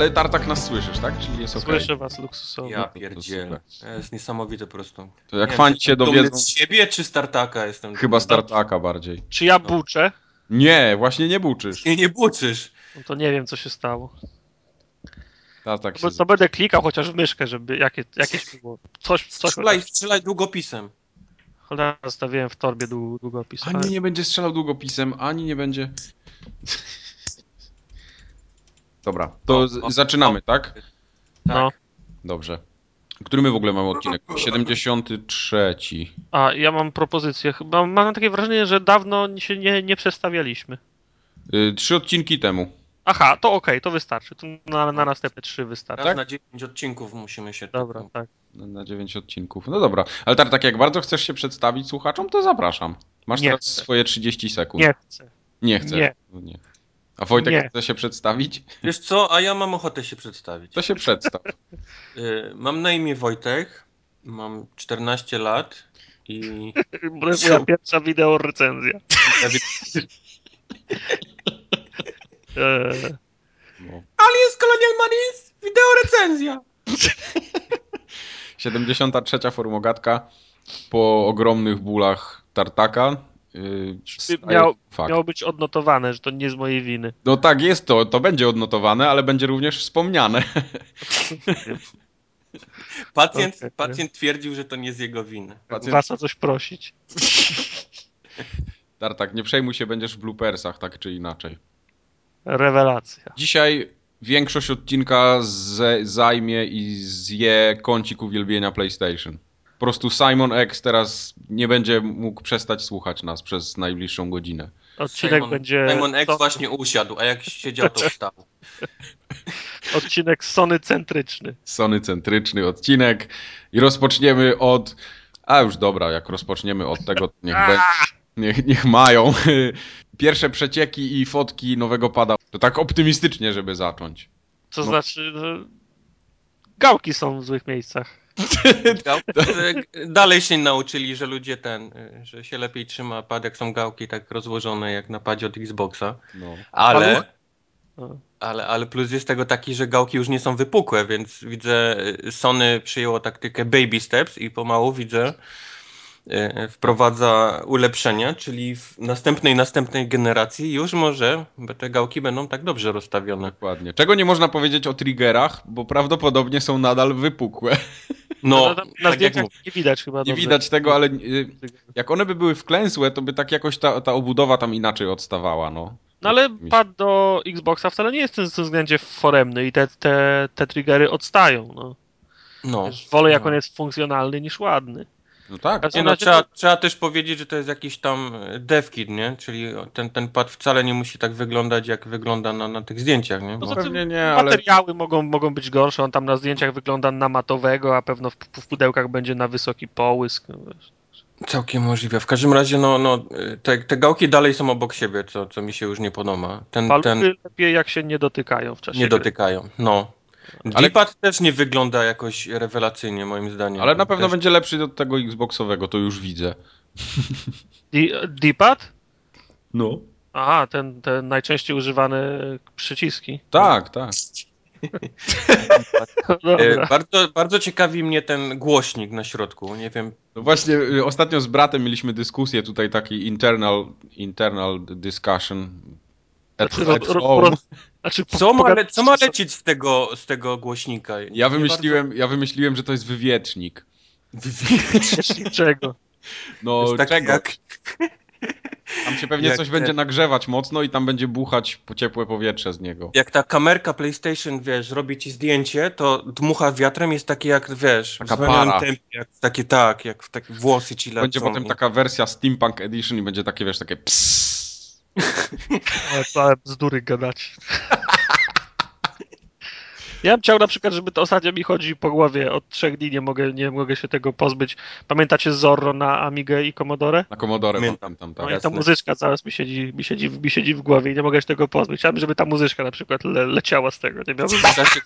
Ale Tartak nas słyszysz, tak? Czyli jest okej. Słyszę was luksusowo. Ja to pierdzielę. To jest niesamowite po prostu. To jak fani czy się dowiedzą, z siebie czy startaka jestem? chyba? Startaka bardziej. Czy ja buczę? Nie, właśnie nie buczysz. Nie, nie buczysz. No to nie wiem, co się stało. Tartak się... Bo to będę klikał chociaż w myszkę, żeby jakie, jakieś było. Coś, coś. Strzelaj, strzelaj długopisem. Cholera, zostawiłem w torbie dłu- długopis. ale- Ani nie będzie strzelał długopisem, ani nie będzie... Dobra, to O, z- o, zaczynamy, tak? Tak. No. Dobrze. Który my w ogóle mamy odcinek? 73. A, ja mam propozycję. Chyba mam takie wrażenie, że dawno się nie, nie przestawialiśmy. Y, trzy odcinki temu. Aha, to okej, to wystarczy. To na, na następne trzy wystarczy. Raz na 9 odcinków musimy się... Dobra, tak. Na- 9 odcinków. No dobra. Ale Tartak, jak bardzo chcesz się przedstawić słuchaczom, to zapraszam. Masz Nie teraz chcę. swoje 30 sekund. Nie chcę. Nie chcę. Nie. No nie. A Wojtek Nie. chce się przedstawić? Wiesz co, a ja mam ochotę się przedstawić. To się przedstaw. Y, Mam na imię Wojtek, mam 14 lat i... To jest moja pierwsza wideo recenzja. No. Aliens Colonial Marines, wideo recenzja! 73. formogatka po ogromnych bólach Tartaka. Yy, miał- miało być odnotowane, że to nie z mojej winy. No tak, jest to. To będzie odnotowane, ale będzie również wspomniane. Pacjent, Okej. pacjent twierdził, że to nie z jego winy. Pacjent- Was o coś prosić. Tartak, nie przejmuj się, będziesz w bloopersach, tak czy inaczej. Rewelacja. Dzisiaj większość odcinka z, zajmie i zje kącik uwielbienia PlayStation. Po prostu Simon X teraz nie będzie mógł przestać słuchać nas przez najbliższą godzinę. Odcinek Simon, będzie. Simon X właśnie usiadł, a jak siedział, to wstał. Odcinek Sony centryczny. Sony centryczny odcinek i rozpoczniemy od... A już dobra, jak rozpoczniemy od tego, to niech, be... niech, niech mają. Pierwsze przecieki i fotki nowego pada. To tak optymistycznie, żeby zacząć. To No. znaczy. Gałki są w złych miejscach. Dalej się nauczyli, że ludzie ten, y, że się lepiej trzyma pad, jak są gałki tak rozłożone jak na padzie od Xboxa. No. Ale, ale, ale plus jest tego taki, że gałki już nie są wypukłe, więc widzę, y, Sony przyjęło taktykę baby steps i pomału widzę, wprowadza ulepszenia, czyli w następnej, następnej generacji już może te gałki będą tak dobrze rozstawione. Dokładnie. Czego nie można powiedzieć o triggerach, bo prawdopodobnie są nadal wypukłe. No, No, na, na tak nie widać chyba Nie dobrze. widać tego, ale y, jak one by były wklęsłe, to by tak jakoś ta, ta obudowa tam inaczej odstawała, no. No ale się- pad do Xboxa wcale nie jest w tym względzie foremny i te, te, te triggery odstają. No. No. Wiesz, Wolę jak no. on jest funkcjonalny niż ładny. No tak. Nie no, razie trzeba, to- trzeba też powiedzieć, że to jest jakiś tam e, devkit, nie? Czyli ten, ten pad wcale nie musi tak wyglądać, jak wygląda na, na tych zdjęciach, nie? No Bo... to pewnie ty- nie, ale- Materiały mogą, mogą być gorsze, on tam na zdjęciach wygląda na matowego, a pewno w, w pudełkach będzie na wysoki połysk. no wiesz. Całkiem możliwe. W każdym razie, no, no te, te gałki dalej są obok siebie, co, co mi się już nie podoba. Ten, Paluchy ten lepiej jak się nie dotykają w czasie nie gry. dotykają, no. Ale- D-pad też nie wygląda jakoś rewelacyjnie, moim zdaniem. Ale na pewno też... będzie lepszy od tego Xboxowego, to już widzę. D-pad? No. Aha, ten, ten najczęściej używane przyciski. Tak, tak. E, bardzo, bardzo ciekawi mnie ten głośnik na środku, nie wiem, No właśnie, y, ostatnio z bratem mieliśmy dyskusję tutaj, taki internal, internal discussion. Znaczy, ro- ro- ro- znaczy, Co ma, le- co ma lecieć z tego, z tego głośnika? Ja wymyśliłem, ja wymyśliłem, że to jest wywiecznik. Bardzo... Czego? No Jest taki czego? jak- Tam się pewnie jak coś te- będzie nagrzewać mocno i tam będzie buchać po ciepłe powietrze z niego. Jak ta kamerka PlayStation, wiesz, robi ci zdjęcie, to dmucha wiatrem, jest takie jak, wiesz, Taka para. tempie, jak, takie tak, jak w takie włosy ci lecą. Będzie potem taka wersja Steampunk Edition i będzie takie, wiesz, takie psss. Ale całe bzdury gadać. Ja bym chciał na przykład, żeby to ostatnio mi chodzi po głowie od trzech dni, nie mogę, nie mogę się tego pozbyć. Pamiętacie Zorro na Amigę i Commodore? Na Commodore Pamiętam. No tak. i ta muzyczka zaraz mi siedzi, mi, siedzi, mi siedzi w głowie i nie mogę się tego pozbyć. Chciałbym, żeby ta muzyczka na przykład le, leciała z tego. Nie miałbym W czasie,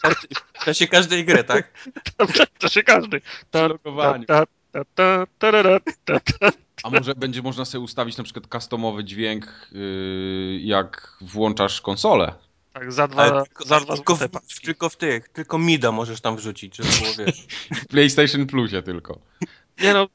w czasie każdej gry, tak? w czasie każdy. Ta, logowaniu. ta, ta, ta, tarara, ta, ta. A może będzie można sobie ustawić na przykład customowy dźwięk, yy, jak włączasz konsolę? Tak, za dwa, Ale tylko, za dwa tylko, w, tylko w tych, tylko mida możesz tam wrzucić, żeby było wiesz. W PlayStation Plusie tylko. Nie no,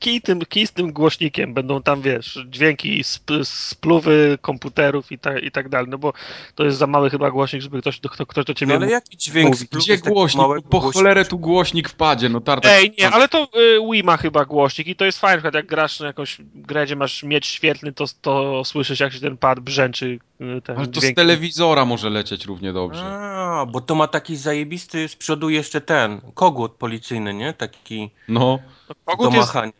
kij, tym, kij z tym głośnikiem, będą tam, wiesz, dźwięki, sp, spluwy komputerów i, ta, i tak dalej, no bo to jest za mały chyba głośnik, żeby ktoś, kto, ktoś do ciebie No ale mówi. jaki dźwięk Mówi. Gdzie głośnik? Po głośnika? cholerę tu głośnik wpadzie, no tartak. Ej, nie, ale to y, Wii ma chyba głośnik i to jest fajne, na przykład jak grasz na jakąś grę, gdzie masz miecz świetlny, to, to słyszysz jak się ten pad brzęczy, y, ten Ale to z telewizora może lecieć równie dobrze. A, bo to ma taki zajebisty z przodu jeszcze ten, kogut policyjny, nie? Taki No. No, do Kogut jest, machania.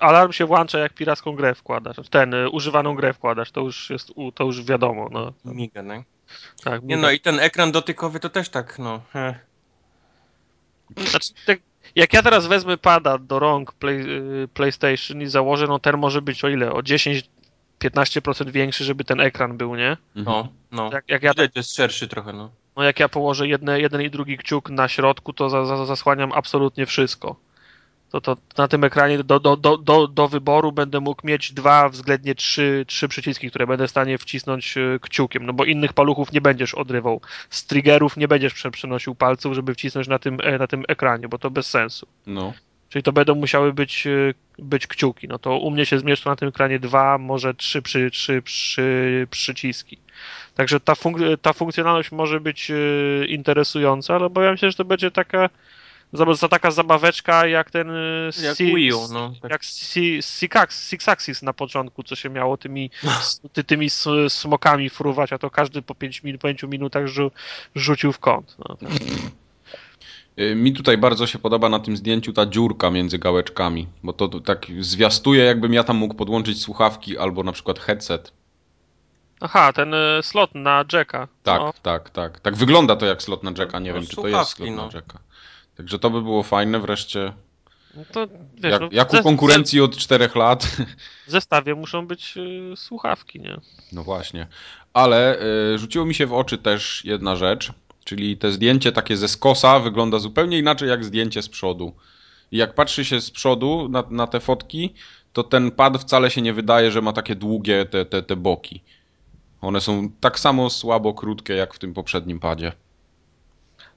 alarm się włącza jak piracką grę wkładasz, ten, y, używaną grę wkładasz, to już jest, to już wiadomo, no. Miga, nie? Tak, Nie no i ten ekran dotykowy to też tak, no. Znaczy, tak, jak ja teraz wezmę pada do rąk play, y, PlayStation i założę, no ten może być o ile? O 10-15% większy, żeby ten ekran był, nie? No, no. Jak, jak, ja, że jest szerszy trochę, no. no jak ja położę jedne, jeden i drugi kciuk na środku, to za, za, zasłaniam absolutnie wszystko. To, to na tym ekranie do, do, do, do, do wyboru będę mógł mieć dwa, względnie trzy, trzy przyciski, które będę w stanie wcisnąć y, kciukiem, no bo innych paluchów nie będziesz odrywał. Z triggerów nie będziesz prze, przenosił palców, żeby wcisnąć na tym, e, na tym ekranie, bo to bez sensu. No. Czyli to będą musiały być, y, być kciuki. No to u mnie się zmieszczą na tym ekranie dwa, może trzy, przy, trzy, przy, przyciski. Także ta, funk- ta funkcjonalność może być interesująca, ale obawiam się, że to będzie taka, za, za taka zabaweczka jak ten y, Jak Si- Wii U, no. Tak. jak Si- Six Six Axis na początku, co się miało tymi, s- ty, tymi smokami fruwać, a to każdy po 5 min, po pięciu minutach rzu, rzucił w kąt. No, tak. Y, Mi tutaj bardzo się podoba na tym zdjęciu ta dziurka między gałeczkami, bo to tak zwiastuje, jakbym ja tam mógł podłączyć słuchawki albo na przykład headset. Aha, ten y, slot na Jacka. Tak, No, tak, tak. Tak wygląda to jak slot na Jacka, nie No, wiem czy to jest slot no. na Jacka. Także to by było fajne wreszcie. no to wiesz, Jak, no, jak u konkurencji od czterech lat. W zestawie muszą być y, słuchawki, nie? No właśnie. Ale y, rzuciło mi się w oczy też jedna rzecz, czyli te zdjęcie takie ze skosa wygląda zupełnie inaczej jak zdjęcie z przodu. I jak patrzy się z przodu na, na te fotki, to ten pad wcale się nie wydaje, że ma takie długie te, te, te boki. One są tak samo słabo krótkie jak w tym poprzednim padzie.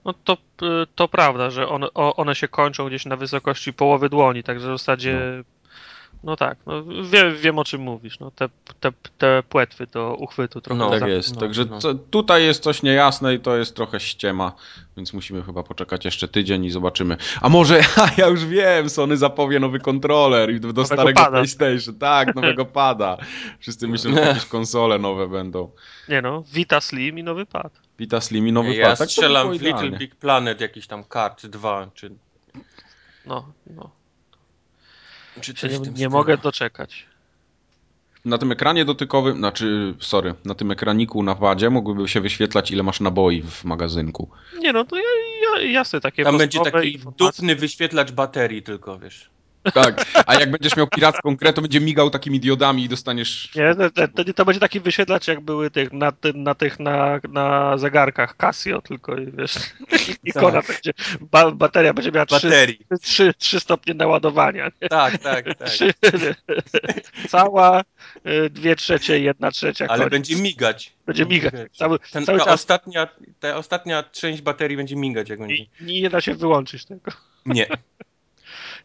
No to, y, to prawda, że one, o- one się kończą gdzieś na wysokości połowy dłoni, także w zasadzie. No, tak, no, wie, wiem o czym mówisz. No, te, te, te płetwy do uchwytu trochę. No, tak za- jest. no, Także no. tutaj jest coś niejasne i to jest trochę ściema, więc musimy chyba poczekać jeszcze tydzień i zobaczymy. A może, a ja już wiem, Sony zapowie nowy kontroler i do Nowego starego pada. PlayStation. Tak, nowego pada. Wszyscy myślą, że jakieś konsole nowe będą. Nie no, Vita Slim i nowy pad. Vita Slim i nowy Ja pad. Tak to strzelam było w Little. Big Planet, jakiś tam kart 2, czy, No, no. czy Się coś nie, nie mogę doczekać. Na tym ekranie dotykowym, znaczy, sorry, na tym ekraniku na padzie mogłyby się wyświetlać ile masz naboi w magazynku. Nie no, to ja, ja, jasne, takie Tam będzie taki informacje. dupny wyświetlacz baterii tylko, wiesz. Tak, a jak będziesz miał piracką grę, to będzie migał takimi diodami i dostaniesz... Nie, to, to, to, będzie taki wyświetlacz, jak były tych, na, na tych na, na zegarkach Casio, tylko i wiesz, ikona będzie, ba, bateria będzie miała 3, Baterii. 3, 3 stopnie naładowania. Nie? Tak, tak, tak. Trzy, cała, y, dwie trzecie, jedna trzecia, Ale koniec. będzie migać. będzie migać. Cały, Ten, cały ta, czas ostatnia, ta ostatnia część baterii będzie migać, jak będzie. i nie da się wyłączyć tego. Nie.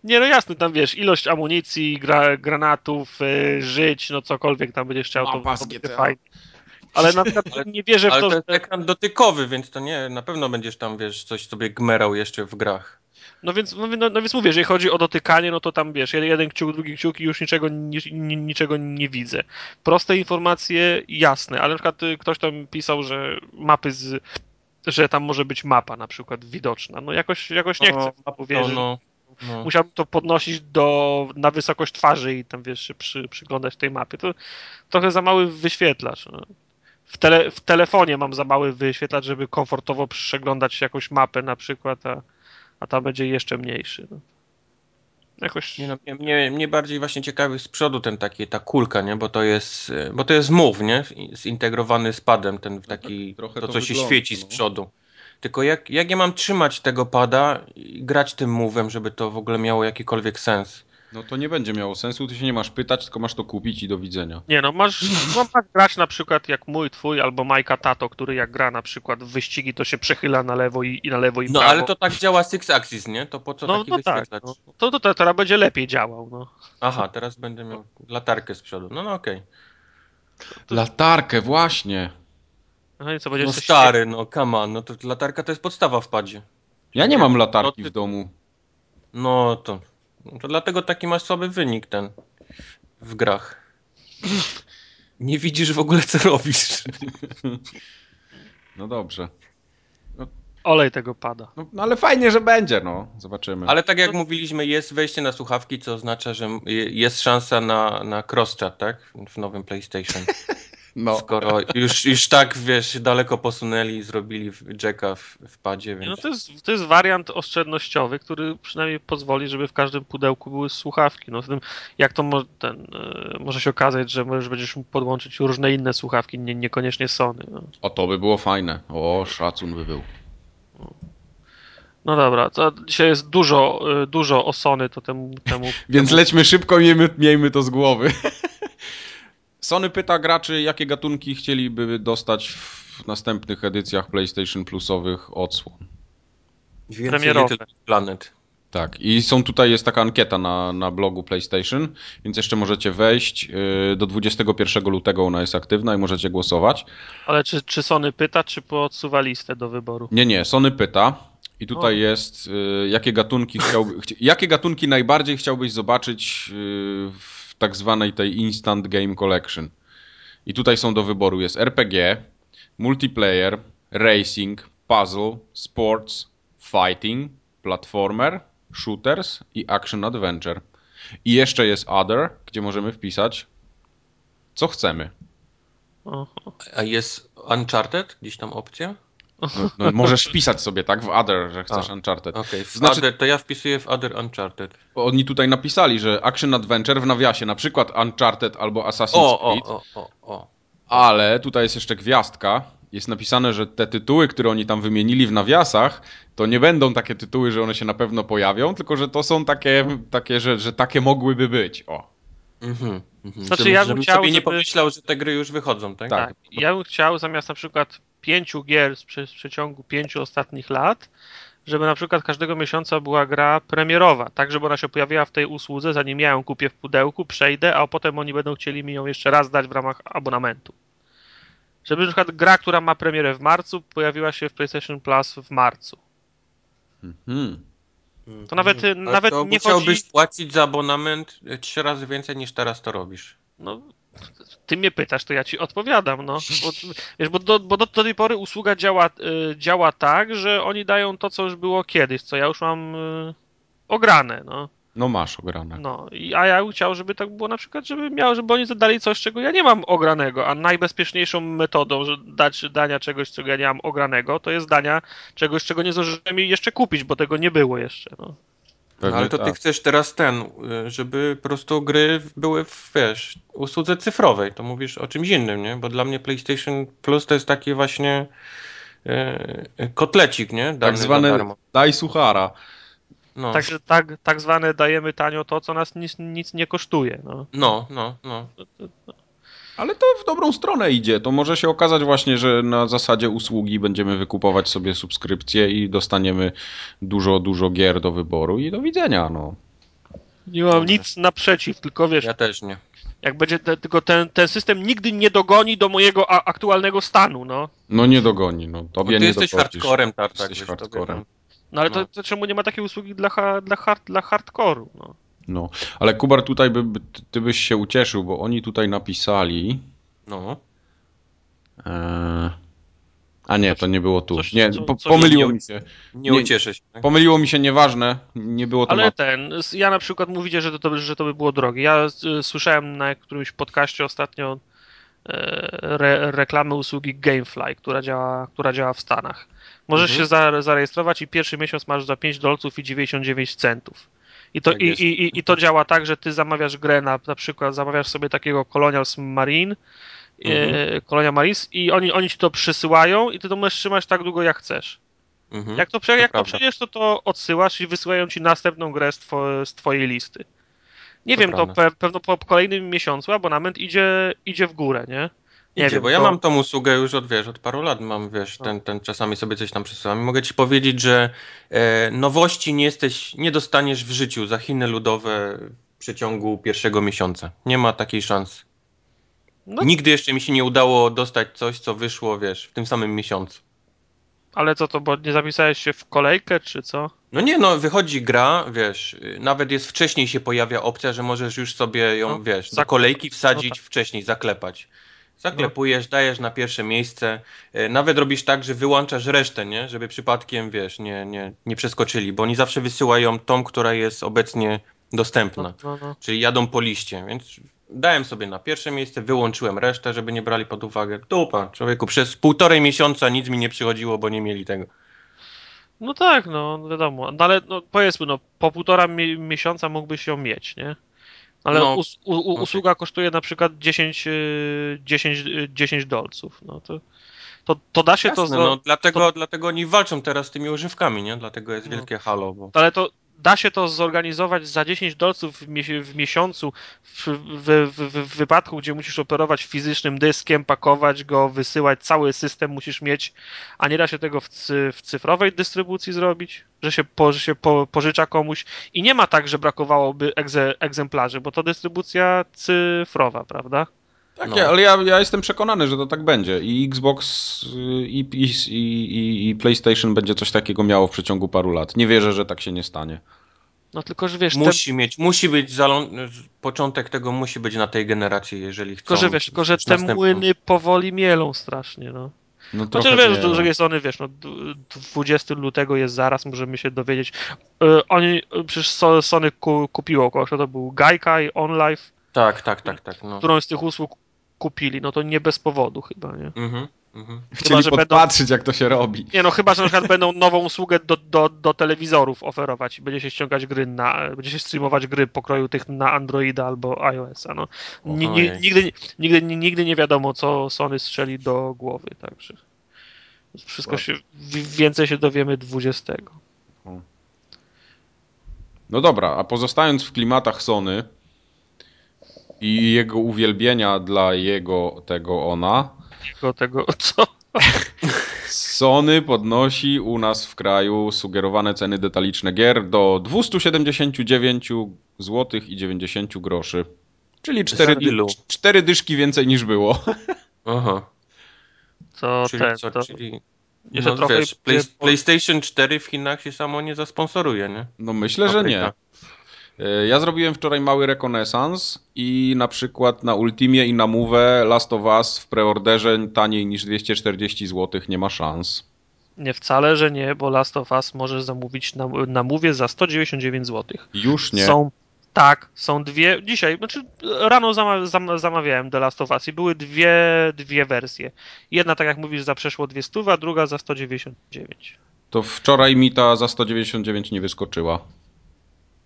Nie, no jasne, tam wiesz, ilość amunicji, gra, granatów, y, żyć, no cokolwiek tam będziesz chciał, to, Mapa z to będzie. Ale na przykład Ale- nie wierzę w Ale to, to że... jest ekran dotykowy, więc to nie, na pewno będziesz tam, wiesz, coś sobie gmerał jeszcze w grach. No więc, no, no, no więc mówię, jeżeli chodzi o dotykanie, no to tam wiesz, jeden, kciuk, drugi kciuk i już niczego, ni, ni, niczego nie widzę. Proste informacje, jasne, ale na przykład y, ktoś tam pisał, że mapy z, że tam może być mapa na przykład widoczna. No jakoś, jakoś nie No, chcę No, uwierzyć. no, no. Musiałbym to podnosić do, na wysokość twarzy i tam wiesz, się przy, przyglądać tej mapie. To trochę za mały wyświetlacz. No. W, tele, w telefonie mam za mały wyświetlacz, żeby komfortowo przeglądać jakąś mapę na przykład, a, a ta będzie jeszcze mniejszy. No. Jakoś. Nie, no, mnie, mnie, mnie bardziej właśnie ciekawi z przodu ten taki, ta kulka, nie? Bo to jest, bo to jest move, nie? Zintegrowany z padem, ten taki, trochę to to co się świeci z no. przodu. Tylko jak, jak ja mam trzymać tego pada i grać tym move'em, żeby to w ogóle miało jakikolwiek sens? No to nie będzie miało sensu, ty się nie masz pytać, tylko masz to kupić i do widzenia. Nie no, masz, no, masz grać na przykład jak mój, twój albo Majka Tato, który jak gra na przykład w wyścigi, to się przechyla na lewo i, i na lewo i No prawo. ale to tak działa Six Axis, nie? To po co no, taki no tak, no. To, to, to teraz będzie lepiej działał, no. Aha, teraz będę miał latarkę z przodu. No no okej. Latarkę, właśnie. No i co, będziesz No coś stary, no come on, no to latarka to jest podstawa w padzie. Ja nie mam latarki No ty- w domu. No to, no to dlatego taki masz słaby wynik ten w grach. Nie widzisz w ogóle co robisz. No dobrze. Olej tego pada. No, no ale fajnie, że będzie, no. Zobaczymy. Ale tak jak mówiliśmy, jest wejście na słuchawki, co oznacza, że je- jest szansa na, na cross-chat, tak? W nowym PlayStation. No. Skoro już, już tak, wiesz, daleko posunęli i zrobili jacka w, w padzie, No więc... to jest, to jest wariant oszczędnościowy, który przynajmniej pozwoli, żeby w każdym pudełku były słuchawki. No, tym, jak to mo, ten, e, może się okazać, że możesz będziesz mógł podłączyć różne inne słuchawki, nie, niekoniecznie Sony. No. O, to by było fajne. O, szacun by był. no dobra, to dzisiaj jest dużo, e, dużo o Sony, to temu... temu Więc temu... lećmy szybko i miejmy, miejmy to z głowy. Sony pyta graczy, jakie gatunki chcieliby dostać w następnych edycjach PlayStation Plusowych odsłon. Little Planet. Tak, i są tutaj, jest taka ankieta na, na blogu PlayStation, więc jeszcze możecie wejść. yy, Do 21 lutego ona jest aktywna i możecie głosować. Ale czy, czy Sony pyta, czy podsuwa listę do wyboru? Nie, nie, Sony pyta. I tutaj O. jest, y, jakie gatunki chciałby, chci- jakie gatunki najbardziej chciałbyś zobaczyć y, w tak zwanej tej Instant Game Collection. I tutaj są do wyboru jest RPG, multiplayer, racing, puzzle, sports, fighting, platformer, shooters i action adventure. I jeszcze jest other, gdzie możemy wpisać co chcemy. A jest Uncharted? Gdzieś tam opcja? No, no, możesz wpisać sobie tak w other, że chcesz A. Uncharted. Okej, w Znaczy- Other, to ja wpisuję w Other Uncharted. Oni tutaj napisali, że Action Adventure w nawiasie, na przykład Uncharted albo Assassin's O, o, Creed, o, o, o. ale tutaj jest jeszcze gwiazdka. Jest napisane, że te tytuły, które oni tam wymienili w nawiasach, to nie będą takie tytuły, że one się na pewno pojawią, tylko że to są takie, takie że, że takie mogłyby być. O. Mhm, mhm. Znaczy, Żebym- ja bym chciał, sobie nie żeby- pomyślał, że te gry już wychodzą, tak? Tak. Tak. Ja bym chciał zamiast na przykład pięciu gier z przeciągu pięciu ostatnich lat, żeby na przykład każdego miesiąca była gra premierowa, tak żeby ona się pojawiła w tej usłudze, zanim ja ją kupię w pudełku, przejdę, a potem oni będą chcieli mi ją jeszcze raz dać w ramach abonamentu. Żeby na przykład gra, która ma premierę w marcu, pojawiła się w PlayStation Plus w marcu. Mhm. To nawet, A nawet to nie musiałbyś chodzi... płacić za abonament trzy razy więcej niż teraz to robisz. No, ty mnie pytasz, to ja ci odpowiadam, no. Bo, wiesz, bo, do, bo do, tej pory usługa działa, y, działa tak, że oni dają to, co już było kiedyś, co ja już mam y, ograne, no. No masz ograne. no. I, a ja bym chciał, żeby tak było na przykład, żeby miał, żeby oni zadali coś, czego ja nie mam ogranego, a najbezpieczniejszą metodą że dać, dania czegoś, czego ja nie mam ogranego, to jest dania czegoś, czego nie zdążyłem jeszcze kupić, bo tego nie było jeszcze, no. Pewnie Ale to ty tak. chcesz teraz ten, y, żeby po prostu gry były w, wiesz, usłudze cyfrowej. To mówisz o czymś innym, nie? Bo dla mnie PlayStation Plus to jest taki właśnie e, kotlecik, nie? Dany Tak darmo. daj suchara. No. Także tak, tak zwane dajemy tanio to, co nas nic, nic nie kosztuje, no. no, no, no. Ale to w dobrą stronę idzie. To może się okazać właśnie, że na zasadzie usługi będziemy wykupować sobie subskrypcję i dostaniemy dużo, dużo gier do wyboru i do widzenia, no. Nie mam nic naprzeciw, tylko wiesz, Ja też nie. jak będzie, te, tylko ten, ten system nigdy nie dogoni do mojego a, aktualnego stanu, no. No nie dogoni, no. Bo Tobie ty nie jesteś dogodzisz. hardcorem, Tartak. Jesteś wiesz, tobie hardcorem. No ale No. to, to czemu nie ma takiej usługi dla, ha, dla, hard, dla hardcore'u, no. No, ale Kubar tutaj by, by, ty byś się ucieszył, bo oni tutaj napisali. No. E... A nie, to nie było tu. Coś- nie, co- po, coś pomyliło nie- mi się. Nie, Nie- ucieszę się. Tak? Pomyliło mi się, nieważne. Nie było to. Ale ten, ja na przykład mówicie, że to, że to by było drogie. Ja y, słyszałem na którymś podcaście ostatnio e, re, reklamy usługi Gamefly, która działa, która działa w Stanach. Możesz Mhm. się za, zarejestrować i pierwszy miesiąc masz za 5 dolców i 99 centów. I to, Tak i, i, i, I to działa tak, że ty zamawiasz grę na, na przykład zamawiasz sobie takiego Colonials Marine, Mhm. e, Colonia Marines i oni, oni ci to przysyłają i ty to możesz trzymać tak długo jak chcesz. Mhm. Jak to, jak to prawda. przejdziesz, to to odsyłasz i wysyłają ci następną grę z, two, z twojej listy. Nie To wiem, to prawda. pe pewno po kolejnym miesiącu abonament idzie, idzie w górę, nie? Nie Idzie, wiem, bo ja to- mam tą usługę już od, wiesz, od paru lat mam, wiesz, No. ten, ten czasami sobie coś tam przesyłam. I mogę ci powiedzieć, że e, nowości nie jesteś, nie dostaniesz w życiu za Chiny ludowe w przeciągu pierwszego miesiąca. Nie ma takiej szansy. No, Nigdy jeszcze mi się nie udało dostać coś, co wyszło, wiesz, w tym samym miesiącu. ale co to, bo nie zapisałeś się w kolejkę, czy co? No nie, no wychodzi gra, wiesz, nawet jest wcześniej się pojawia opcja, że możesz już sobie ją, No, wiesz, do kolejki wsadzić No tak. wcześniej, zaklepać. Zaklepujesz, dajesz na pierwsze miejsce, y, nawet robisz tak, że wyłączasz resztę, nie, żeby przypadkiem, wiesz, nie, nie, nie przeskoczyli, bo oni zawsze wysyłają tą, która jest obecnie dostępna, No, no, no. czyli jadą po liście, więc dałem sobie na pierwsze miejsce, wyłączyłem resztę, żeby nie brali pod uwagę. Dupa, człowieku, przez półtorej miesiąca nic mi nie przychodziło, bo nie mieli tego. no tak, no wiadomo. No, ale no, powiedzmy, no, po półtora mi miesiąca mógłbyś ją mieć, nie? Ale No, us u, u, okej. usługa kosztuje na przykład 10, y, 10, y, 10 dolców. No to, to, to da się Jasne, to. Za, no, dlatego, dlatego oni walczą teraz z tymi używkami, nie? Dlatego jest No. wielkie halo. Bo... Ale to da się to zorganizować za 10 dolców w, mie- w miesiącu w, w, w, w wypadku, gdzie musisz operować fizycznym dyskiem, pakować go, wysyłać, cały system musisz mieć, a nie da się tego w cyfrowej dystrybucji zrobić, że się, po, że się po, pożycza komuś i nie ma tak, że brakowałoby egze, egzemplarzy, bo to dystrybucja cyfrowa, prawda? Tak, No. ja, ale ja, ja jestem przekonany, że to tak będzie. I Xbox, y, i, i, i, i PlayStation będzie coś takiego miało w przeciągu paru lat. Nie wierzę, że tak się nie stanie. No tylko, że wiesz, te, Musi mieć, musi być początek tego musi być na tej generacji, jeżeli chcą. tylko, że wiesz, tylko, że te następną. młyny powoli mielą strasznie, no. No Chociaż trochę wiesz, z no. drugiej strony, wiesz, no, d- 20 lutego jest zaraz, możemy się dowiedzieć. Y, oni, y, przecież So- Sony ku, kupiło kogoś, no to był Gaikai, OnLive, Tak, tak, tak, tak. No. którą z tych usług kupili, no to nie bez powodu chyba, nie? Mhm, mhm. Chcieli że będą- podpatrzeć, jak to się robi. Nie no, chyba, że na przykład będą nową usługę do, do, do telewizorów oferować i będzie się ściągać gry na, będzie się streamować gry pokroju tych na Androida albo iOS-a, no. Ni, ni, Ojej. nigdy, nigdy, nigdy nie wiadomo, co Sony strzeli do głowy, także wszystko się, więcej się dowiemy 20. No dobra, a pozostając w klimatach Sony i jego uwielbienia dla jego tego ona, Tego, tego, co? Sony podnosi u nas w kraju sugerowane ceny detaliczne gier do 279 zł i 90 groszy. Czyli 4, Za ilu? 4 dyszki więcej niż było. Aha. To Czyli ten, co, to, czyli... jeszcze No, trochę wiesz, play, PlayStation 4 w Chinach się samo nie zasponsoruje, nie? No myślę, że nie. E, Ja zrobiłem wczoraj mały rekonesans i na przykład na Ultimie i na Move Last of Us w preorderze taniej niż 240 zł nie ma szans. nie wcale, że nie, bo Last of Us możesz zamówić na, na Mówię za 199 zł. Już nie. Są, tak, są dwie, dzisiaj, znaczy rano zama, zam, zamawiałem The Last of Us i były dwie, dwie wersje. Jedna, tak jak mówisz, za przeszło 200, a druga za 199. To wczoraj mi ta za 199 nie wyskoczyła.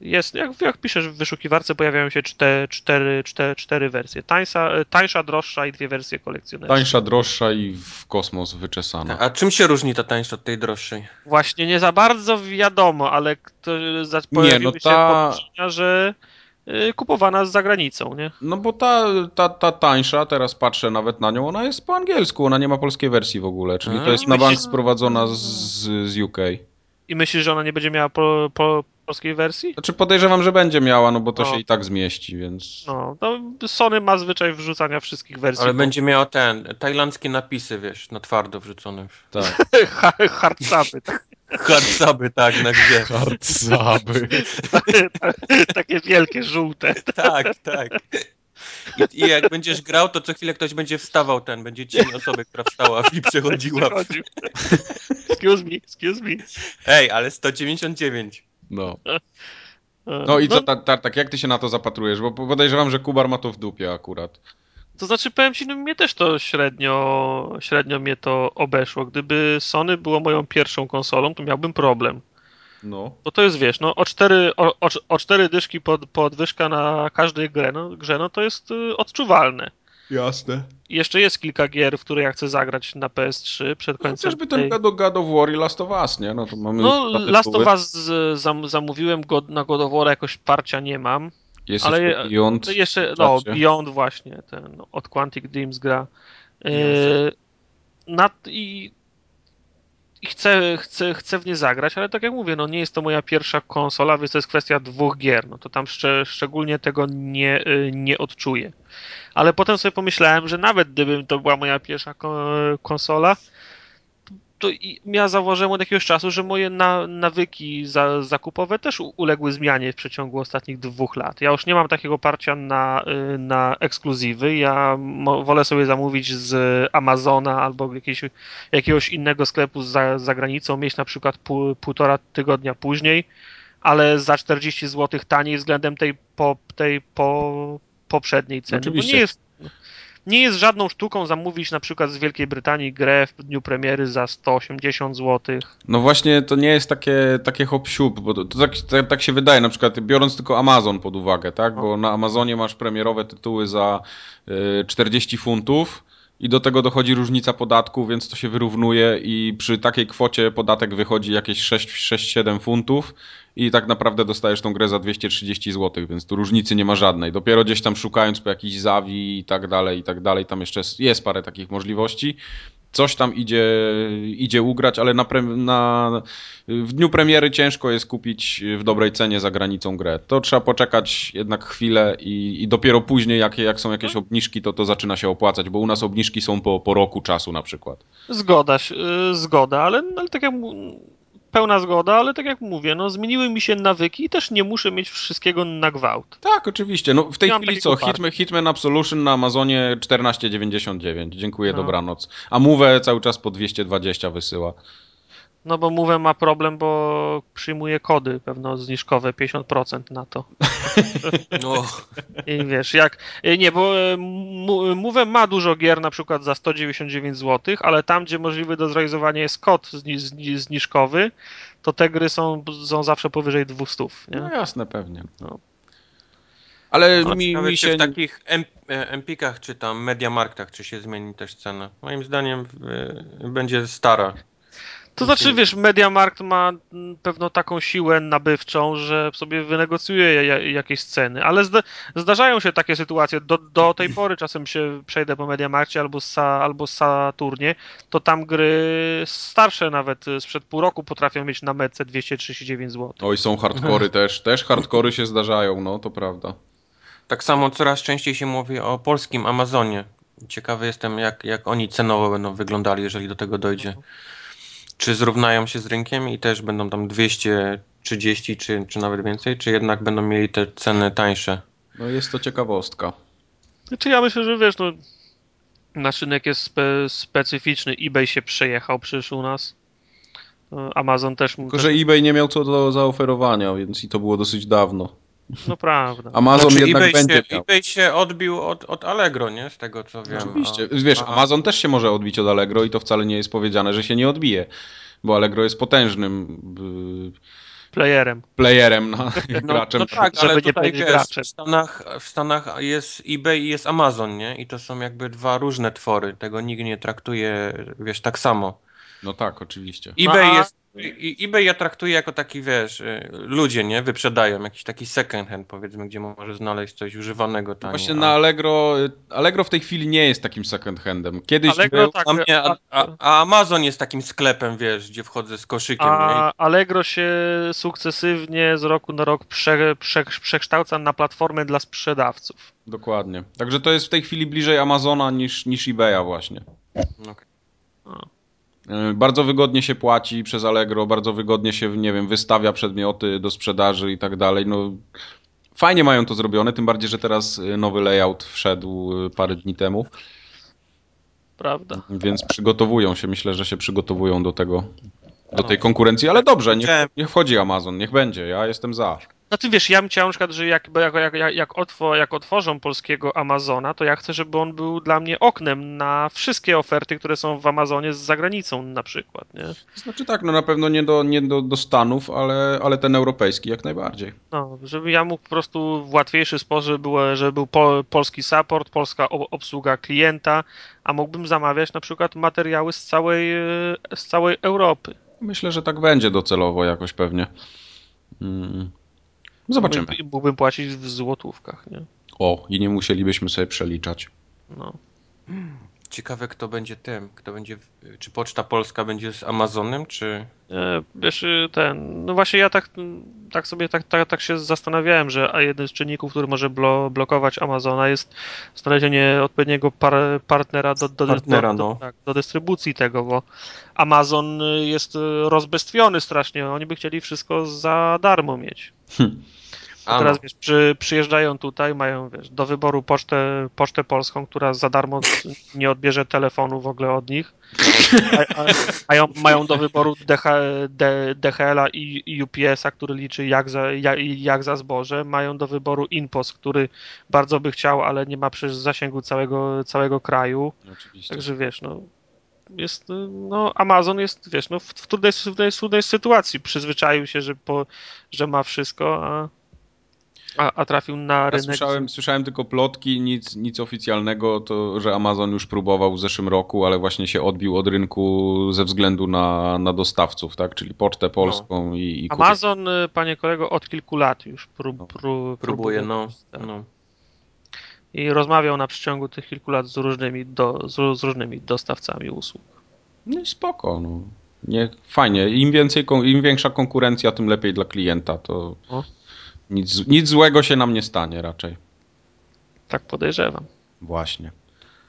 Jest, jak, jak piszesz w wyszukiwarce, pojawiają się cztery, cztery, cztery, cztery wersje. Tańsza, tańsza, droższa i dwie wersje kolekcjonerskie. Tańsza, droższa i w kosmos wyczesana. A czym się różni ta tańsza od tej droższej? Właśnie nie za bardzo wiadomo, ale kto, pojawiły no się ta- podejrzenia, że y, kupowana z zagranicą, nie? No bo ta, ta, ta tańsza, teraz patrzę nawet na nią, ona jest po angielsku, ona nie ma polskiej wersji w ogóle, czyli to A, jest na myślę- bank sprowadzona z, z UK. I myślisz, że ona nie będzie miała po, po polskiej wersji? Znaczy podejrzewam, że będzie miała, no bo to No. się i tak zmieści, więc... No, to Sony ma zwyczaj wrzucania wszystkich wersji. Ale po- będzie miała ten, tajlandzkie napisy, wiesz, na twardo wrzucone. Tak. Ha- hardsuby, tak, Hardsuby, tak, na gdzie. Hardsaby. takie wielkie, żółte. Tak, tak. I, I jak będziesz grał, to co chwilę ktoś będzie wstawał ten, będzie cień osoby, która wstała i przechodziła. Przechodził. Excuse me, excuse me. Ej, ale 199. No. No i co, ta, ta, tak jak ty się na to zapatrujesz? Bo podejrzewam, że Kubar ma to w dupie akurat. To znaczy, powiem ci, no mnie też to średnio, średnio mnie to obeszło. Gdyby Sony było moją pierwszą konsolą, to miałbym problem. No. Bo to jest, wiesz, no o cztery, o, o, o cztery dyszki pod, podwyżka na każdej grze, no, grze, no to jest y, odczuwalne. Jasne. Jeszcze jest kilka gier, w które ja chcę zagrać na PS3 przed No, końcem chociażby ten God God of War i Last of Us, nie? No to mamy No, Last of. Us z- zam, zamówiłem go na God of War, jakoś parcia nie mam. Jest Ale jeszcze Beyond. Jeszcze, no. Beyond właśnie, ten od Quantic Dreams gra. Yy, na, i, I chcę, chcę, chcę w nie zagrać, ale tak jak mówię, no nie jest to moja pierwsza konsola, więc to jest kwestia dwóch gier. No to tam szczę, szczególnie tego nie, yy, nie odczuję. Ale potem sobie pomyślałem, że nawet gdybym to była moja pierwsza ko- konsola, to ja zauważyłem od jakiegoś czasu, że moje na, nawyki za, zakupowe też uległy zmianie w przeciągu ostatnich dwóch lat. Ja już nie mam takiego parcia na, y, na ekskluzywy. Ja wolę sobie zamówić z Amazona albo jakiegoś, jakiegoś innego sklepu za, za granicą, mieć na przykład pół, półtora tygodnia później, ale za 40 zł taniej względem tej, po, tej po, poprzedniej ceny. Bo Oczywiście. nie jest nie jest żadną sztuką zamówić na przykład z Wielkiej Brytanii grę w dniu premiery za 180 zł. No właśnie, to nie jest takie, takie hop bo to, to tak, tak, tak się wydaje, na przykład biorąc tylko Amazon pod uwagę, tak? Bo na Amazonie masz premierowe tytuły za y, 40 funtów i do tego dochodzi różnica podatku, więc to się wyrównuje i przy takiej kwocie podatek wychodzi jakieś 6-7 funtów i tak naprawdę dostajesz tą grę za 230 zł, więc tu różnicy nie ma żadnej. Dopiero gdzieś tam szukając po jakiejś zawi i tak dalej, i tak dalej, tam jeszcze jest parę takich możliwości coś tam idzie, idzie ugrać, ale na, pre, na, w dniu premiery ciężko jest kupić w dobrej cenie za granicą grę. To trzeba poczekać jednak chwilę i, i dopiero później, jak, jak są jakieś obniżki, to to zaczyna się opłacać, bo u nas obniżki są po, po roku czasu na przykład. Zgoda, y, zgoda, ale, ale tak jak pełna zgoda, ale tak jak mówię, no zmieniły mi się nawyki i też nie muszę mieć wszystkiego na gwałt. Tak, oczywiście. No, w tej chwili co? Hitman, Hitman Absolution na Amazonie 14,99. Dziękuję, No. dobranoc. A Move cały czas po 220 wysyła. No bo mówię ma problem, bo przyjmuje kody pewno zniżkowe 50% na to. No, I wiesz, jak. y, Nie, bo Move ma dużo gier na przykład za 199 zł, ale tam, gdzie możliwy do zrealizowania jest kod zni- zni- zniżkowy, to te gry są, są zawsze powyżej 200. Nie? No jasne, pewnie. No. Ale no mi, mi się... w takich e, Empikach czy tam Mediamarktach, czy się zmieni też cena. Moim zdaniem e, będzie stara. To znaczy, wiesz, Mediamarkt ma mm, pewną taką siłę nabywczą, że sobie wynegocjuje ja- jakieś ceny, ale zda zdarzają się takie sytuacje. Do, do tej pory czasem się przejdę po Mediamarkcie albo, sa albo Saturnie, to tam gry starsze nawet y, sprzed pół roku potrafią mieć na metce 239 zł. Oj, są hardkory też. Też hardkory się zdarzają, no to prawda. Tak samo coraz częściej się mówi o polskim Amazonie. Ciekawy jestem, jak, jak oni cenowo będą wyglądali, jeżeli do tego dojdzie. Czy zrównają się z rynkiem i też będą tam 230 czy, czy nawet więcej, czy jednak będą mieli te ceny tańsze? No jest to ciekawostka. Znaczy ja myślę, że wiesz, no, nasz rynek jest spe specyficzny. eBay się przejechał przecież u nas. No, Amazon też... Tylko, też że eBay nie miał co do zaoferowania, więc i to było dosyć dawno. No prawda. Amazon Znaczy, jednak eBay, będzie się, miał. eBay się odbił od, od Allegro, nie? Z tego co wiem. Oczywiście. A- Wiesz, a- Amazon też się może odbić od Allegro i to wcale nie jest powiedziane, że się nie odbije. Bo Allegro jest potężnym y, Playerem. playerem, na, No, graczem. no tak, ale nie tutaj wiesz, w Stanach, w Stanach jest eBay i jest Amazon, nie? I to są jakby dwa różne twory. Tego nikt nie traktuje, wiesz, tak samo. No tak, oczywiście. eBay jest. i- eBay ja traktuję jako taki, wiesz, y, ludzie, nie? Wyprzedają jakiś taki second hand, powiedzmy, gdzie może znaleźć coś używanego taniej. Właśnie na Allegro, Allegro w tej chwili nie jest takim second handem. Kiedyś Allegro był, tak, a, mnie, a, a, Amazon jest takim sklepem, wiesz, gdzie wchodzę z koszykiem, nie? A Allegro się sukcesywnie z roku na rok prze, prze, przekształca na platformę dla sprzedawców. Dokładnie. Także to jest w tej chwili bliżej Amazona niż, niż eBaya właśnie. Okej. Yy, Bardzo wygodnie się płaci przez Allegro, bardzo wygodnie się, nie wiem, wystawia przedmioty do sprzedaży i tak dalej. No, fajnie mają to zrobione, tym bardziej, że teraz yy, nowy layout wszedł yy, parę dni temu, Prawda? więc przygotowują się, myślę, że się przygotowują do tego, do No. tej konkurencji, ale dobrze, niech, niech wchodzi Amazon, niech będzie, ja jestem za. Znaczy wiesz, ja bym chciał na przykład, że jak, jak, jak, jak, otwo, jak otworzą polskiego Amazona, to ja chcę, żeby on był dla mnie oknem na wszystkie oferty, które są w Amazonie z zagranicą na przykład, nie? Znaczy tak, no na pewno nie do, nie do, do Stanów, ale, ale ten europejski jak najbardziej. No, żeby ja mógł po prostu w łatwiejszy sposób, żeby, było, żeby był po, polski support, polska obsługa klienta, a mógłbym zamawiać na przykład materiały z całej, z całej Europy. Myślę, że tak będzie docelowo jakoś pewnie. Mm. Zobaczymy. Mógłbym, mógłbym płacić w złotówkach, nie? O, i nie musielibyśmy sobie przeliczać. No. Ciekawe, kto będzie tym, kto będzie, czy Poczta Polska będzie z Amazonem, czy... E, Wiesz, y, ten, no właśnie ja tak, tak sobie tak, tak, tak się zastanawiałem, że a jeden z czynników, który może blo, blokować Amazona jest znalezienie odpowiedniego par, partnera do, do, Partnera, do, do, no. tak, do dystrybucji tego, bo Amazon y, jest y, rozbestwiony strasznie, oni by chcieli wszystko za darmo mieć. A A, teraz no. wiesz, przy, przyjeżdżają tutaj, mają wiesz, do wyboru pocztę, pocztę polską, która za darmo nie odbierze telefonu w ogóle od nich. A, a, mają, mają do wyboru DH, D, DHL-a i, i UPS-a, który liczy jak za, jak, jak za zboże. Mają do wyboru InPost, który bardzo by chciał, ale nie ma przecież zasięgu całego, całego kraju. Oczywiście. Także wiesz, no. Jest, no, Amazon jest, wiesz, no, w, w trudnej, w trudnej sytuacji. Przyzwyczaił się, że, po, że ma wszystko, a, a, a trafił na Ja rynek. słyszałem, słyszałem tylko plotki, nic, nic oficjalnego, to że Amazon już próbował w zeszłym roku, ale właśnie się odbił od rynku ze względu na, na dostawców, tak? Czyli Pocztę Polską i, i kupiec. Amazon, y, panie kolego, od kilku lat już prób, No. prób, Próbuje, no. no. I rozmawiał na przeciągu tych kilku lat z różnymi, do, z, z różnymi dostawcami usług. No i spoko, no. Nie, fajnie. Im więcej, im większa konkurencja, tym lepiej dla klienta. To O. nic, nic złego się nam nie stanie raczej. Tak podejrzewam. Właśnie.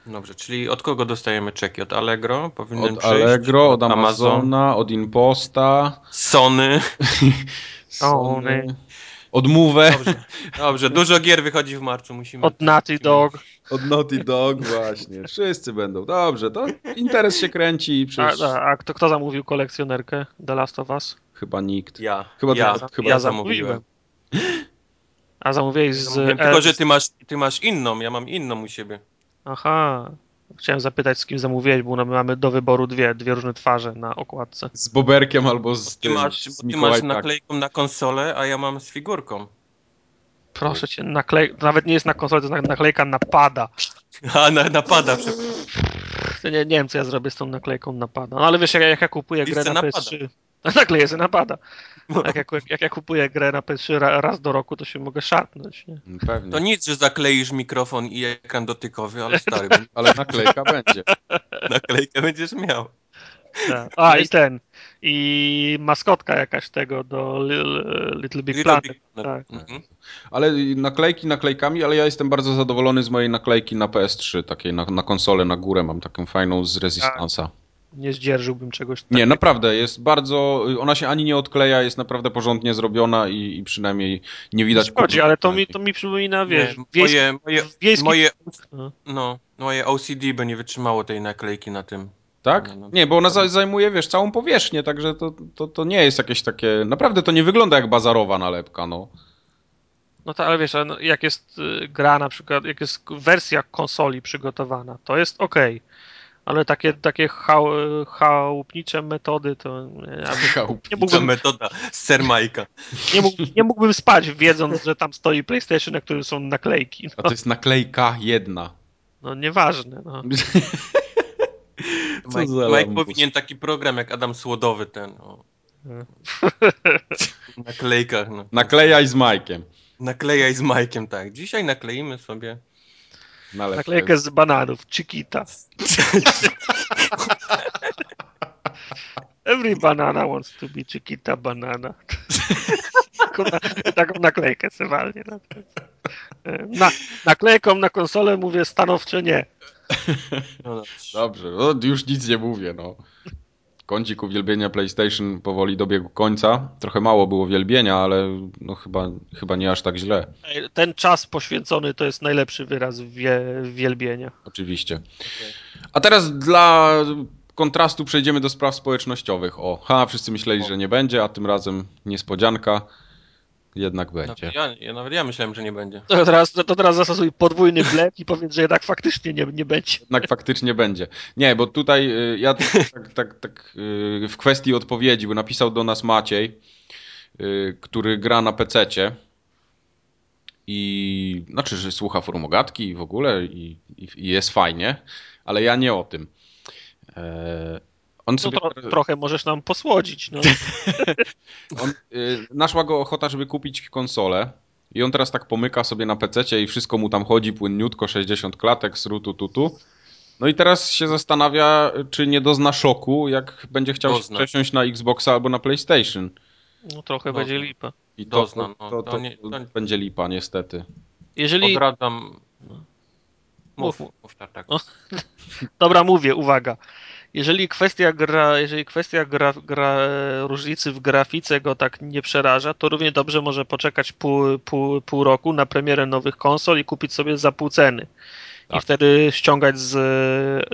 Dobrze, czyli od kogo dostajemy czeki? Od Allegro? Powinien Od przyjść? Allegro, od Amazon? Amazona, od Imposta, Sony. Sony. od Move, Dobrze, dobrze, dużo gier wychodzi w marcu, musimy... Od Naughty Dog. od Naughty Dog właśnie. Wszyscy będą. Dobrze, to interes się kręci i przecież a, a kto, kto zamówił kolekcjonerkę The Last of Us? chyba nikt. Ja, Chyba ja, tylko- chyba ja ja zamówiłem. A zamówiłeś z... Zamówiłem, Tylko, że ty masz, ty masz inną, ja mam inną u siebie. Aha. Chciałem zapytać, z kim zamówiłeś, bo my mamy do wyboru dwie, dwie różne twarze na okładce. Z Boberkiem albo z Ty masz, z ty masz naklejką na konsolę, a ja mam z figurką. Proszę cię, naklej... nawet nie jest na konsolę, to jest naklejka na pada. A, na, napada, przepraszam. Nie, nie wiem, co ja zrobię z tą naklejką napada. No ale wiesz, jak, jak ja kupuję grę Listy na napada. PS3, nakleję sobie napada. Jak, jak, jak ja kupuję grę na PS3 ra, raz do roku, to się mogę szarpnąć. Nie? Pewnie. To nic, że zakleisz mikrofon i ekran dotykowy, ale stary, Ale naklejka będzie. naklejkę będziesz miał. Tak. A i ten. I maskotka jakaś tego do Little, Little Big Little Planet. Big Planet. Tak. Mhm. Ale naklejki naklejkami, ale ja jestem bardzo zadowolony z mojej naklejki na PS3, takiej na, na konsolę na górę mam taką fajną z Resistance'a. Nie zdzierżyłbym czegoś Nie, takiego. naprawdę, jest bardzo, ona się ani nie odkleja, jest naprawdę porządnie zrobiona i, i przynajmniej nie widać... Chodzi, ale to mi, to mi przypomina, wiesz, Nie, wiejski, moje, moje, wiejski... moje, No. no, moje OCD by nie wytrzymało tej naklejki na tym. Tak? No, no. Nie, bo ona za- zajmuje, wiesz, całą powierzchnię, także to, to, to nie jest jakieś takie... Naprawdę to nie wygląda jak bazarowa nalepka, no. No to ale wiesz, ale jak jest y, gra na przykład, jak jest wersja konsoli przygotowana, to jest ok. Ale takie, takie chał, chałupnicze metody to ja bym- nie, Ta mógłbym, metoda z Sermajka. nie, mógł, nie mógłbym spać wiedząc, że tam stoi PlayStation, na którym są naklejki. A No, to jest naklejka jedna. no nieważne. No. Co Mike, za Mike powinien taki program jak Adam Słodowy ten. O. Naklejkach. No. Naklejaj z Majkiem. Naklejaj z Majkiem, tak. Dzisiaj nakleimy sobie. Naklejkę z bananów, Chiquita. Every banana wants to be Chiquita banana. taką, na, taką naklejkę se walnie. Na, na, naklejką na konsolę mówię stanowcze nie. No. Dobrze, no, już nic nie mówię, no. Kącik uwielbienia PlayStation powoli dobiegł końca. Trochę mało było wielbienia, ale no chyba, chyba nie aż tak źle. Ten czas poświęcony to jest najlepszy wyraz wie, wielbienia. Oczywiście. A teraz dla kontrastu przejdziemy do spraw społecznościowych. O, ha, wszyscy myśleli, że nie będzie, a tym razem niespodzianka. Jednak będzie. Nawet ja, ja, nawet ja myślałem, że nie będzie. To teraz, to teraz zastosuj podwójny blef i powiedz, że jednak faktycznie nie, nie będzie. Jednak faktycznie będzie. Nie, bo tutaj y, ja tak, tak, tak y, w kwestii odpowiedzi, bo napisał do nas Maciej, y, który gra na PC-cie i znaczy, że słucha formogatki i w ogóle i, i, i jest fajnie, ale ja nie o tym. E, On No sobie, tro, trochę możesz nam posłodzić. No. on, y, naszła go ochota, żeby kupić konsolę. I on teraz tak pomyka sobie na PC i wszystko mu tam chodzi płynniutko, 60 klatek, srutu tutu. No i teraz się zastanawia, czy nie dozna szoku, jak będzie chciał Dozna. się przesiąść na Xboxa albo na PlayStation. no trochę Dozna. będzie lipa. I to, Dozna, to, no, to, to to, nie- to- będzie lipa, niestety. Jeżeli. Odradzam. Mów, Mów. mów tak, tak. Dobra, mówię, uwaga. Jeżeli kwestia gra, jeżeli kwestia gra, gra, różnicy w grafice go tak nie przeraża, to równie dobrze może poczekać pół, pół, pół roku na premierę nowych konsol i kupić sobie za pół ceny. I Tak. wtedy ściągać z,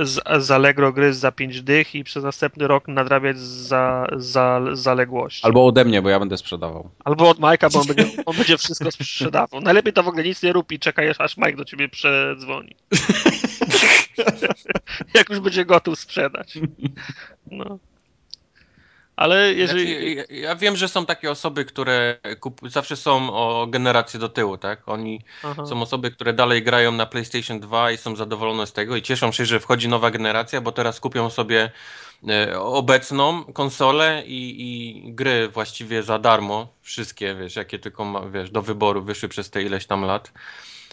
z, z Allegro gry za 5 dych i przez następny rok nadrabiać za, za zaległości. Albo ode mnie, bo ja będę sprzedawał. Albo od Majka, bo on będzie, on będzie wszystko sprzedawał. Najlepiej to w ogóle nic nie rób i czekaj, aż Mike do ciebie przedzwoni. Jak już będzie gotów sprzedać. No. Ale jeżeli... Znaczy, ja, ja wiem, że są takie osoby, które kup... zawsze są o generację do tyłu, tak? Oni Aha. są osoby, które dalej grają na PlayStation 2 i są zadowolone z tego i cieszą się, że wchodzi nowa generacja, bo teraz kupią sobie e, obecną konsolę i, i gry właściwie za darmo. Wszystkie, wiesz, jakie tylko ma, wiesz, do wyboru wyszły przez te ileś tam lat.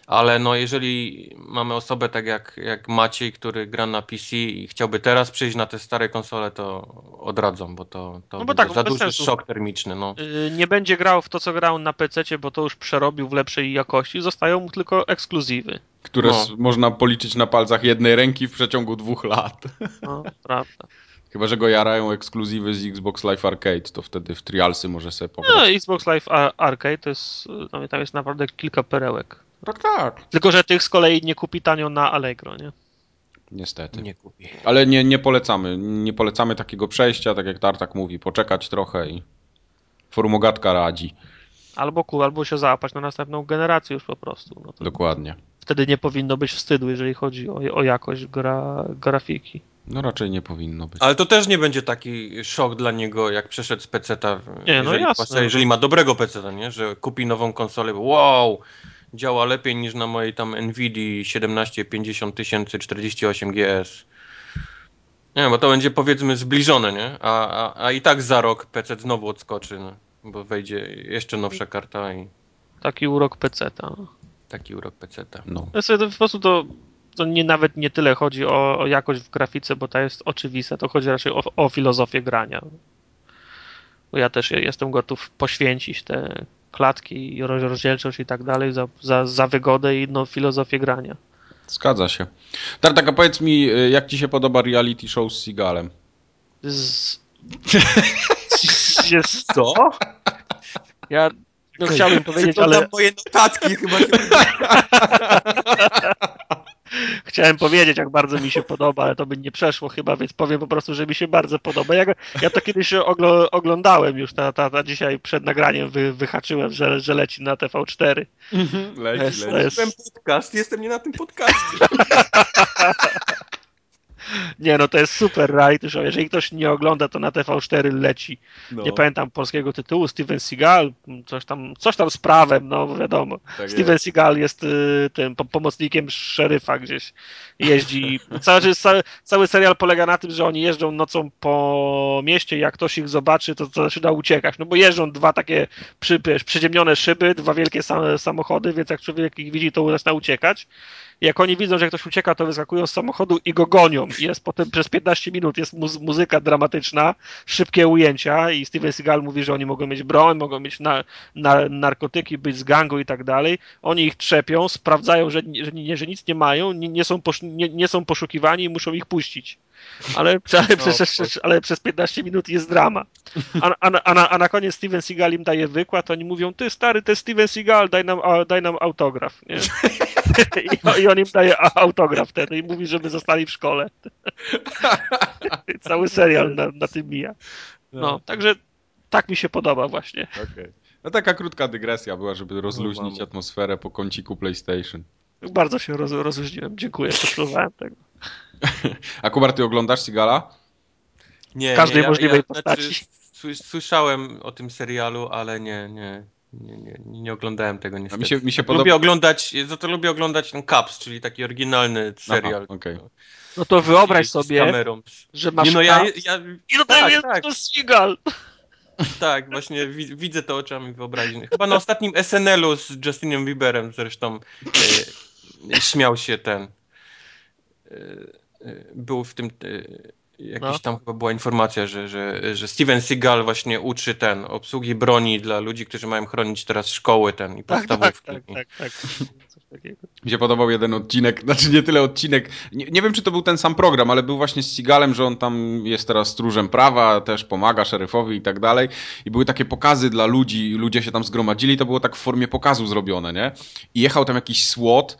Ale no jeżeli mamy osobę tak jak, jak Maciej, który gra na PC i chciałby teraz przejść na te stare konsole, to odradzam, bo to, to No bo tak, za duży sensu. szok termiczny. No. y, nie będzie grał w to, co grał na PC, bo to już przerobił w lepszej jakości, zostają mu tylko ekskluzywy. Które No. można policzyć na palcach jednej ręki w przeciągu dwóch lat. No, prawda. Chyba, że go jarają ekskluzywy z Xbox Live Arcade, to wtedy w Trialsy może sobie No, pograć. Xbox Live Ar- Arcade to jest, y, tam- tam jest naprawdę kilka perełek. Tak, tak. Tylko, że tych z kolei nie kupi tanio na Allegro, nie? Niestety. Nie kupi. Ale nie, nie polecamy. Nie polecamy takiego przejścia, tak jak Tartak mówi, poczekać trochę i formogatka radzi. Albo ku, albo się załapać na następną generację już po prostu. No to Dokładnie. wtedy nie powinno być wstydu, jeżeli chodzi o, o jakość gra, grafiki. No raczej nie powinno być. Ale to też nie będzie taki szok dla niego, jak przeszedł z PC-ta. Nie, no jeżeli, jasne. zwłaszcza jeżeli ma dobrego PC-ta, nie? Że kupi nową konsolę, bo wow, działa lepiej niż na mojej tam Nvidia 1750 tysięcy 48 GS. Nie, bo to będzie powiedzmy zbliżone, nie? A, a, a i tak za rok PC znowu odskoczy, no, bo wejdzie jeszcze nowsza karta i Taki urok PC-ta. taki urok PC-ta. No. To jest to po prostu to, to nie, nawet nie tyle chodzi o, o jakość w grafice, bo ta jest oczywista, to chodzi raczej o, o filozofię grania. Bo ja też jestem gotów poświęcić te klatki i roz- rozdzielczość i tak dalej za, za, za wygodę i no, filozofię grania. Zgadza się. Tartak, a powiedz mi, y, jak ci się podoba reality show z Seagalem? Z... Jest... Co? Ja no, chciałbym powiedzieć, ale moje notatki chyba się... chciałem powiedzieć, jak bardzo mi się podoba, ale to by nie przeszło chyba, więc powiem po prostu, że mi się bardzo podoba. Ja, ja to kiedyś oglądałem już, ta, ta, ta dzisiaj przed nagraniem wy, wyhaczyłem, że, że leci na TV4. Leci, Jest- to jest- Ten podcast, jestem nie na tym podcastie. Nie, no to jest super reality show. Jeżeli ktoś nie ogląda, to na TV4 leci. No, Nie pamiętam polskiego tytułu. Steven Seagal, coś tam, coś tam z prawem, no wiadomo. tak Steven jest. Seagal jest y, tym po, pomocnikiem szeryfa gdzieś. Jeździ. Cały, cały, cały serial polega na tym, że oni jeżdżą nocą po mieście i jak ktoś ich zobaczy, to, to zaczyna uciekać. No bo jeżdżą dwa takie przy, przyziemnione szyby, dwa wielkie sam, samochody, więc jak człowiek ich widzi, to zaczyna uciekać. Jak oni widzą, że ktoś ucieka, to wyskakują z samochodu i go gonią. I jest potem przez 15 minut jest muz- muzyka dramatyczna, szybkie ujęcia i Steven Seagal mówi, że oni mogą mieć broń, mogą mieć na, na, narkotyki, być z gangu i tak dalej. Oni ich trzepią, sprawdzają, że, że, że nic nie mają, nie, nie, są posz, nie, nie są poszukiwani i muszą ich puścić. Ale, ale, przez, ale przez 15 minut jest drama. A, a, na- a, na, a na koniec Steven Seagal im daje wykład, oni mówią, ty stary, to jest Steven Seagal, daj nam, daj nam autograf. Nie? I, I on im daje autograf wtedy i mówi, żeby zostali w szkole. Cały serial na, na tym mija. No, także tak mi się podoba właśnie. Okej. No taka krótka dygresja była, żeby rozluźnić mamy. atmosferę po kąciku PlayStation. Bardzo się roz, rozluźniłem. Dziękuję, potrzebowałem tego. A Kubar, ty oglądasz Seagala? Nie, każdej nie, możliwej znaczy, postaci. sły- Słyszałem o tym serialu, ale nie, nie. Nie, nie, nie oglądałem tego A niestety. mi się, mi się Lubię podoba... oglądać, za to lubię oglądać ten Caps, czyli taki oryginalny serial. Aha, okej. No to wyobraź Z sobie, kamerą. że masz Nie no, ja, ja, i tak, jest tak. to Seagal. tak, właśnie wi widzę to oczami wyobraźni. Chyba na ostatnim SNL-u z Justinem Bieberem zresztą e, śmiał się ten. E, e, był w tym. E, Jakiś No. tam chyba była informacja, że, że, że Steven Seagal właśnie uczy ten obsługi broni dla ludzi, którzy mają chronić teraz szkoły ten i Tak, tak, podstawówki. tak, tak, tak. Coś takiego. Mi się podobał jeden odcinek, znaczy nie tyle odcinek, nie, nie wiem czy to był ten sam program, ale był właśnie z Sigalem, że on tam jest teraz stróżem prawa, też pomaga szeryfowi i tak dalej. I były takie pokazy dla ludzi, ludzie się tam zgromadzili, to było tak w formie pokazu zrobione, nie? I jechał tam jakiś SWAT,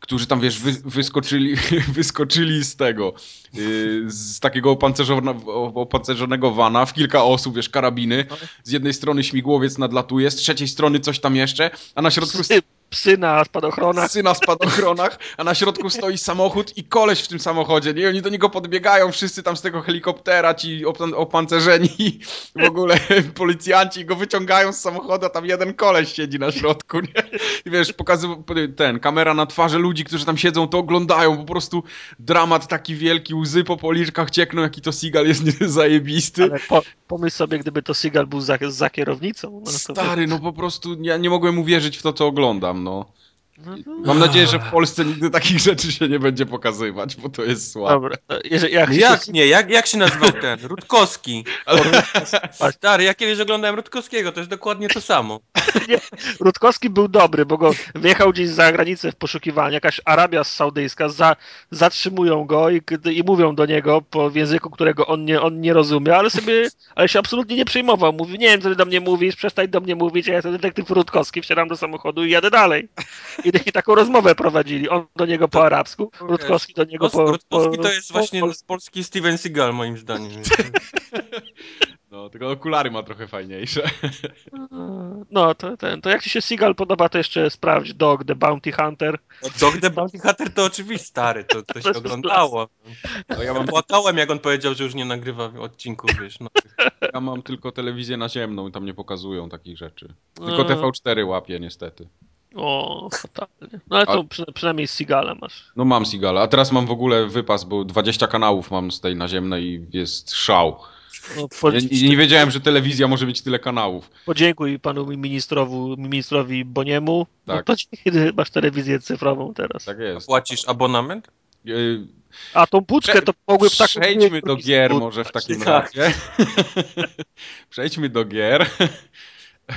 którzy tam, wiesz, wy, wyskoczyli, wyskoczyli z tego, yy, z takiego opancerzone- opancerzonego wana w kilka osób, wiesz, karabiny. Z jednej strony śmigłowiec nadlatuje, z trzeciej strony coś tam jeszcze, a na środku psy na spadochronach. Psy na spadochronach, a na środku stoi samochód i koleś w tym samochodzie, nie? I oni do niego podbiegają, wszyscy tam z tego helikoptera, ci op- opancerzeni, w ogóle policjanci go wyciągają z samochodu, a tam jeden koleś siedzi na środku, nie? I wiesz, pokazywał ten, kamera na twarzy ludzi, którzy tam siedzą, to oglądają, po prostu dramat taki wielki, łzy po policzkach ciekną, jaki to Seagal jest zajebisty. Ale po, pomyśl sobie, gdyby to Seagal był za, za kierownicą. No to Stary, no po prostu ja nie mogłem uwierzyć w to, co oglądam, nå Mam nadzieję, że w Polsce nigdy takich rzeczy się nie będzie pokazywać, bo to jest słabe. Dobra, jeżeli, jak No się jak nie? Jak, jak się nazywał ten? Rutkowski. Ale... Stary, ja kiedyś oglądałem Rutkowskiego, to jest dokładnie to samo. Rutkowski był dobry, bo go wyjechał gdzieś za granicę w poszukiwaniu. Jakaś Arabia Saudyjska, za, zatrzymują go i, i mówią do niego po w języku, którego on nie, on nie rozumie, ale sobie, ale się absolutnie nie przejmował. Mówi, nie wiem, co ty do mnie mówisz, przestań do mnie mówić, a ja jestem detektyw Rutkowski, wsiadam do samochodu i jadę dalej. I, i taką rozmowę prowadzili. On do niego po arabsku, Rutkowski do niego po... Rutkowski po, to jest po właśnie polsku. polski Steven Seagal moim zdaniem. No, tylko okulary ma trochę fajniejsze. No, to, ten, to jak ci się Seagal podoba, to jeszcze sprawdź Dog, The Bounty Hunter. Dog the Bounty Hunter to oczywiście stary, to, to się oglądało. No, ja, mam, Płakałem jak on powiedział, że już nie nagrywa odcinków, wiesz. No. ja mam tylko telewizję naziemną i tam nie pokazują takich rzeczy. Tylko No. TV4 łapie niestety. O, fatalnie. No ale to przynajmniej z Seagala masz. No mam Sigala, a teraz mam w ogóle wypas, bo 20 kanałów mam z tej naziemnej i jest szał. No, Ja nie, nie wiedziałem, że telewizja może mieć tyle kanałów. Podziękuj panu ministrowi Boniemu. No Tak. to dzięki, masz telewizję cyfrową teraz. Tak jest. Płacisz abonament? Yy, A tą putkę Prze- to mogły tak... Przejdźmy do gier może w takim Tak. razie. Przejdźmy do gier.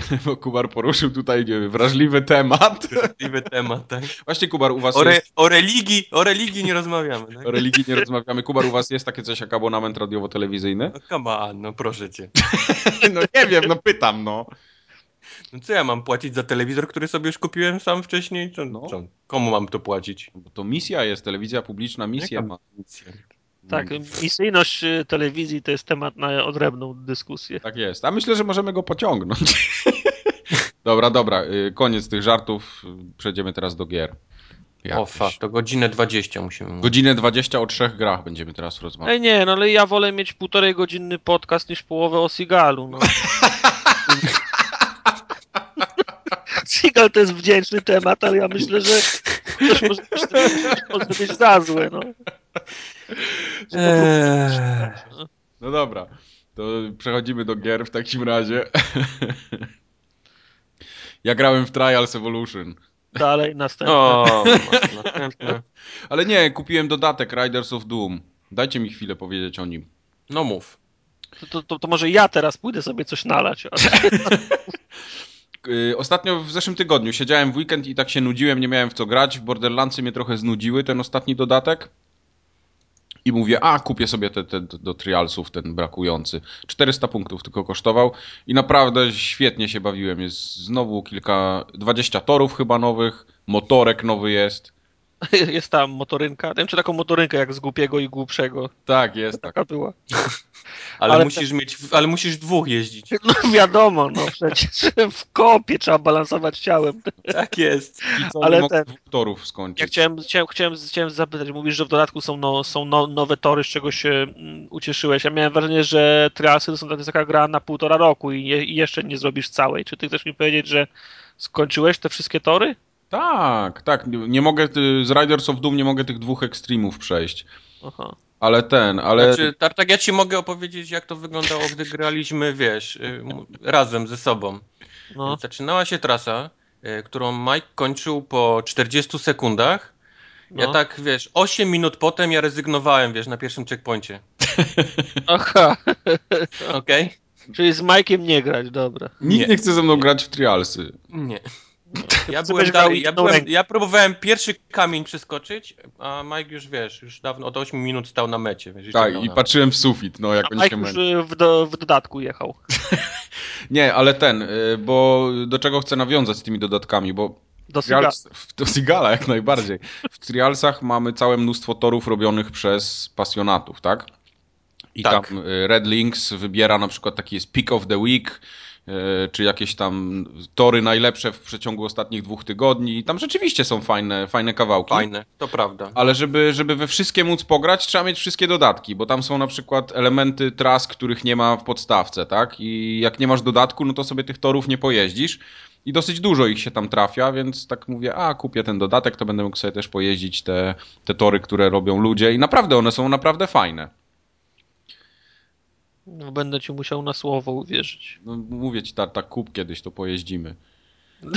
Bo Kubar poruszył tutaj nie wiem, wrażliwy temat. Wrażliwy temat, tak? Właśnie Kubar, u was O, re, jest... o religii, o religii nie rozmawiamy, tak? O religii nie rozmawiamy. Kubar, u was jest takie coś jak abonament radiowo-telewizyjny? No come on, no proszę cię. No nie wiem, no pytam, no. No co ja mam płacić za telewizor, który sobie już kupiłem sam wcześniej? Co, No. co? Komu mam to płacić? Bo to misja jest, telewizja publiczna misję Jaka ma. misja? Tak, misyjność y, telewizji to jest temat na odrębną dyskusję. Tak jest. A myślę, że możemy go pociągnąć. dobra, dobra. y, Koniec tych żartów. Przejdziemy teraz do gier. O Jakieś. fa, to godzinę 20 musimy mówić. Godzinę 20 o trzech grach będziemy teraz rozmawiać. Ej nie, no ale ja wolę mieć półtorej godzinny podcast niż połowę o Seagalu. No. Seagal to jest wdzięczny temat, ale ja myślę, że ktoś może, może być za złe. No. Eee, No dobra. To przechodzimy do gier w takim razie. ja grałem w Trials Evolution. Dalej, następne. o, następne. Ale nie, kupiłem dodatek Riders of Doom. Dajcie mi chwilę powiedzieć o nim. No mów. To, to, to, to może ja teraz pójdę sobie coś nalać. Yy, Ostatnio w zeszłym tygodniu siedziałem w weekend i tak się nudziłem, nie miałem w co grać. Borderlandsy mnie trochę znudziły, ten ostatni dodatek. I mówię, a kupię sobie te, te do trialsów ten brakujący. 400 punktów tylko kosztował i naprawdę świetnie się bawiłem. Jest znowu kilka, 20 torów chyba nowych, motorek nowy jest. jest ta motorynka. Nie wiem, czy taką motorynkę jak z głupiego i głupszego. Tak, jest tak. Taka była. Ale, Ale musisz mieć, ale musisz dwóch jeździć. No wiadomo, no przecież w kopie trzeba balansować ciałem. Tak jest. I co, Ale ten- dwóch torów skończyć. Ja chciałem, chciałem, chciałem, chciałem zapytać, mówisz, że w dodatku są, no, są no, nowe tory, z czego się mm, ucieszyłeś. Ja miałem wrażenie, że Trialsy to są to jest taka gra na półtora roku i, je, i jeszcze nie zrobisz całej. Czy ty chcesz mi powiedzieć, że skończyłeś te wszystkie tory? Tak, tak. Nie, nie mogę, ty- z Riders of Doom nie mogę tych dwóch ekstremów przejść. Aha. Ale ten, ale... Znaczy, Tartak, ja ci mogę opowiedzieć, jak to wyglądało, gdy graliśmy, wiesz, y, razem ze sobą. No. Zaczynała się trasa, y, którą Mike kończył po 40 sekundach. Ja No. tak, wiesz, 8 minut potem ja rezygnowałem, wiesz, na pierwszym checkpoincie. Aha, Okej? czyli z Majkiem nie grać, dobra. Nikt nie. nie. chce ze mną grać w Trialsy. Nie. Ja byłem dalej, ja, byłem, ja próbowałem pierwszy kamień przeskoczyć, a Mike już, wiesz, już dawno, od 8 minut stał na mecie. Wiesz, Tak, i na- patrzyłem w sufit, no jak A oni Mike się już y, w, do, w dodatku jechał. Nie, ale ten, y, bo do czego chcę nawiązać z tymi dodatkami, bo Do Sigala. Do Sigala jak najbardziej. W Trialsach mamy całe mnóstwo torów robionych przez pasjonatów, tak? I Tak. tam y, Red Links wybiera na przykład taki jest Pick of the Week, czy jakieś tam tory najlepsze w przeciągu ostatnich dwóch tygodni. I tam rzeczywiście są fajne, fajne kawałki. Fajne, to prawda. Ale żeby, żeby we wszystkie móc pograć, trzeba mieć wszystkie dodatki, bo tam są na przykład elementy tras, których nie ma w podstawce, tak? I jak nie masz dodatku, no to sobie tych torów nie pojeździsz. I dosyć dużo ich się tam trafia, więc tak mówię, a kupię ten dodatek, to będę mógł sobie też pojeździć te, te tory, które robią ludzie i naprawdę one są naprawdę fajne. No, będę ci musiał na słowo uwierzyć. No, mówię ci, tak kup kiedyś, to pojeździmy.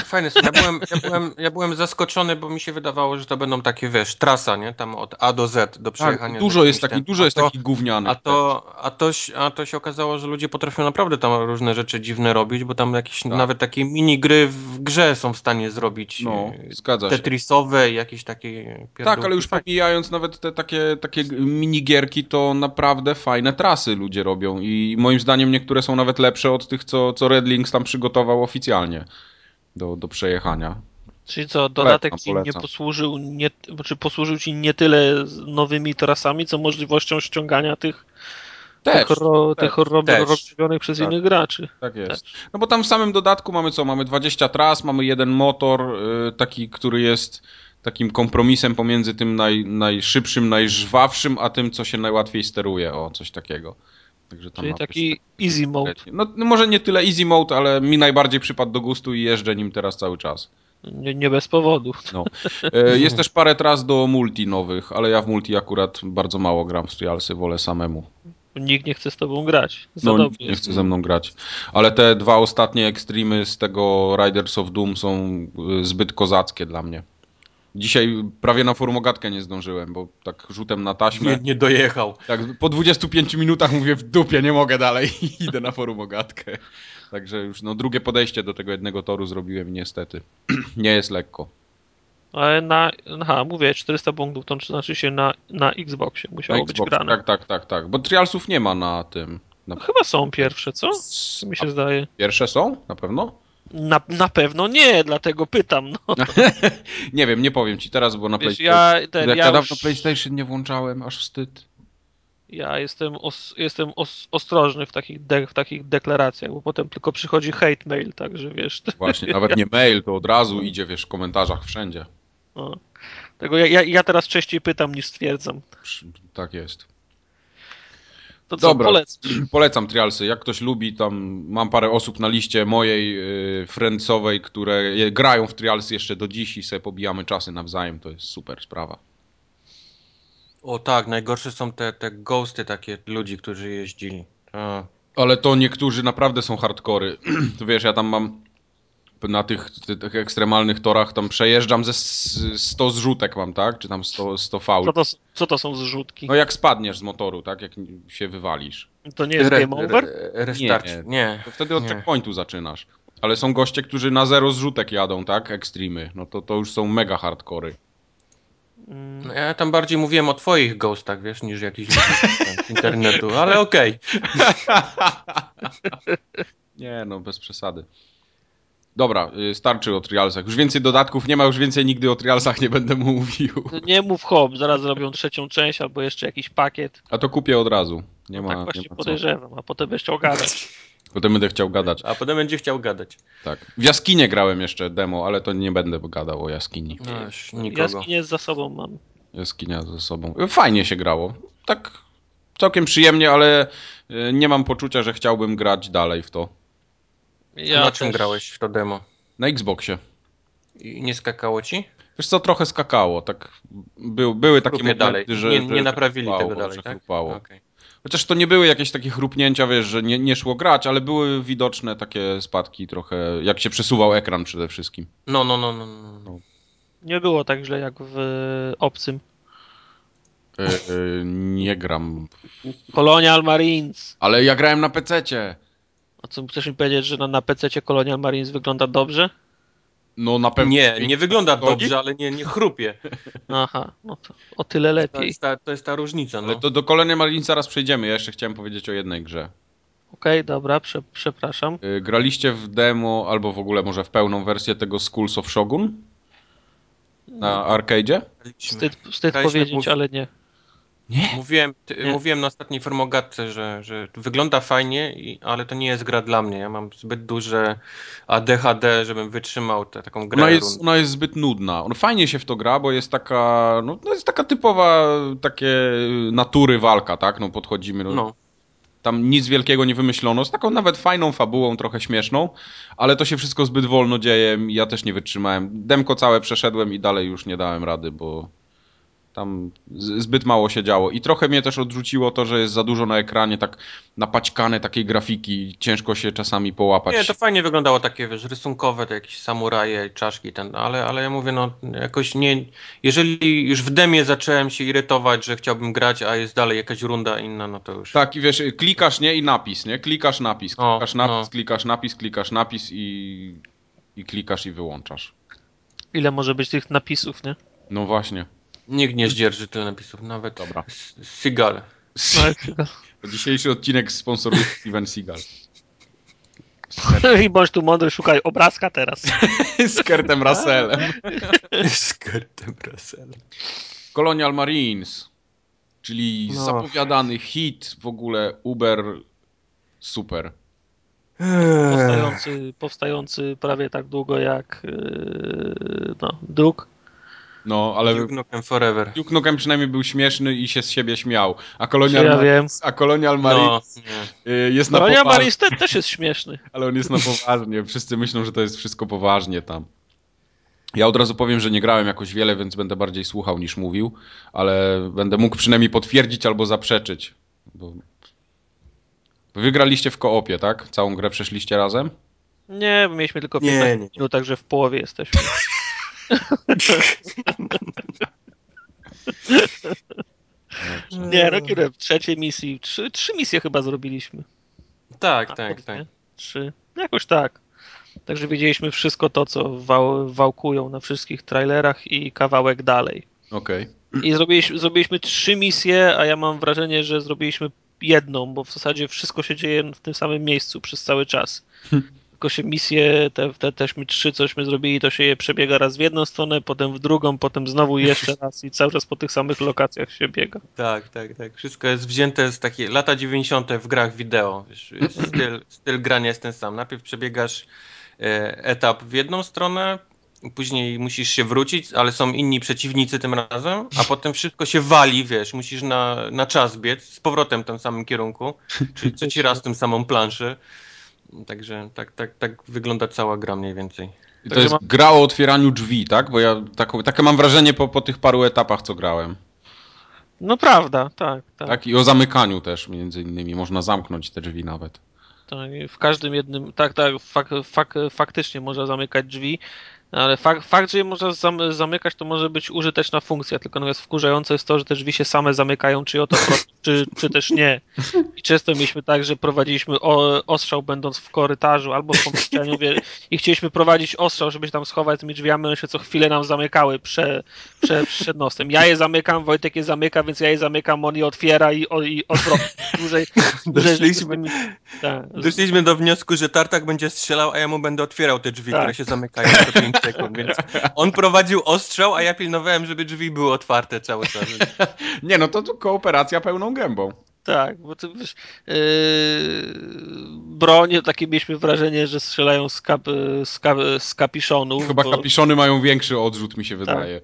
Fajne są. Ja byłem, ja, byłem, ja byłem zaskoczony, bo mi się wydawało, że to będą takie, wiesz, trasa, nie? Tam od A do Z do przejechania. Tak, dużo jest takich, dużo jest takich gównianych. A to, a, to, się- a to się okazało, że ludzie potrafią naprawdę tam różne rzeczy dziwne robić, bo tam jakieś Tak. nawet takie minigry w grze są w stanie zrobić. No, e, zgadza się. Tetrisowe, jakieś takie Tak, ale już pomijając nawet te takie, takie minigierki, to naprawdę fajne trasy ludzie robią i moim zdaniem niektóre są nawet lepsze od tych, co, co Red Links tam przygotował oficjalnie do, do przejechania. Czyli co, dodatek Polecam, ci nie polecam. posłużył, nie, czy posłużył ci nie tyle nowymi trasami, co możliwością ściągania tych, Też, tych, ro, też, tych ro, też. robionych przez Tak. innych graczy. tak jest. Też. No bo tam w samym dodatku mamy co? Mamy 20 tras, mamy jeden motor, y, taki, który jest takim kompromisem pomiędzy tym naj, najszybszym, najżwawszym, a tym, co się najłatwiej steruje. O, coś takiego. Także tam Czyli taki easy mode. No, no może nie tyle easy mode, ale mi najbardziej przypadł do gustu i jeżdżę nim teraz cały czas. Nie, nie bez powodu. No. E, Jest też parę tras do multi nowych, ale ja w multi akurat bardzo mało gram w Trialsy, wolę samemu. Nikt nie chce z tobą grać. Za No, nikt nie chce ze mną grać. Ale te dwa ostatnie ekstremy z tego Riders of Doom są y, zbyt kozackie dla mnie. Dzisiaj prawie na formogatkę nie zdążyłem, bo tak rzutem na taśmę. Nie, nie dojechał. Tak, po 25 minutach mówię w dupie, nie mogę dalej i idę na forumogatkę. Także już no, drugie podejście do tego jednego toru zrobiłem niestety. nie jest lekko. Ale na, aha, mówię, 400 punktów, to znaczy się na, na Xboxie musiało Na być Xbox, grane. tak, tak, tak, tak. Bo trialsów nie ma na tym. Na... No, chyba są pierwsze, co? Co mi się zdaje. Pierwsze są? Na pewno? Na, na pewno nie, dlatego pytam. No. nie wiem, nie powiem ci teraz, bo na Wiesz, PlayStation. ja, ten, Jak ja, ja już, dawno PlayStation nie włączałem, aż wstyd. ja jestem, os, jestem os, ostrożny w takich, de, w takich deklaracjach, bo potem tylko przychodzi hate mail, także wiesz. Właśnie, nawet nie mail, to od razu idzie, wiesz, w komentarzach wszędzie. No. Tego ja, ja, ja teraz częściej pytam niż stwierdzam. Tak jest. To co, Dobra. polecam. Polecam trialsy. Jak ktoś lubi, tam mam parę osób na liście mojej yy, friendsowej, które je, grają w trialsy jeszcze do dziś i sobie pobijamy czasy nawzajem. To jest super sprawa. O tak, najgorsze są te, te ghosty takie ludzi, którzy jeździli. A. Ale to niektórzy naprawdę są hardkory. to wiesz, ja tam mam na tych, ty- tych ekstremalnych torach, tam przejeżdżam ze s- 100 zrzutek mam, tak? Czy tam 100, 100 faul. Co to, co to są zrzutki? No jak spadniesz z motoru, tak? Jak się wywalisz. To nie jest Re- game over? re- Restart. Nie. Nie. To wtedy od Nie. checkpointu zaczynasz. Ale są goście, którzy na zero zrzutek jadą, tak? Extremy. No to to już są mega hardkory. Mm, No, ja tam bardziej mówiłem o twoich ghostach, wiesz, niż jakichś z internetu, ale okej. Nie, no bez przesady. Dobra, y, starczy o Trialsach. Już więcej dodatków nie ma, już więcej nigdy o Trialsach nie będę mówił. No nie mów hop, zaraz zrobią trzecią część albo jeszcze jakiś pakiet. A to kupię od razu. Nie ma, tak nie właśnie ma co. podejrzewam, a potem będziesz chciał gadać. Potem będę chciał gadać. A potem będzie chciał gadać. Tak. W jaskinie grałem jeszcze demo, ale to nie będę gadał o jaskini. No, już nikogo. Jaskinię za sobą mam. Jaskinia ze sobą. Fajnie się grało. Tak całkiem przyjemnie, ale y, nie mam poczucia, że chciałbym grać dalej w to. Ja na czym grałeś w to demo? Na Xboxie. I nie skakało ci? Wiesz co, trochę skakało, tak był, były takie Chrupie momenty, dalej. że... nie, że- nie naprawili że tego chrupało, dalej, tak? chrupało. Okej. Chociaż to nie były jakieś takie chrupnięcia, wiesz, że nie, nie szło grać, ale były widoczne takie spadki trochę, jak się przesuwał ekran przede wszystkim. No, no, no, no, no, no. Nie było tak źle jak w obcym. Y, y, nie gram. Colonial Marines. Ale ja grałem na PC-cie. A co chcesz mi powiedzieć, że na, na PC Colonial Marines wygląda dobrze? No na pewno. Nie, nie wygląda Chodzi? dobrze, ale nie, nie chrupie. Aha, no to o tyle To lepiej. jest ta, to jest ta różnica, no. Ale to do Colonial Marines zaraz przejdziemy. Ja jeszcze chciałem powiedzieć o jednej grze. Okej, dobra, prze, przepraszam. Y, Graliście w demo, albo w ogóle może w pełną wersję tego Skulls of Shogun? Na arcade'zie? Wstyd, wstyd powiedzieć, ale nie. Nie. Mówiłem, ty, Nie. mówiłem na ostatniej formogatce, że, że wygląda fajnie, i, ale to nie jest gra dla mnie. Ja mam zbyt duże ADHD, żebym wytrzymał tę taką grę. Ona jest, ona jest zbyt nudna. On fajnie się w to gra, bo jest taka, no to jest taka typowa takie natury walka, tak? No podchodzimy, no, No, tam nic wielkiego nie wymyślono, z taką nawet fajną fabułą, trochę śmieszną, ale to się wszystko zbyt wolno dzieje, ja też nie wytrzymałem. Demko całe przeszedłem i dalej już nie dałem rady, bo tam zbyt mało się działo. I trochę mnie też odrzuciło to, że jest za dużo na ekranie, tak napaćkane takiej grafiki, ciężko się czasami połapać. nie, to fajnie wyglądało takie, wiesz, rysunkowe, te jakieś samuraje, czaszki, ten, ale, ale ja mówię, no jakoś nie, jeżeli już w demie zacząłem się irytować, że chciałbym grać, a jest dalej jakaś runda inna, no to już. Tak, i wiesz, klikasz, nie? I napis, nie? Klikasz, napis, O, klikasz, napis, no. klikasz, napis, klikasz, napis i, i klikasz i wyłączasz. Ile może być tych napisów, nie? No właśnie. Nikt nie zdzierży tyle napisów, nawet Dobra. Seagal. Dzisiejszy odcinek sponsoruje Steven Seagal. I bądź tu mądry, szukaj obrazka teraz. Z Kurtem Russellem. Z Kurtem Russellem. Colonial Marines, czyli No. zapowiadany hit w ogóle Uber super. Powstający, powstający prawie tak długo jak yy, no, Duke. No, ale Duke Nukem Forever. Duke Nukem przynajmniej był śmieszny i się z siebie śmiał. A Colonial, Ja Marines, a Colonial No, Marines nie. y, jest na Colonial poważnie. Marines te, też jest śmieszny. Ale on jest na poważnie. Wszyscy myślą, że to jest wszystko poważnie tam. Ja od razu powiem, że nie grałem jakoś wiele, więc będę bardziej słuchał niż mówił, ale będę mógł przynajmniej potwierdzić albo zaprzeczyć. Bo... Wy graliście w koopie, tak? Całą grę przeszliście razem? Nie, mieliśmy tylko Nie, 15 nie. minut, także w połowie jesteśmy. Nie, no kiedy w trzeciej misji, trzy, trzy misje chyba zrobiliśmy. Tak, A, tak, nie? tak. Trzy. Jakoś tak. Także wiedzieliśmy wszystko to, co wał, wałkują na wszystkich trailerach i kawałek dalej. Okej. I zrobiliśmy, zrobiliśmy trzy misje, a ja mam wrażenie, że zrobiliśmy jedną, bo w zasadzie wszystko się dzieje w tym samym miejscu przez cały czas. Tylko się misje, te, te teśmy trzy, cośmy zrobili, to się je przebiega raz w jedną stronę, potem w drugą, potem znowu jeszcze raz i cały czas po tych samych lokacjach się biega. Tak, tak, tak. Wszystko jest wzięte z takie lata 90. w grach wideo. Wiesz, styl, styl grania jest ten sam. Najpierw przebiegasz e, etap w jedną stronę, później musisz się wrócić, ale są inni przeciwnicy tym razem, a potem wszystko się wali, wiesz, musisz na, na czas biec z powrotem w tym samym kierunku, czyli trzeci raz tym samą planszę. Także tak, tak, tak wygląda cała gra mniej więcej. I to Także jest mam- gra o otwieraniu drzwi, tak? Bo ja taką, takie mam wrażenie po, po tych paru etapach, co grałem. No prawda, tak, tak. Tak? I o zamykaniu też między innymi. Można zamknąć te drzwi nawet. Tak, w każdym jednym, tak, tak, fak, fak, faktycznie można zamykać drzwi, ale fakt, fakt, że je można zam, zamykać, to może być użyteczna funkcja, tylko natomiast wkurzające jest to, że te drzwi się same zamykają, czy o to czy, czy też nie. I często mieliśmy tak, że prowadziliśmy ostrzał będąc w korytarzu albo w pomieszczeniu wie, i chcieliśmy prowadzić ostrzał, żeby się tam schować tymi drzwiami, one się co chwilę nam zamykały prze, prze, przed nosem. Ja je zamykam, Wojtek je zamyka, więc ja je zamykam, on je otwiera i, o, i odwrotnie. Dłużej, dłużej Doszliśmy, tymi- tak. doszliśmy do wniosku, że Tartak będzie strzelał, a ja mu będę otwierał te drzwi, Tak. które się zamykają co 5 sekund, więc on prowadził ostrzał, a ja pilnowałem, żeby drzwi były otwarte cały czas. Nie, no to tu kooperacja pełną gębą. Tak, bo to wiesz, yy, broń, takie mieliśmy wrażenie, że strzelają z, kap, z, kap, z kapiszonów, Chyba bo, kapiszony mają większy odrzut, mi się wydaje.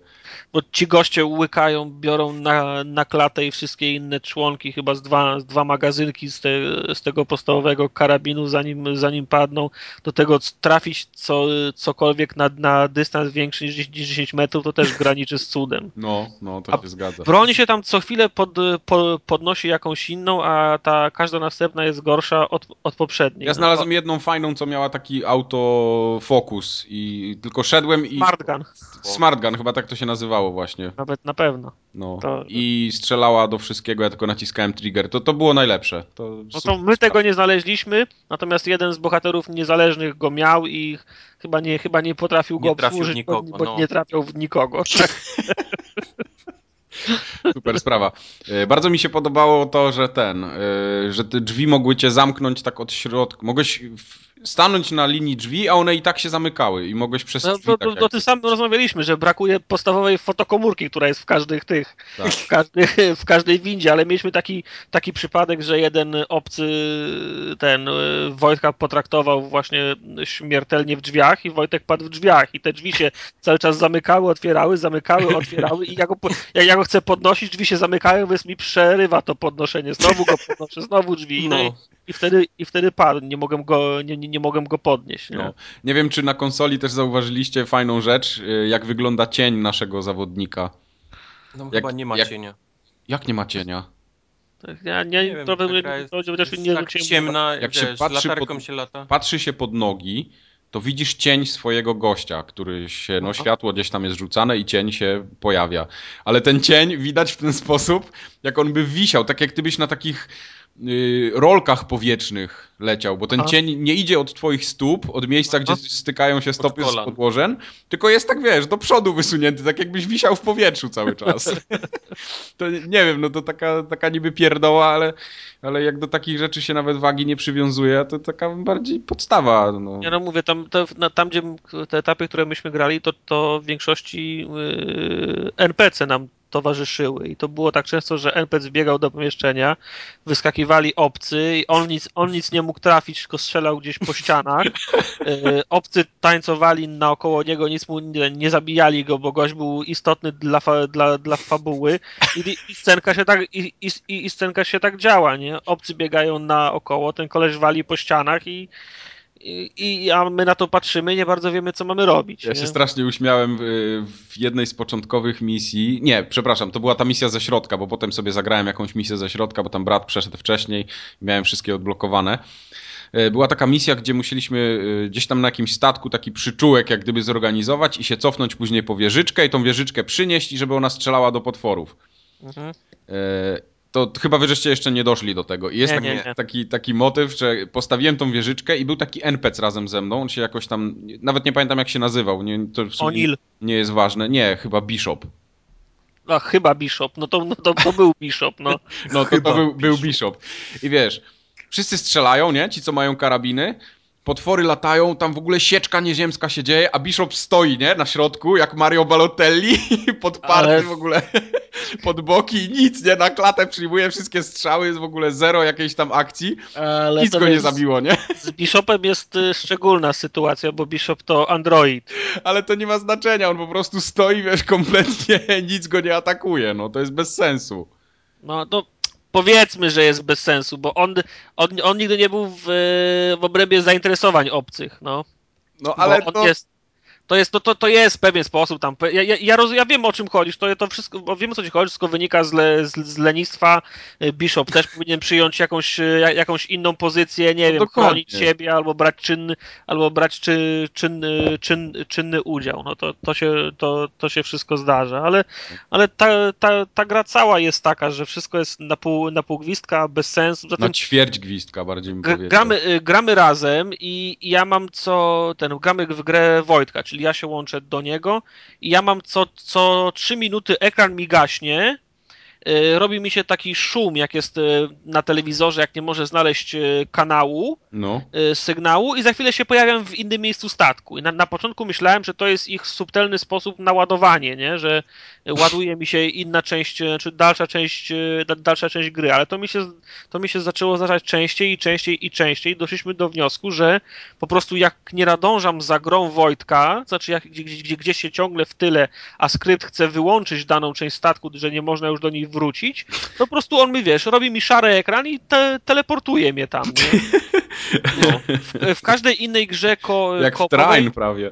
Bo ci goście łykają, biorą na, na klatę i wszystkie inne członki, chyba z dwa, z dwa magazynki z, te, z tego podstawowego karabinu, zanim, zanim padną. Do tego trafić co, cokolwiek na, na dystans większy niż 10 10 metrów, to też graniczy z cudem. No, no, to A się zgadza. Broń się tam co chwilę pod, po, podnosi jakąś inną, a ta każda następna jest gorsza od, od poprzedniej. Ja znalazłem jedną fajną, co miała taki autofokus i tylko szedłem i... Smart gun, Smart gun, chyba tak to się nazywało właśnie. nawet na pewno. No. To- I strzelała do wszystkiego, ja tylko naciskałem trigger. To, to było najlepsze. To No to my tego nie znaleźliśmy, natomiast jeden z bohaterów niezależnych go miał i chyba nie, chyba nie potrafił go Nie trafił w obsłużyć, nikogo, bo, bo no. nie trafiał w nikogo. Tak. Super sprawa. E, Bardzo mi się podobało to, że ten, e, że te drzwi mogły cię zamknąć tak od środka. Mogłeś stanąć na linii drzwi, a one i tak się zamykały i mogłeś przez No, drzwi to, tak to, tym samym rozmawialiśmy, że brakuje podstawowej fotokomórki, która jest w każdych tych, Tak. w, każdej, w każdej windzie, ale mieliśmy taki, taki przypadek, że jeden obcy ten y, Wojtka potraktował właśnie śmiertelnie w drzwiach i Wojtek padł w drzwiach i te drzwi się cały czas zamykały, otwierały, zamykały, otwierały i ja go, jak ja go chcę podnosić, drzwi się zamykają, więc mi przerywa to podnoszenie, znowu go podnoszę, znowu drzwi no. No. i, i, wtedy, i wtedy padł, nie mogłem go, nie, nie, nie mogłem go podnieść. Nie? No. Nie wiem, czy na konsoli też zauważyliście fajną rzecz, e, jak wygląda cień naszego zawodnika. No Jak- chyba nie ma jak- cienia. Jak nie ma cienia? Tak, Ja nie, Nie wiem, nie, gra jest, nie tak ciemna, Jak jak się wiesz, patrzy latarką pod- się lata. Patrzy się pod nogi, to widzisz cień swojego gościa, który się, no Aha. światło gdzieś tam jest rzucane i cień się pojawia. Ale ten cień widać w ten sposób, jak on by wisiał, tak jak gdybyś na takich y, rolkach powietrznych leciał, bo ten Aha. cień nie idzie od twoich stóp, od miejsca, gdzie stykają się stopy z podłożem, tylko jest tak, wiesz, do przodu wysunięty, tak jakbyś wisiał w powietrzu cały czas. to nie wiem, no to taka, taka niby pierdoła, ale, ale jak do takich rzeczy się nawet wagi nie przywiązuje, to taka bardziej podstawa. No. Ja no mówię, tam, to, na, tam gdzie te etapy, które myśmy grali, to, to w większości yy, NPC nam towarzyszyły i to było tak często, że NPC biegał do pomieszczenia, wyskakiwali obcy i on nic, on nic nie mógł trafić, tylko strzelał gdzieś po ścianach. Yy, obcy tańcowali naokoło niego, nic mu nie, nie zabijali go, bo gość był istotny dla, fa, dla, dla fabuły i, i, scenka się tak, i, i, i scenka się tak działa, nie? Obcy biegają naokoło, ten koleś wali po ścianach i i, i a my na to patrzymy i nie bardzo wiemy, co mamy robić. Ja nie? się strasznie uśmiałem w, w jednej z początkowych misji. Nie, przepraszam, to była ta misja ze środka, bo potem sobie zagrałem jakąś misję ze środka, bo tam brat przeszedł wcześniej i miałem wszystkie odblokowane. E, Była taka misja, gdzie musieliśmy e, gdzieś tam na jakimś statku taki przyczółek jak gdyby zorganizować i się cofnąć później po wieżyczkę i tą wieżyczkę przynieść i żeby ona strzelała do potworów. Mhm. To chyba wy żeście jeszcze nie doszli do tego. I jest Nie, taki, nie, nie. Taki, taki motyw, że postawiłem tą wieżyczkę i był taki NPC razem ze mną. On się jakoś tam, nawet nie pamiętam jak się nazywał. Nie, to nie jest ważne. Nie, chyba Bishop. No chyba Bishop, no to, no to, to był Bishop, no. No to, to był, był. Bishop. I wiesz, wszyscy strzelają, nie? Ci, co mają karabiny. Potwory latają, tam w ogóle sieczka nieziemska się dzieje, a Bishop stoi, nie? Na środku, jak Mario Balotelli, podparty Ale- w ogóle pod boki i nic, nie? Na klatę przyjmuje wszystkie strzały, jest w ogóle zero jakiejś tam akcji. Ale Nic go nie zabiło, nie? Z Bishopem jest y, szczególna sytuacja, bo Bishop to android. Ale to nie ma znaczenia, on po prostu stoi, wiesz, kompletnie nic go nie atakuje, no to jest bez sensu. No to powiedzmy, że jest bez sensu, bo on, on, on nigdy nie był w, w obrębie zainteresowań obcych, no. No ale on to... jest, To jest, to, to, to jest pewien sposób tam. Ja, ja, ja, roz, ja wiem o czym chodzi, to, to wszystko, bo wiem o co ci chodzi, wszystko wynika z, le, z, z lenistwa. Y, Bishop też powinien przyjąć jakąś, y, jakąś inną pozycję, nie No wiem, dokładnie. chronić siebie albo brać czynny, albo brać czy, czynny, czyn, czynny udział. No to, to, się, to, to się wszystko zdarza, ale, ale ta, ta, ta gra cała jest taka, że wszystko jest na pół, na pół gwizdka, bez sensu. Zatem Na ćwierć gwizdka bardziej G- powiedział. gramy, y, gramy razem i, i ja mam co ten, gramy w grę Wojtka, czyli ja się łączę do niego i ja mam co, co 3 minuty ekran mi gaśnie, robi mi się taki szum, jak jest y, na telewizorze, jak nie może znaleźć y, kanału, No. sygnału i za chwilę się pojawiam w innym miejscu statku. I na, na początku myślałem, że to jest ich subtelny sposób na ładowanie, nie? że ładuje mi się inna część, czy dalsza część, da- dalsza część gry, ale to mi się, to mi się zaczęło zdarzać częściej i częściej i częściej. Doszliśmy do wniosku, że po prostu jak nie nadążam za grą Wojtka, znaczy jak gdzie, gdzie, gdzieś się ciągle w tyle, a skrypt chce wyłączyć daną część statku, że nie można już do niej wrócić, to po prostu on mi, wiesz, robi mi szary ekran i te, teleportuje mnie tam, nie? No. W, w każdej innej grze ko, Jak train prawie.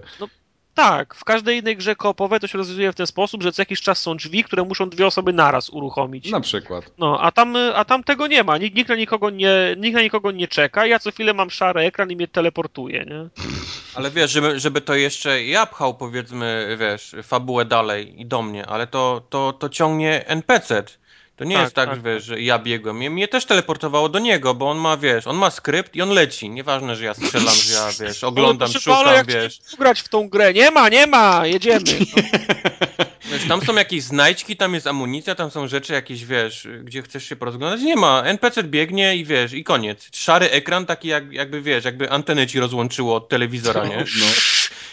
Tak, w każdej innej grze koopowej to się rozwiązuje w ten sposób, że co jakiś czas są drzwi, które muszą dwie osoby naraz uruchomić. Na przykład. No, a tam, a tam tego nie ma. Nikt, nikt, na nikogo nie, nikt na nikogo nie czeka. Ja co chwilę mam szary ekran i mnie teleportuje, nie? Ale wiesz, żeby, żeby to jeszcze ja pchał, powiedzmy, wiesz, fabułę dalej i do mnie, ale to, to, to ciągnie NPC. To nie Tak, jest tak, tak, że, wiesz, że ja biegłem. Mnie, mnie też teleportowało do niego, bo on ma, wiesz, on ma skrypt i on leci. Nieważne, że ja strzelam, że ja, wiesz, oglądam, proszę szukam, pana, jak wiesz. grać w tą grę. Nie ma, nie ma, jedziemy. No. wiesz. Tam są jakieś znajdźki, tam jest amunicja, tam są rzeczy jakieś, wiesz, gdzie chcesz się porozglądać. Nie ma. NPC biegnie i wiesz, i koniec. Szary ekran, taki jak, jakby, wiesz, jakby antenę ci rozłączyło od telewizora, nie? No.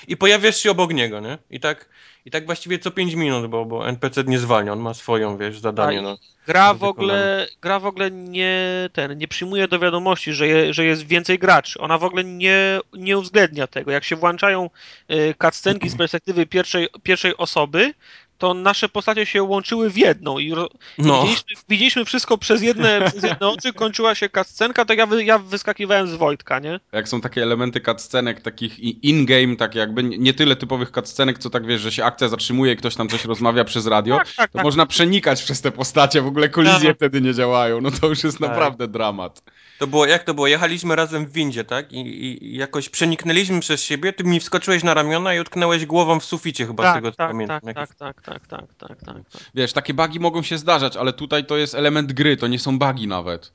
I pojawiasz się obok niego, nie? I tak, i tak właściwie co 5 minut, bo, bo NPC nie zwalnia, on ma swoją, wiesz, zadanie, no. Gra w ogóle, gra w ogóle nie, ten, nie przyjmuje do wiadomości, że, je, że jest więcej graczy. Ona w ogóle nie, nie uwzględnia tego. Jak się włączają y, cutscenki z perspektywy pierwszej, pierwszej osoby, to nasze postacie się łączyły w jedną i, ro, No. widzieliśmy, widzieliśmy wszystko przez jedne, przez jedne oczy, kończyła się cutscenka, to ja, wy, ja wyskakiwałem z Wojtka, nie? Jak są takie elementy cutscenek, takich in-game, tak jakby nie nie tyle typowych cutscenek, co tak wiesz, że się akcja zatrzymuje i ktoś tam coś rozmawia przez radio, Tak, tak, to tak. można przenikać przez te postacie, w ogóle kolizje Tak. wtedy nie działają, no to już jest Tak. naprawdę dramat. To było, jak to było? Jechaliśmy razem w windzie, tak? I, i, i jakoś przeniknęliśmy przez siebie, ty mi wskoczyłeś na ramiona i utknęłeś głową w suficie chyba z Tak, tego, co tak, pamiętam. tak, tak, tak, tak, tak, tak, tak, tak. Wiesz, takie bugi mogą się zdarzać, ale tutaj to jest element gry, to nie są bugi nawet.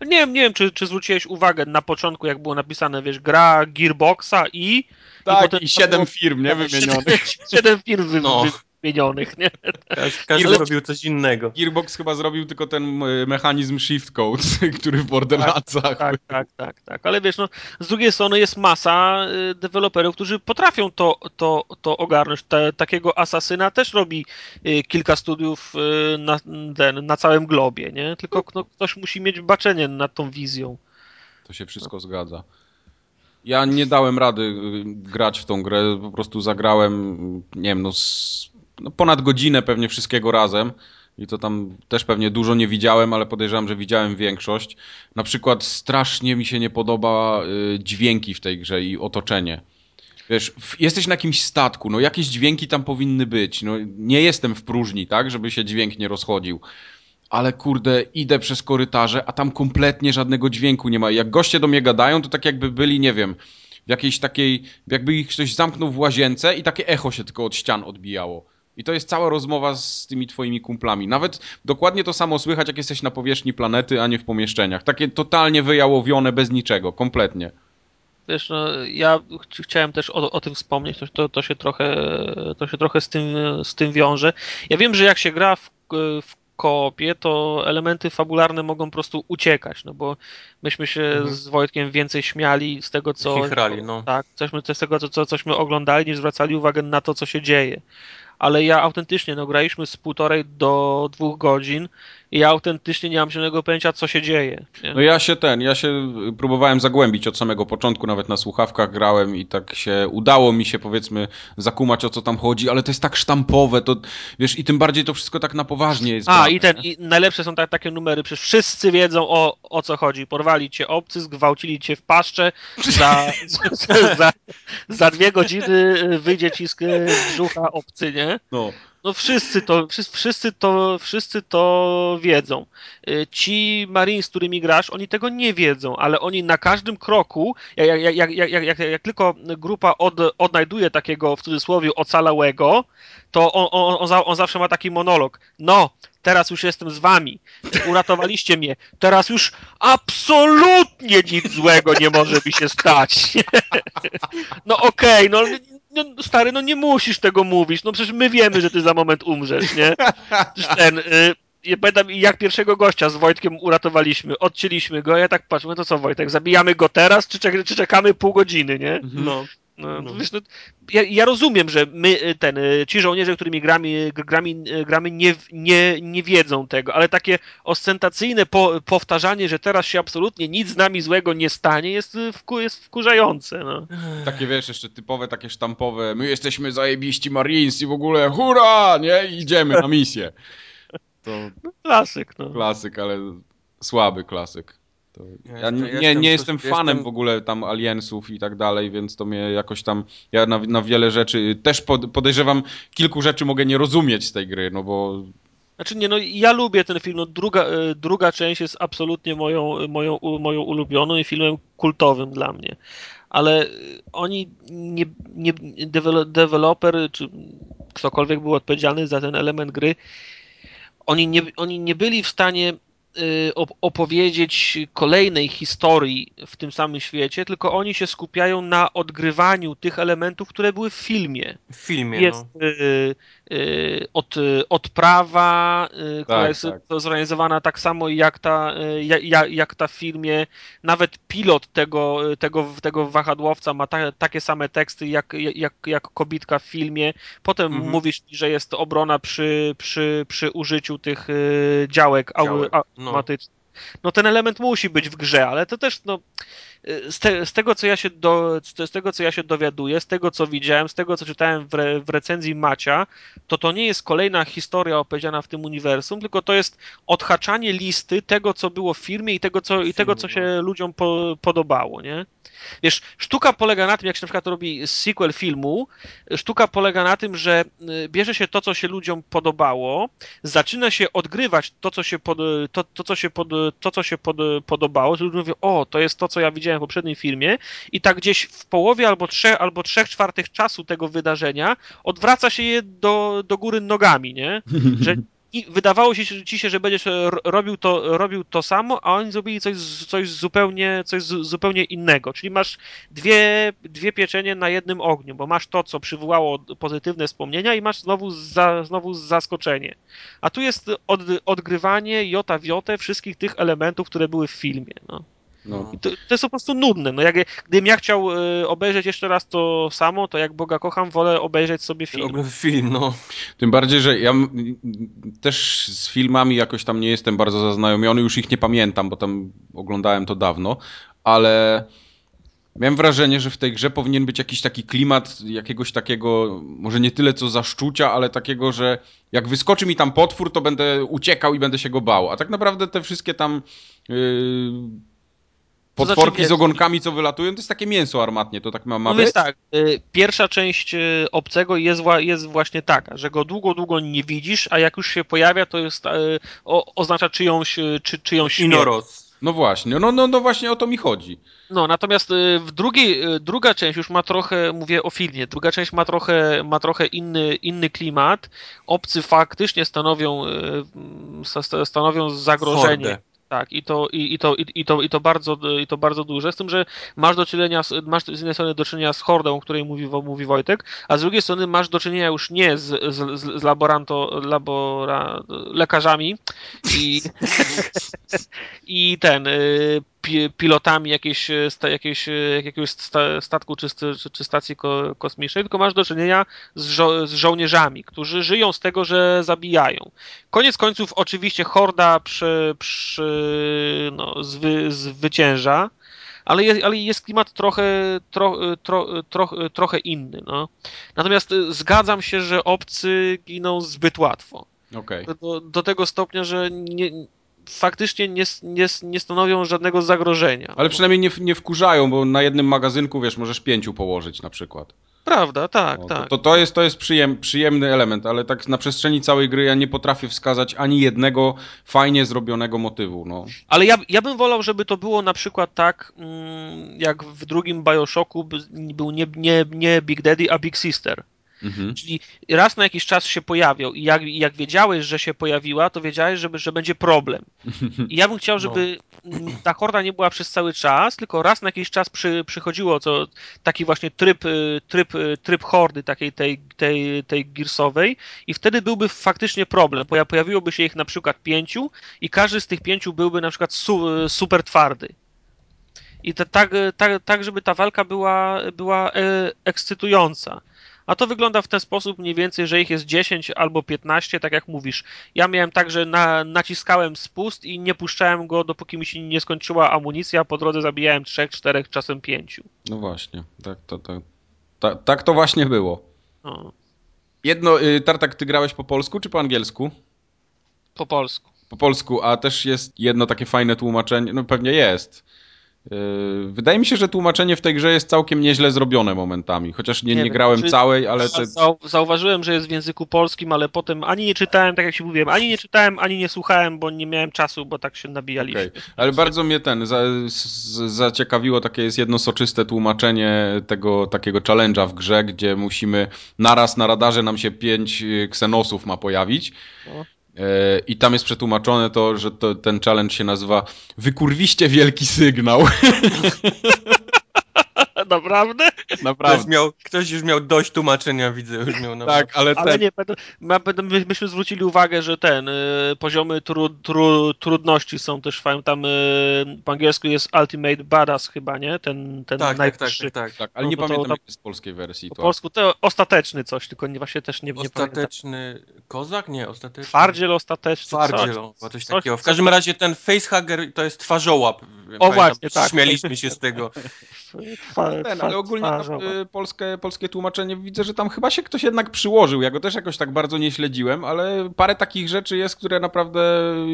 Nie wiem, nie wiem, czy, czy zwróciłeś uwagę na początku, jak było napisane, wiesz, gra Gearboxa i... Tak, potem i siedem było- firm, nie, wymienionych. Siedem firm wy, No. Wy, wymienionych, nie? Każ- Każdy Ale- robił coś innego. Gearbox chyba zrobił tylko ten mechanizm shift code, który w Borderlandsach. Tak, tak, tak, tak. Ale wiesz, no, z drugiej strony jest masa y, deweloperów, którzy potrafią to, to, to ogarnąć. Te, takiego asasyna też robi y, kilka studiów y, na, ten, na całym globie, nie? Tylko no, ktoś musi mieć baczenie nad tą wizją. To się wszystko zgadza. Ja nie dałem rady grać w tą grę, po prostu zagrałem, nie wiem, no, z, no ponad godzinę pewnie wszystkiego razem. I to tam też pewnie dużo nie widziałem, ale podejrzewam, że widziałem większość. Na przykład strasznie mi się nie podoba y, dźwięki w tej grze i otoczenie. Wiesz, w, jesteś na jakimś statku, no jakieś dźwięki tam powinny być. No, nie jestem w próżni, tak, żeby się dźwięk nie rozchodził. Ale kurde, idę przez korytarze, a tam kompletnie żadnego dźwięku nie ma. Jak goście do mnie gadają, to tak jakby byli, nie wiem, w jakiejś takiej, jakby ich ktoś zamknął w łazience i takie echo się tylko od ścian odbijało. I to jest cała rozmowa z tymi twoimi kumplami. Nawet dokładnie to samo słychać, jak jesteś na powierzchni planety, a nie w pomieszczeniach. Takie totalnie wyjałowione, bez niczego, kompletnie. Wiesz, no, ja ch- chciałem też o, o tym wspomnieć, to, to, to się trochę, to się trochę z, tym, z tym wiąże. Ja wiem, że jak się gra w, w koopie, to elementy fabularne mogą po prostu uciekać, no bo myśmy się Mhm. z Wojtkiem więcej śmiali z tego, co... Chichrali, no. Tak, cośmy, z tego, co, co, cośmy oglądali, niż zwracali uwagę na to, co się dzieje. Ale ja autentycznie, no graliśmy z półtorej do dwóch godzin i ja autentycznie nie mam żadnego pojęcia, co się dzieje. Nie? No ja się ten, ja się próbowałem zagłębić od samego początku, nawet na słuchawkach grałem i tak się udało mi się powiedzmy zakumać o co tam chodzi, ale to jest tak sztampowe, to wiesz, i tym bardziej to wszystko tak na poważnie jest. A, i ten, i najlepsze są tak, takie numery, przecież wszyscy wiedzą o, o co chodzi. Porwali cię obcy, zgwałcili cię w paszcze, za, za, za, za dwie godziny wyjdzie ci z brzucha obcy, nie? No. No wszyscy to, wszyscy, to, wszyscy to wiedzą. Y, Ci Marines, z którymi grasz, oni tego nie wiedzą, ale oni na każdym kroku, jak, jak, jak, jak, jak, jak, tylko grupa od, odnajduje takiego w cudzysłowie ocalałego, to on, on, on, on zawsze ma taki monolog. No, teraz już jestem z wami. Uratowaliście mnie. Teraz już absolutnie nic złego nie może mi się stać. No okej, no, no stary, no nie musisz tego mówić. No przecież my wiemy, że ty za moment umrzesz, nie? Ten... Y ja pamiętam, jak pierwszego gościa z Wojtkiem uratowaliśmy, odcięliśmy go, ja tak patrzę, no to co Wojtek, zabijamy go teraz, czy, czek czy czekamy pół godziny, nie? No. No, No. Wiesz, no, ja, ja rozumiem, że my, y, ten, y, ci żołnierze, którymi gramy, gramy, gramy nie, nie, nie wiedzą tego, ale takie ostentacyjne po, powtarzanie, że teraz się absolutnie nic z nami złego nie stanie, jest, y, wku, jest wkurzające. No. Takie wiesz, jeszcze typowe, takie sztampowe, my jesteśmy zajebiści Marines i w ogóle hurra, nie? Idziemy na misję. To Klasyk, no. klasyk, ale słaby klasyk. To Ja ja nie, jestem nie jestem fanem jestem- w ogóle tam aliensów i tak dalej, więc to mnie jakoś tam, ja na, na wiele rzeczy, też pod, podejrzewam, kilku rzeczy mogę nie rozumieć z tej gry, no bo Znaczy nie, no ja lubię ten film, no druga, y, druga część jest absolutnie moją, moją, moją ulubioną i filmem kultowym dla mnie. Ale y, oni nie, nie dewelo- deweloper, czy ktokolwiek był odpowiedzialny za ten element gry, oni nie, oni nie byli w stanie opowiedzieć kolejnej historii w tym samym świecie, tylko oni się skupiają na odgrywaniu tych elementów, które były w filmie. W filmie, Jest no. Y, od, y, odprawa, y, która Tak, jest tak. zorganizowana tak samo jak ta, y, jak, jak, ta w filmie. Nawet pilot tego, tego, tego wahadłowca ma ta, takie same teksty jak, jak, jak kobitka w filmie. Potem Mhm. mówisz, że jest obrona przy, przy, przy użyciu tych działek, Działek, no. automatycznych. No ten element musi być w grze, ale to też no z, te, z tego co ja się do, z tego co ja się dowiaduję, z tego co widziałem, z tego co czytałem w, re, w recenzji Macia, to to nie jest kolejna historia opowiedziana w tym uniwersum, tylko to jest odhaczanie listy tego co było w firmie i tego co, i tego, co się ludziom po, podobało, nie? Wiesz, sztuka polega na tym, jak się na przykład robi sequel filmu, sztuka polega na tym, że y, bierze się to, co się ludziom podobało, zaczyna się odgrywać to, co się, pod, to, to, co się, pod, to, co się pod, podobało, ludzie mówią, o, to jest to, co ja widziałem w poprzednim filmie i tak gdzieś w połowie albo trzech, albo trzech czwartych czasu tego wydarzenia odwraca się je do, do góry nogami, nie? Że i wydawało się ci się, że będziesz ro- robił to, robił to samo, a oni zrobili coś, coś zupełnie, coś zupełnie innego. Czyli masz dwie, dwie pieczenie na jednym ogniu, bo masz to, co przywołało pozytywne wspomnienia i masz znowu, za, znowu zaskoczenie. A tu jest od, odgrywanie jota w jotę wszystkich tych elementów, które były w filmie. No. No, I to, to jest po prostu nudne. No jak, gdybym ja chciał y, obejrzeć jeszcze raz to samo, to jak Boga kocham, wolę obejrzeć sobie film. Film, no. Tym bardziej, że ja m- też z filmami jakoś tam nie jestem bardzo zaznajomiony, już ich nie pamiętam, bo tam oglądałem to dawno, ale miałem wrażenie, że w tej grze powinien być jakiś taki klimat jakiegoś takiego, może nie tyle co zaszczucia, ale takiego, że jak wyskoczy mi tam potwór, to będę uciekał i będę się go bał. A tak naprawdę te wszystkie tam yy, Znaczy, potworki wiesz- z ogonkami, co wylatują, to jest takie mięso armatnie, to tak ma, ma No być? tak, y, pierwsza część y, obcego jest, jest właśnie taka, że go długo, długo nie widzisz, a jak już się pojawia, to jest y, o, oznacza czyjąś, czy, czyjąś śmierć. Inoros. No właśnie, no, no, no właśnie o to mi chodzi. No, natomiast w drugiej, druga część już ma trochę, mówię o filmie, druga część ma trochę, ma trochę inny, inny klimat. Obcy faktycznie stanowią, sta- stanowią zagrożenie. Hordę. Tak, i to, i, i, to, i, i, to, i, to bardzo, I to bardzo duże, z tym, że masz do czynienia, masz z jednej strony do czynienia z hordą, o której mówi, mówi Wojtek, a z drugiej strony masz do czynienia już nie z, z, z laboranto, labora, lekarzami i, i ten, y, pi, pilotami jakiejś, sta, jakiejś, jakiegoś sta, statku czy, czy, czy stacji ko, kosmicznej, tylko masz do czynienia z, żo, z, żołnierzami, którzy żyją z tego, że zabijają. Koniec końców oczywiście horda przy, przy, no, zwy, zwycięża, ale jest, ale jest klimat trochę, tro, tro, tro, trochę inny. No. Natomiast zgadzam się, że obcy giną zbyt łatwo. Okay. Do, do tego stopnia, że nie, faktycznie nie, nie, nie stanowią żadnego zagrożenia. Ale przynajmniej nie, nie wkurzają, bo na jednym magazynku, wiesz, możesz pięciu położyć na przykład. Prawda, tak, no, tak. To, to jest, to jest przyjem, przyjemny element, ale tak na przestrzeni całej gry ja nie potrafię wskazać ani jednego fajnie zrobionego motywu. No. Ale ja, ja bym wolał, żeby to było na przykład tak, mm, jak w drugim Bioshocku był nie, nie, nie Big Daddy, a Big Sister. Mhm. Czyli raz na jakiś czas się pojawiał i jak, jak wiedziałeś, że się pojawiła, to wiedziałeś, żeby, że będzie problem. I ja bym chciał, żeby no. ta horda nie była przez cały czas, tylko raz na jakiś czas przy, przychodziło co, taki właśnie tryb, y, tryb, y, tryb hordy takiej tej, tej, tej Gearsowej i wtedy byłby faktycznie problem. Pojawiłoby się ich na przykład pięciu i każdy z tych pięciu byłby na przykład su, super twardy. I to, tak, tak, tak, żeby ta walka była, była e, ekscytująca. A to wygląda w ten sposób mniej więcej, że ich jest 10 albo 15, tak jak mówisz. Ja miałem tak, że na, naciskałem spust i nie puszczałem go, dopóki mi się nie skończyła amunicja, po drodze zabijałem 3, 4, czasem 5. No właśnie, tak to, to, ta, tak to właśnie było. No. Jedno, y, Tartak, ty grałeś po polsku czy po angielsku? Po polsku. Po polsku, a też jest jedno takie fajne tłumaczenie, no pewnie jest wydaje mi się, że tłumaczenie w tej grze jest całkiem nieźle zrobione momentami, chociaż nie, nie, nie grałem czy... całej, ale... Te... Zauważyłem, że jest w języku polskim, ale potem ani nie czytałem, tak jak się mówiłem, ani nie czytałem, ani nie słuchałem, bo nie miałem czasu, bo tak się nabijaliśmy. Okay. Ale bardzo mnie ten za, z, zaciekawiło, takie jest jedno soczyste tłumaczenie tego takiego challenge'a w grze, gdzie musimy naraz na radarze nam się pięć ksenosów ma pojawić. No. I tam jest przetłumaczone to, że to, ten challenge się nazywa Wykurwiście wielki sygnał. Naprawdę? Naprawdę. Ktoś, miał, ktoś już miał dość tłumaczenia, widzę. Już miał tak, ale, ale ten... nie, będę, my, myśmy zwrócili uwagę, że ten, y, poziomy tru, tru, trudności są też fajne. Tam y, po angielsku jest Ultimate Badass chyba, nie? Ten, ten tak, tak, tak, tak, tak, tak. Ale no, nie pamiętam, to, jest z polskiej wersji. Po to. polsku to ostateczny coś, tylko nie, właśnie też nie, nie Ostateczny pamiętam. kozak? Nie, ostateczny. Twardziel ostateczny. Twardziel, coś, coś takiego. W każdym razie ten facehugger to jest twarzołap. O Pamiętam, właśnie, tak. Śmieliśmy się z tego. ten, ale ogólnie y, polskie, polskie tłumaczenie widzę, że tam chyba się ktoś jednak przyłożył. Ja go też jakoś tak bardzo nie śledziłem, ale parę takich rzeczy jest, które naprawdę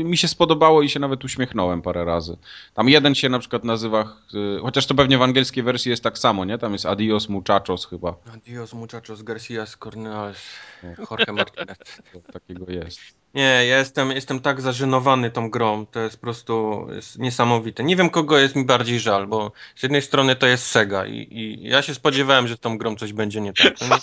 mi się spodobało i się nawet uśmiechnąłem parę razy. Tam jeden się na przykład nazywa, y, chociaż to pewnie w angielskiej wersji jest tak samo, nie? Tam jest Adios Muchachos chyba. Adios Muchachos Garcias Cornales Jorge Martinez. Takiego jest. Nie, ja jestem, jestem tak zażenowany tą grą, to jest po prostu jest niesamowite. Nie wiem, kogo jest mi bardziej żal, bo z jednej strony to jest Sega i, i ja się spodziewałem, że z tą grą coś będzie nie tak. Nie,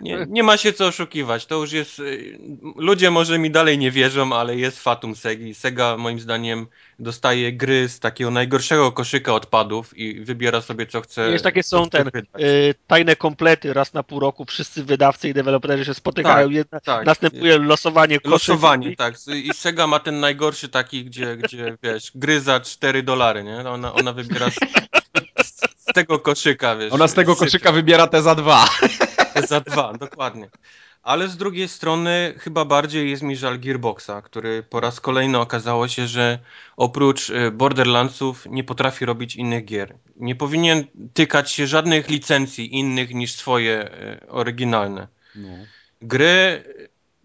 nie, nie, ma się co oszukiwać, to już jest... Y, ludzie może mi dalej nie wierzą, ale jest fatum Segi. Sega moim zdaniem dostaje gry z takiego najgorszego koszyka odpadów i wybiera sobie co chce. Jest takie są ten y, tajne komplety, raz na pół roku wszyscy wydawcy i deweloperzy się spotykają, tak, jedna, tak. następuje losowanie koszyków. Losowanie, tak. I Sega ma ten najgorszy taki, gdzie, gdzie wiesz, gry za 4 dolary, nie? Ona, ona wybiera z, z, tego koszyka, wiesz. Ona z tego koszyka wybiera te za dwa. Te za dwa, dokładnie. Ale z drugiej strony chyba bardziej jest mi żal Gearboxa, który po raz kolejny okazało się, że oprócz y, Borderlandsów nie potrafi robić innych gier. Nie powinien tykać się żadnych licencji innych niż swoje y, oryginalne. No. Gry,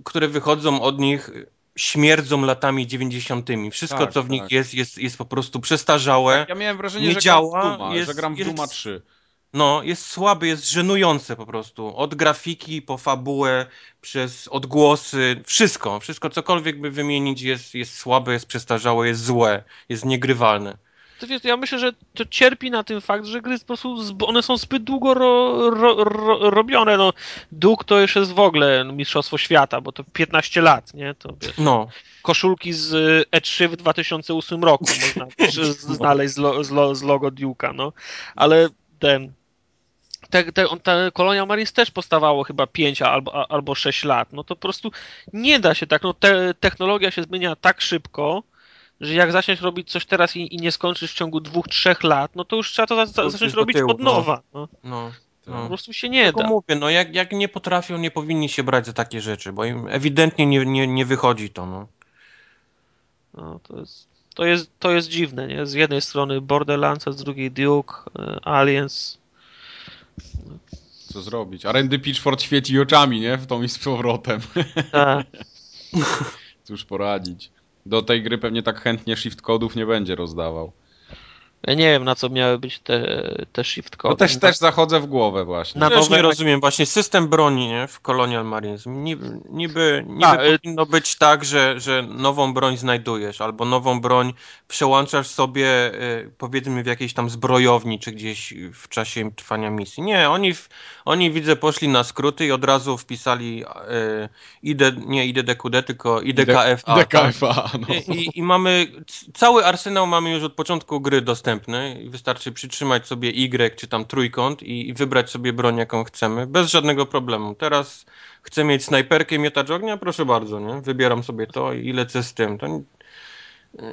które wychodzą od nich śmierdzą latami 90. Wszystko, tak, co w tak. nich jest, jest, jest po prostu przestarzałe. Ja miałem wrażenie, nie że działa, gram Duma, jest, że gram w Duma 3. No, jest słaby, jest żenujące po prostu. Od grafiki po fabułę, przez odgłosy, wszystko, wszystko, cokolwiek by wymienić jest, jest słabe, jest przestarzałe, jest złe, jest niegrywalne. Ja myślę, że to cierpi na tym fakt, że gry po prostu, one są zbyt długo ro, ro, ro, robione. No, Duk to już jest w ogóle Mistrzostwo Świata, bo to 15 lat, nie? To wiesz, no. Koszulki z E3 w 2008 roku można znaleźć z, lo, z, lo, z logo Duke'a, no. Ale ten te, te, te Kolonia Marines też powstawało chyba 5 albo, albo 6 lat. No to po prostu nie da się tak. No te, technologia się zmienia tak szybko, że jak zaczniesz robić coś teraz i, i nie skończysz w ciągu dwóch, trzech lat, no to już trzeba to za, za, zacząć robić tyłu, od no. nowa. No. No. Po no. prostu się nie Tylko da. mówię, no jak, jak nie potrafią, nie powinni się brać za takie rzeczy, bo im ewidentnie nie, nie, nie wychodzi to, no. No, to, jest, to, jest, to jest dziwne, nie? Z jednej strony Borderlands, a z drugiej Duke, e, Aliens. Co zrobić? A Randy Pitchford świeci oczami, nie? W tą i z powrotem. Tak. Cóż poradzić. Do tej gry pewnie tak chętnie shift kodów nie będzie rozdawał. Ja nie wiem, na co miały być te, te shift code. No też, też zachodzę w głowę właśnie. Na Też nowe- nie rozumiem, właśnie system broni nie, w Colonial Marines. Niby, niby, niby A, y- powinno być tak, że, że nową broń znajdujesz, albo nową broń przełączasz sobie, y, powiedzmy, w jakiejś tam zbrojowni, czy gdzieś w czasie trwania misji. Nie, oni, w, oni widzę, poszli na skróty i od razu wpisali y, ID, nie IDDQD, tylko IDKFA. tak? DKFA, no. I, i, I mamy cały arsenał mamy już od początku gry dostępny. I Wystarczy przytrzymać sobie Y czy tam trójkąt i, i wybrać sobie broń, jaką chcemy, bez żadnego problemu. Teraz chcę mieć snajperkę, miotacz ognia, proszę bardzo, nie? Wybieram sobie to i lecę z tym. To...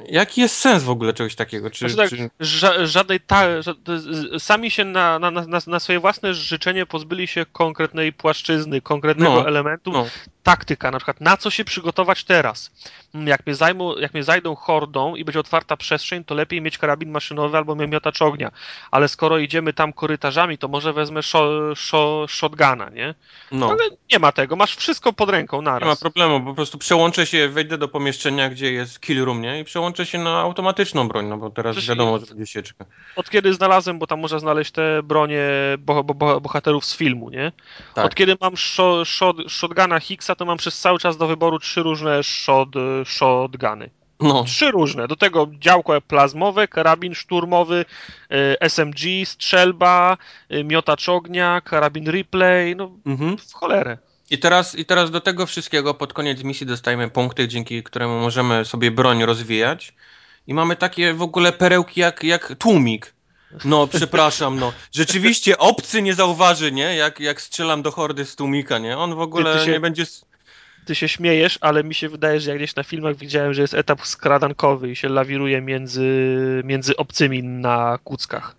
Jaki jest sens w ogóle czegoś takiego? Czy, Znaczy tak, czy... ża- żadnej ta, ża- sami się na, na, na, na swoje własne życzenie pozbyli się konkretnej płaszczyzny, konkretnego No, elementu. no. Taktyka, na przykład na co się przygotować teraz. Jak mnie, zajmą, jak mnie zajdą hordą i będzie otwarta przestrzeń, to lepiej mieć karabin maszynowy albo miotacz ognia. Ale skoro idziemy tam korytarzami, to może wezmę shotguna, nie? No. Ale nie ma tego, masz wszystko pod ręką Nie ma naraz. problemu, po prostu przełączę się, wejdę do pomieszczenia, gdzie jest kill room, nie? I przełączę się na automatyczną broń, no bo teraz Przecież wiadomo, że będzie sieczka. Od kiedy znalazłem, bo tam można znaleźć te bronie bo, bo, bo, bohaterów z filmu, nie? Tak. Od kiedy mam sho, shot, shotguna Higgsa, to mam przez cały czas do wyboru trzy różne shot, shotguny. No. Trzy różne. Do tego działko plazmowe, karabin szturmowy, y, SMG, strzelba, y, miotacz ognia, karabin replay, no Mhm. w cholerę. I teraz, I teraz do tego wszystkiego pod koniec misji dostajemy punkty, dzięki któremu możemy sobie broń rozwijać. I mamy takie w ogóle perełki jak, jak tłumik. No, przepraszam, no. Rzeczywiście obcy nie zauważy, nie? Jak, jak strzelam do hordy z tłumika, nie? On w ogóle się- nie będzie... Ty się śmiejesz, ale mi się wydaje, że jak gdzieś na filmach widziałem, że jest etap skradankowy i się lawiruje między, między obcymi na kuckach.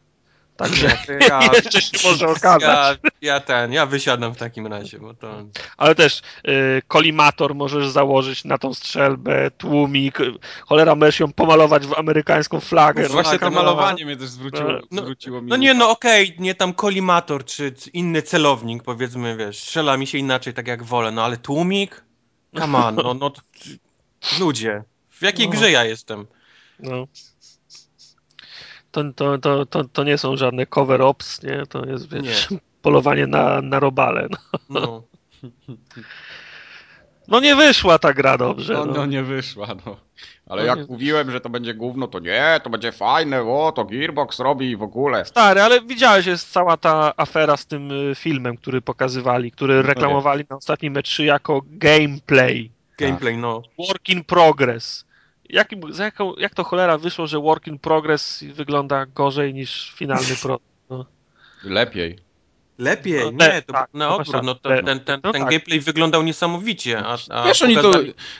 Także Ja, jeszcze się może okazać. ja, ja ten, ja wysiadam w takim razie, bo to... Ale też y, kolimator możesz założyć na tą strzelbę, tłumik. Cholera, możesz ją pomalować w amerykańską flagę. No no, Właśnie to malowanie mnie też zwróciło, No, zwróciło mi No nie, no okej, nie tam kolimator, czy czy inny celownik, powiedzmy, wiesz, strzela mi się inaczej, tak jak wolę, no ale tłumik? Come on, no, no, to- ludzie, w jakiej No. grze ja jestem? No. To, to, to, to, to nie są żadne cover ops, nie? To jest wiesz, polowanie na, na robale. No. No. no nie wyszła ta gra dobrze. No, No, no nie wyszła, no. Ale No jak nie- mówiłem, że to będzie gówno, to nie, to będzie fajne, o, to Gearbox robi i w ogóle. Stary, ale widziałeś, jest cała ta afera z tym y, filmem, który pokazywali, który reklamowali na ostatnim E3 jako gameplay. Gameplay, no. Work in progress. Jakim, za jaką, jak to cholera wyszło, że work in progress wygląda gorzej niż finalny produkt? Lepiej. Lepiej, No, nie, to tak, na no odwrót, no, to, ten, ten, no ten tak. gameplay wyglądał niesamowicie, a, a Wiesz, oni to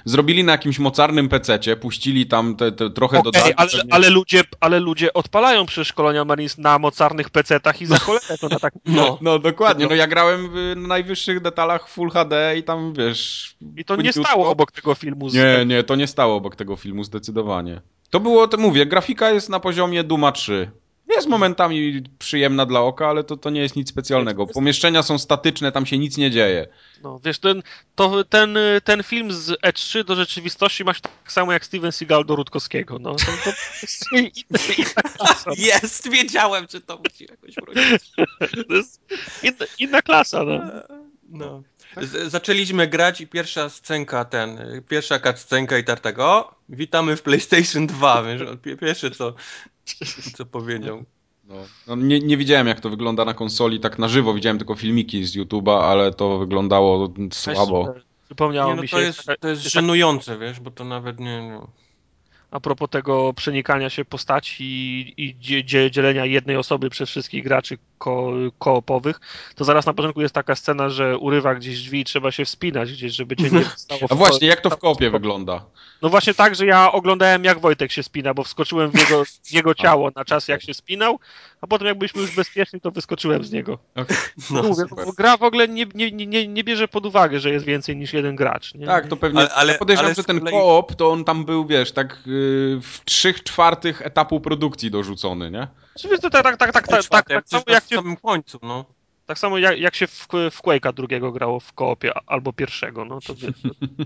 zrobili na jakimś mocarnym pececie, puścili tam te, te trochę Okej, dodatków. ale, pewnie- ale, ludzie, ale ludzie odpalają przecież szkolenia Marines na mocarnych pecetach i za cholerę to na tak... No. No dokładnie, no ja grałem w na najwyższych detalach Full HD i tam wiesz... I to nie stało obok tego filmu. Z... Nie, nie, to nie stało obok tego filmu zdecydowanie. To było, to mówię, grafika jest na poziomie Duma 3. Jest momentami przyjemna dla oka, ale to, to nie jest nic specjalnego. Pomieszczenia są statyczne, tam się nic nie dzieje. No, wiesz, ten, to, ten, ten film z E3 do rzeczywistości masz tak samo jak Steven Seagal do Rutkowskiego. No, to, to jest inna klasa. Jest, wiedziałem, że to musi jakoś wrócić. To jest inna, inna klasa, no. No. Z, zaczęliśmy grać i pierwsza scenka, ten, pierwsza cutscenka i tartego, witamy w PlayStation 2, wiesz, pierwsze co, co powiedział. No. No, nie, nie widziałem jak to wygląda na konsoli tak na żywo, widziałem tylko filmiki z YouTube'a, ale to wyglądało słabo. Przypomniało Nie, no mi się. to jest, to jest żenujące, wiesz, bo to nawet nie, nie. A propos tego przenikania się postaci i, i dzielenia jednej osoby przez wszystkich graczy ko, koopowych, to zaraz na początku jest taka scena, że urywa gdzieś drzwi i trzeba się wspinać gdzieś, żeby cię nie stało. A właśnie, jak to w koopie wygląda? No właśnie tak, że ja oglądałem jak Wojtek się spina, bo wskoczyłem w jego, w jego ciało na czas jak się spinał, a potem jak byliśmy już bezpieczni, to wyskoczyłem z niego. Okay. No, Mówię, gra w ogóle nie, nie, nie, nie bierze pod uwagę, że jest więcej niż jeden gracz. Nie? Tak, to pewnie. Ale, ale ja podejrzewam, ale że ten kolei... koop, to on tam był, wiesz, tak yy, w trzech czwartych etapu produkcji dorzucony, nie? Oczywiście tak, tak, tak, tak, tak, tak, tak samo jak w samym końcu, no. Tak samo jak, jak się w, w Quake'a drugiego grało w koopie albo pierwszego, no to wiesz,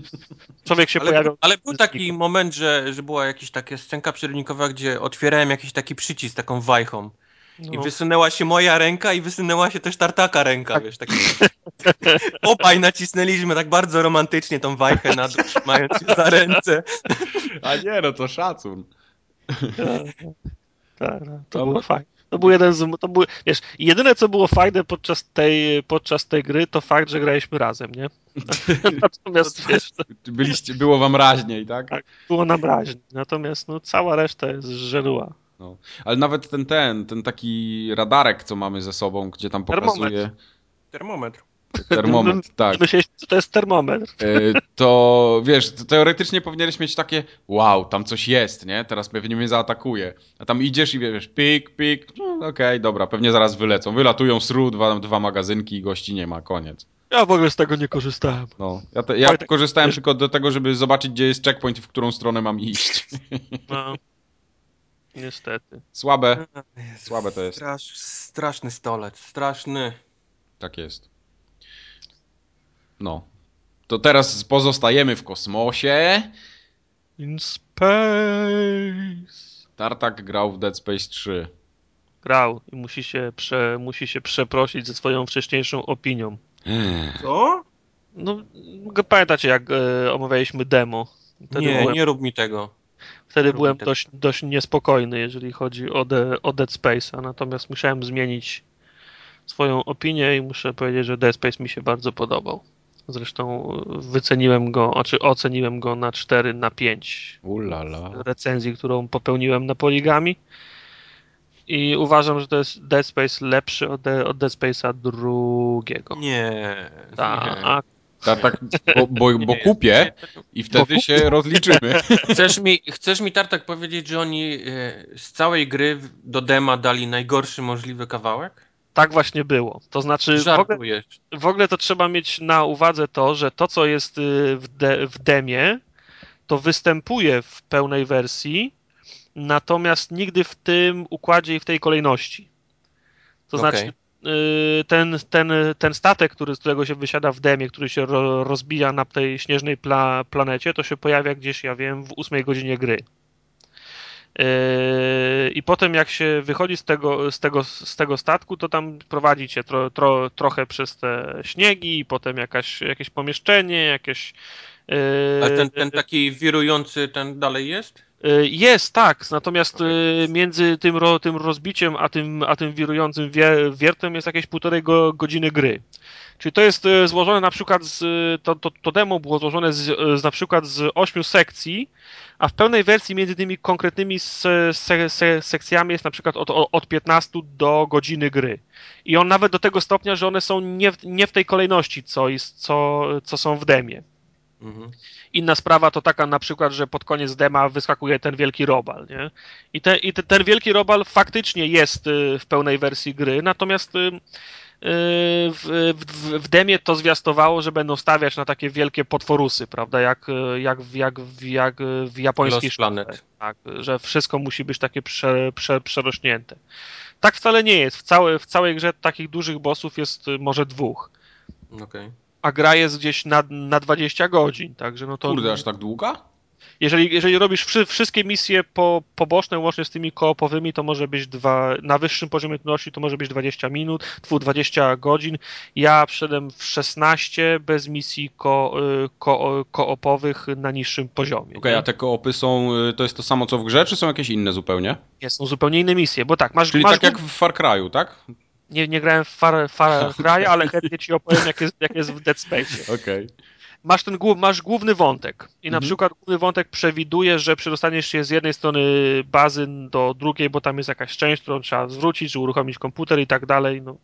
człowiek się ale, pojawiał. Ale był taki moment, że, że była jakaś taka scenka przerwnikowa, gdzie otwierałem jakiś taki przycisk taką wajchą. No. I wysunęła się moja ręka i wysunęła się też tartaka ręka, tak. wiesz, tak. Obaj nacisnęliśmy tak bardzo romantycznie tą wajchę na dół, mając się za ręce. A nie, no to szacun. Tak, no, to było fajne. To był jeden z. To był, wiesz, jedyne co było fajne podczas tej, podczas tej gry, to fakt, że graliśmy razem, nie? Natomiast wiesz. To... Byliście, było wam raźniej, tak? Tak, było nam raźniej. Natomiast no, cała reszta jest żeluła. No. Ale nawet ten, ten, ten taki radarek, co mamy ze sobą, gdzie tam pokazuje. Termometr. Termometr. Termometr, tak. Myślałeś, że to jest termometr. E, to wiesz, teoretycznie powinieneś mieć takie, wow, tam coś jest, nie? Teraz pewnie mnie zaatakuje. A tam idziesz i wiesz, pik, pik, no, okej, okay, dobra, pewnie zaraz wylecą. Wylatują sru, dwa, dwa magazynki i gości nie ma, koniec. Ja w ogóle z tego nie korzystałem. No, ja, te, ja korzystałem tylko do tego, żeby zobaczyć, gdzie jest checkpoint, w którą stronę mam iść. No. Niestety. Słabe. Słabe to jest. Strasz, straszny stolec, straszny. Tak jest. No. To teraz pozostajemy w kosmosie. In space. Tartak grał w Dead Space 3. Grał i musi się, prze, musi się przeprosić ze swoją wcześniejszą opinią. Co? No, pamiętacie jak e, omawialiśmy demo? Wtedy nie, byłem, nie rób mi tego. Wtedy byłem dość, dość niespokojny, jeżeli chodzi o, de, o Dead Space'a, natomiast musiałem zmienić swoją opinię i muszę powiedzieć, że Dead Space mi się bardzo podobał. Zresztą wyceniłem go, znaczy oceniłem go na 4 na 5 Ulala. recenzji, którą popełniłem na poligami. I uważam, że to jest Dead Space lepszy od, od Dead Space'a drugiego. Nie. Tak. Tak, tak, bo, bo, bo kupię i wtedy kupię. się rozliczymy. Chcesz mi, chcesz mi Tartak powiedzieć, że oni e, z całej gry do dema dali najgorszy możliwy kawałek? tak właśnie było. To znaczy, w ogóle, w ogóle, to trzeba mieć na uwadze to, że to, co jest y, w, de, w demie, to występuje w pełnej wersji, natomiast nigdy w tym układzie i w tej kolejności. To okay. znaczy, ten, ten, ten statek, który, z którego się wysiada w demie, który się rozbija na tej śnieżnej pla, planecie, to się pojawia gdzieś, ja wiem, w ósmej godzinie gry. Yy, I potem jak się wychodzi z tego, z tego, z tego statku, to tam prowadzi cię tro, tro, trochę przez te śniegi, potem jakaś, jakieś pomieszczenie, jakieś... Yy, Ale ten, ten taki wirujący, ten dalej jest? Yy, jest, tak. Natomiast okay. między tym, tym rozbiciem a tym, a tym wirującym wiertem jest jakieś półtorej godziny gry. Czyli to jest złożone na przykład z, to, to, to demo było złożone z, z na przykład z ośmiu sekcji, a w pełnej wersji między tymi konkretnymi se, se, se, sekcjami jest na przykład od, od 15 do godziny gry. I on nawet do tego stopnia, że one są nie w, nie w tej kolejności, co, jest, co, co są w demie. Mhm. Inna sprawa to taka na przykład, że pod koniec dema wyskakuje ten wielki robal, nie? I, te, i te, ten wielki robal faktycznie jest y, w pełnej wersji gry, natomiast y, w, w, w demie to zwiastowało, że będą stawiać na takie wielkie potworusy, prawda, jak, jak, jak, jak w japońskiej szkole. Tak, że wszystko musi być takie prze, prze, przerośnięte. Tak wcale nie jest. W, całe, w całej grze takich dużych bossów jest może dwóch. Okay. A gra jest gdzieś na, na 20 godzin, także no to... Kurde, aż tak długa? Jeżeli, jeżeli robisz wszy, wszystkie misje po, poboczne, łącznie z tymi koopowymi, to może być dwa, na wyższym poziomie trudności to może być 20 minut, 20 godzin. Ja wszedłem w 16 bez misji ko, y, ko, koopowych na niższym poziomie. Okej, okay, a te koopy są, y, to jest to samo co w grze, czy są jakieś inne zupełnie? Nie, są zupełnie inne misje, bo tak, masz... Czyli masz tak jak w Far Cry'u, tak? Nie, nie grałem w Far, Far Cry, ale chętnie ci opowiem, jak jest, jak jest w Dead Space. Okay. masz ten masz główny wątek i na Mhm. przykład główny wątek przewiduje, że przedostaniesz się z jednej strony bazy do drugiej, bo tam jest jakaś część, którą trzeba zwrócić, czy uruchomić komputer i tak dalej, no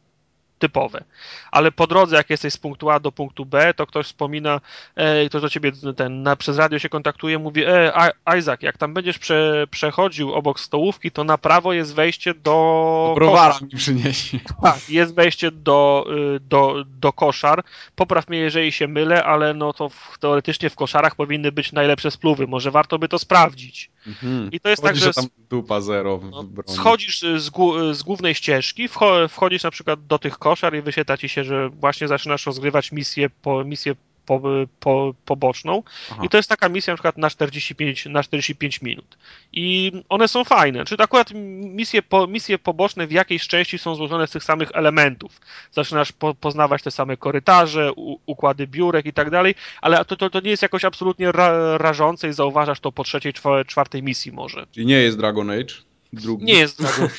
typowe. Ale po drodze, jak jesteś z punktu A do punktu B, to ktoś wspomina, e, ktoś do ciebie ten, na, przez radio się kontaktuje, mówi, e, Isaac, jak tam będziesz prze, przechodził obok stołówki, to na prawo jest wejście do... Browara mi przyniesie. Tak, jest wejście do, y, do, do koszar. Popraw mnie, jeżeli się mylę, ale no to w, teoretycznie w koszarach powinny być najlepsze spluwy. Może warto by to sprawdzić. Mhm. I to jest tak, że tam dupa zero w no, broni. schodzisz y, z, z głównej ścieżki, wcho- wchodzisz na przykład do tych koszar i wyświetla ci się, że właśnie zaczynasz rozgrywać misję po, misję po, po, poboczną. Aha. I to jest taka misja na przykład na 45, na 45 minut. I one są fajne. Czyli akurat misje, po, misje poboczne w jakiejś części są złożone z tych samych elementów. Zaczynasz po, poznawać te same korytarze, u, układy biurek i tak dalej, ale to, to, to nie jest jakoś absolutnie ra, rażące i zauważasz to po trzeciej, czwa- czwartej misji może. Czyli nie jest Dragon Age? Drugi. Nie jest Dragon.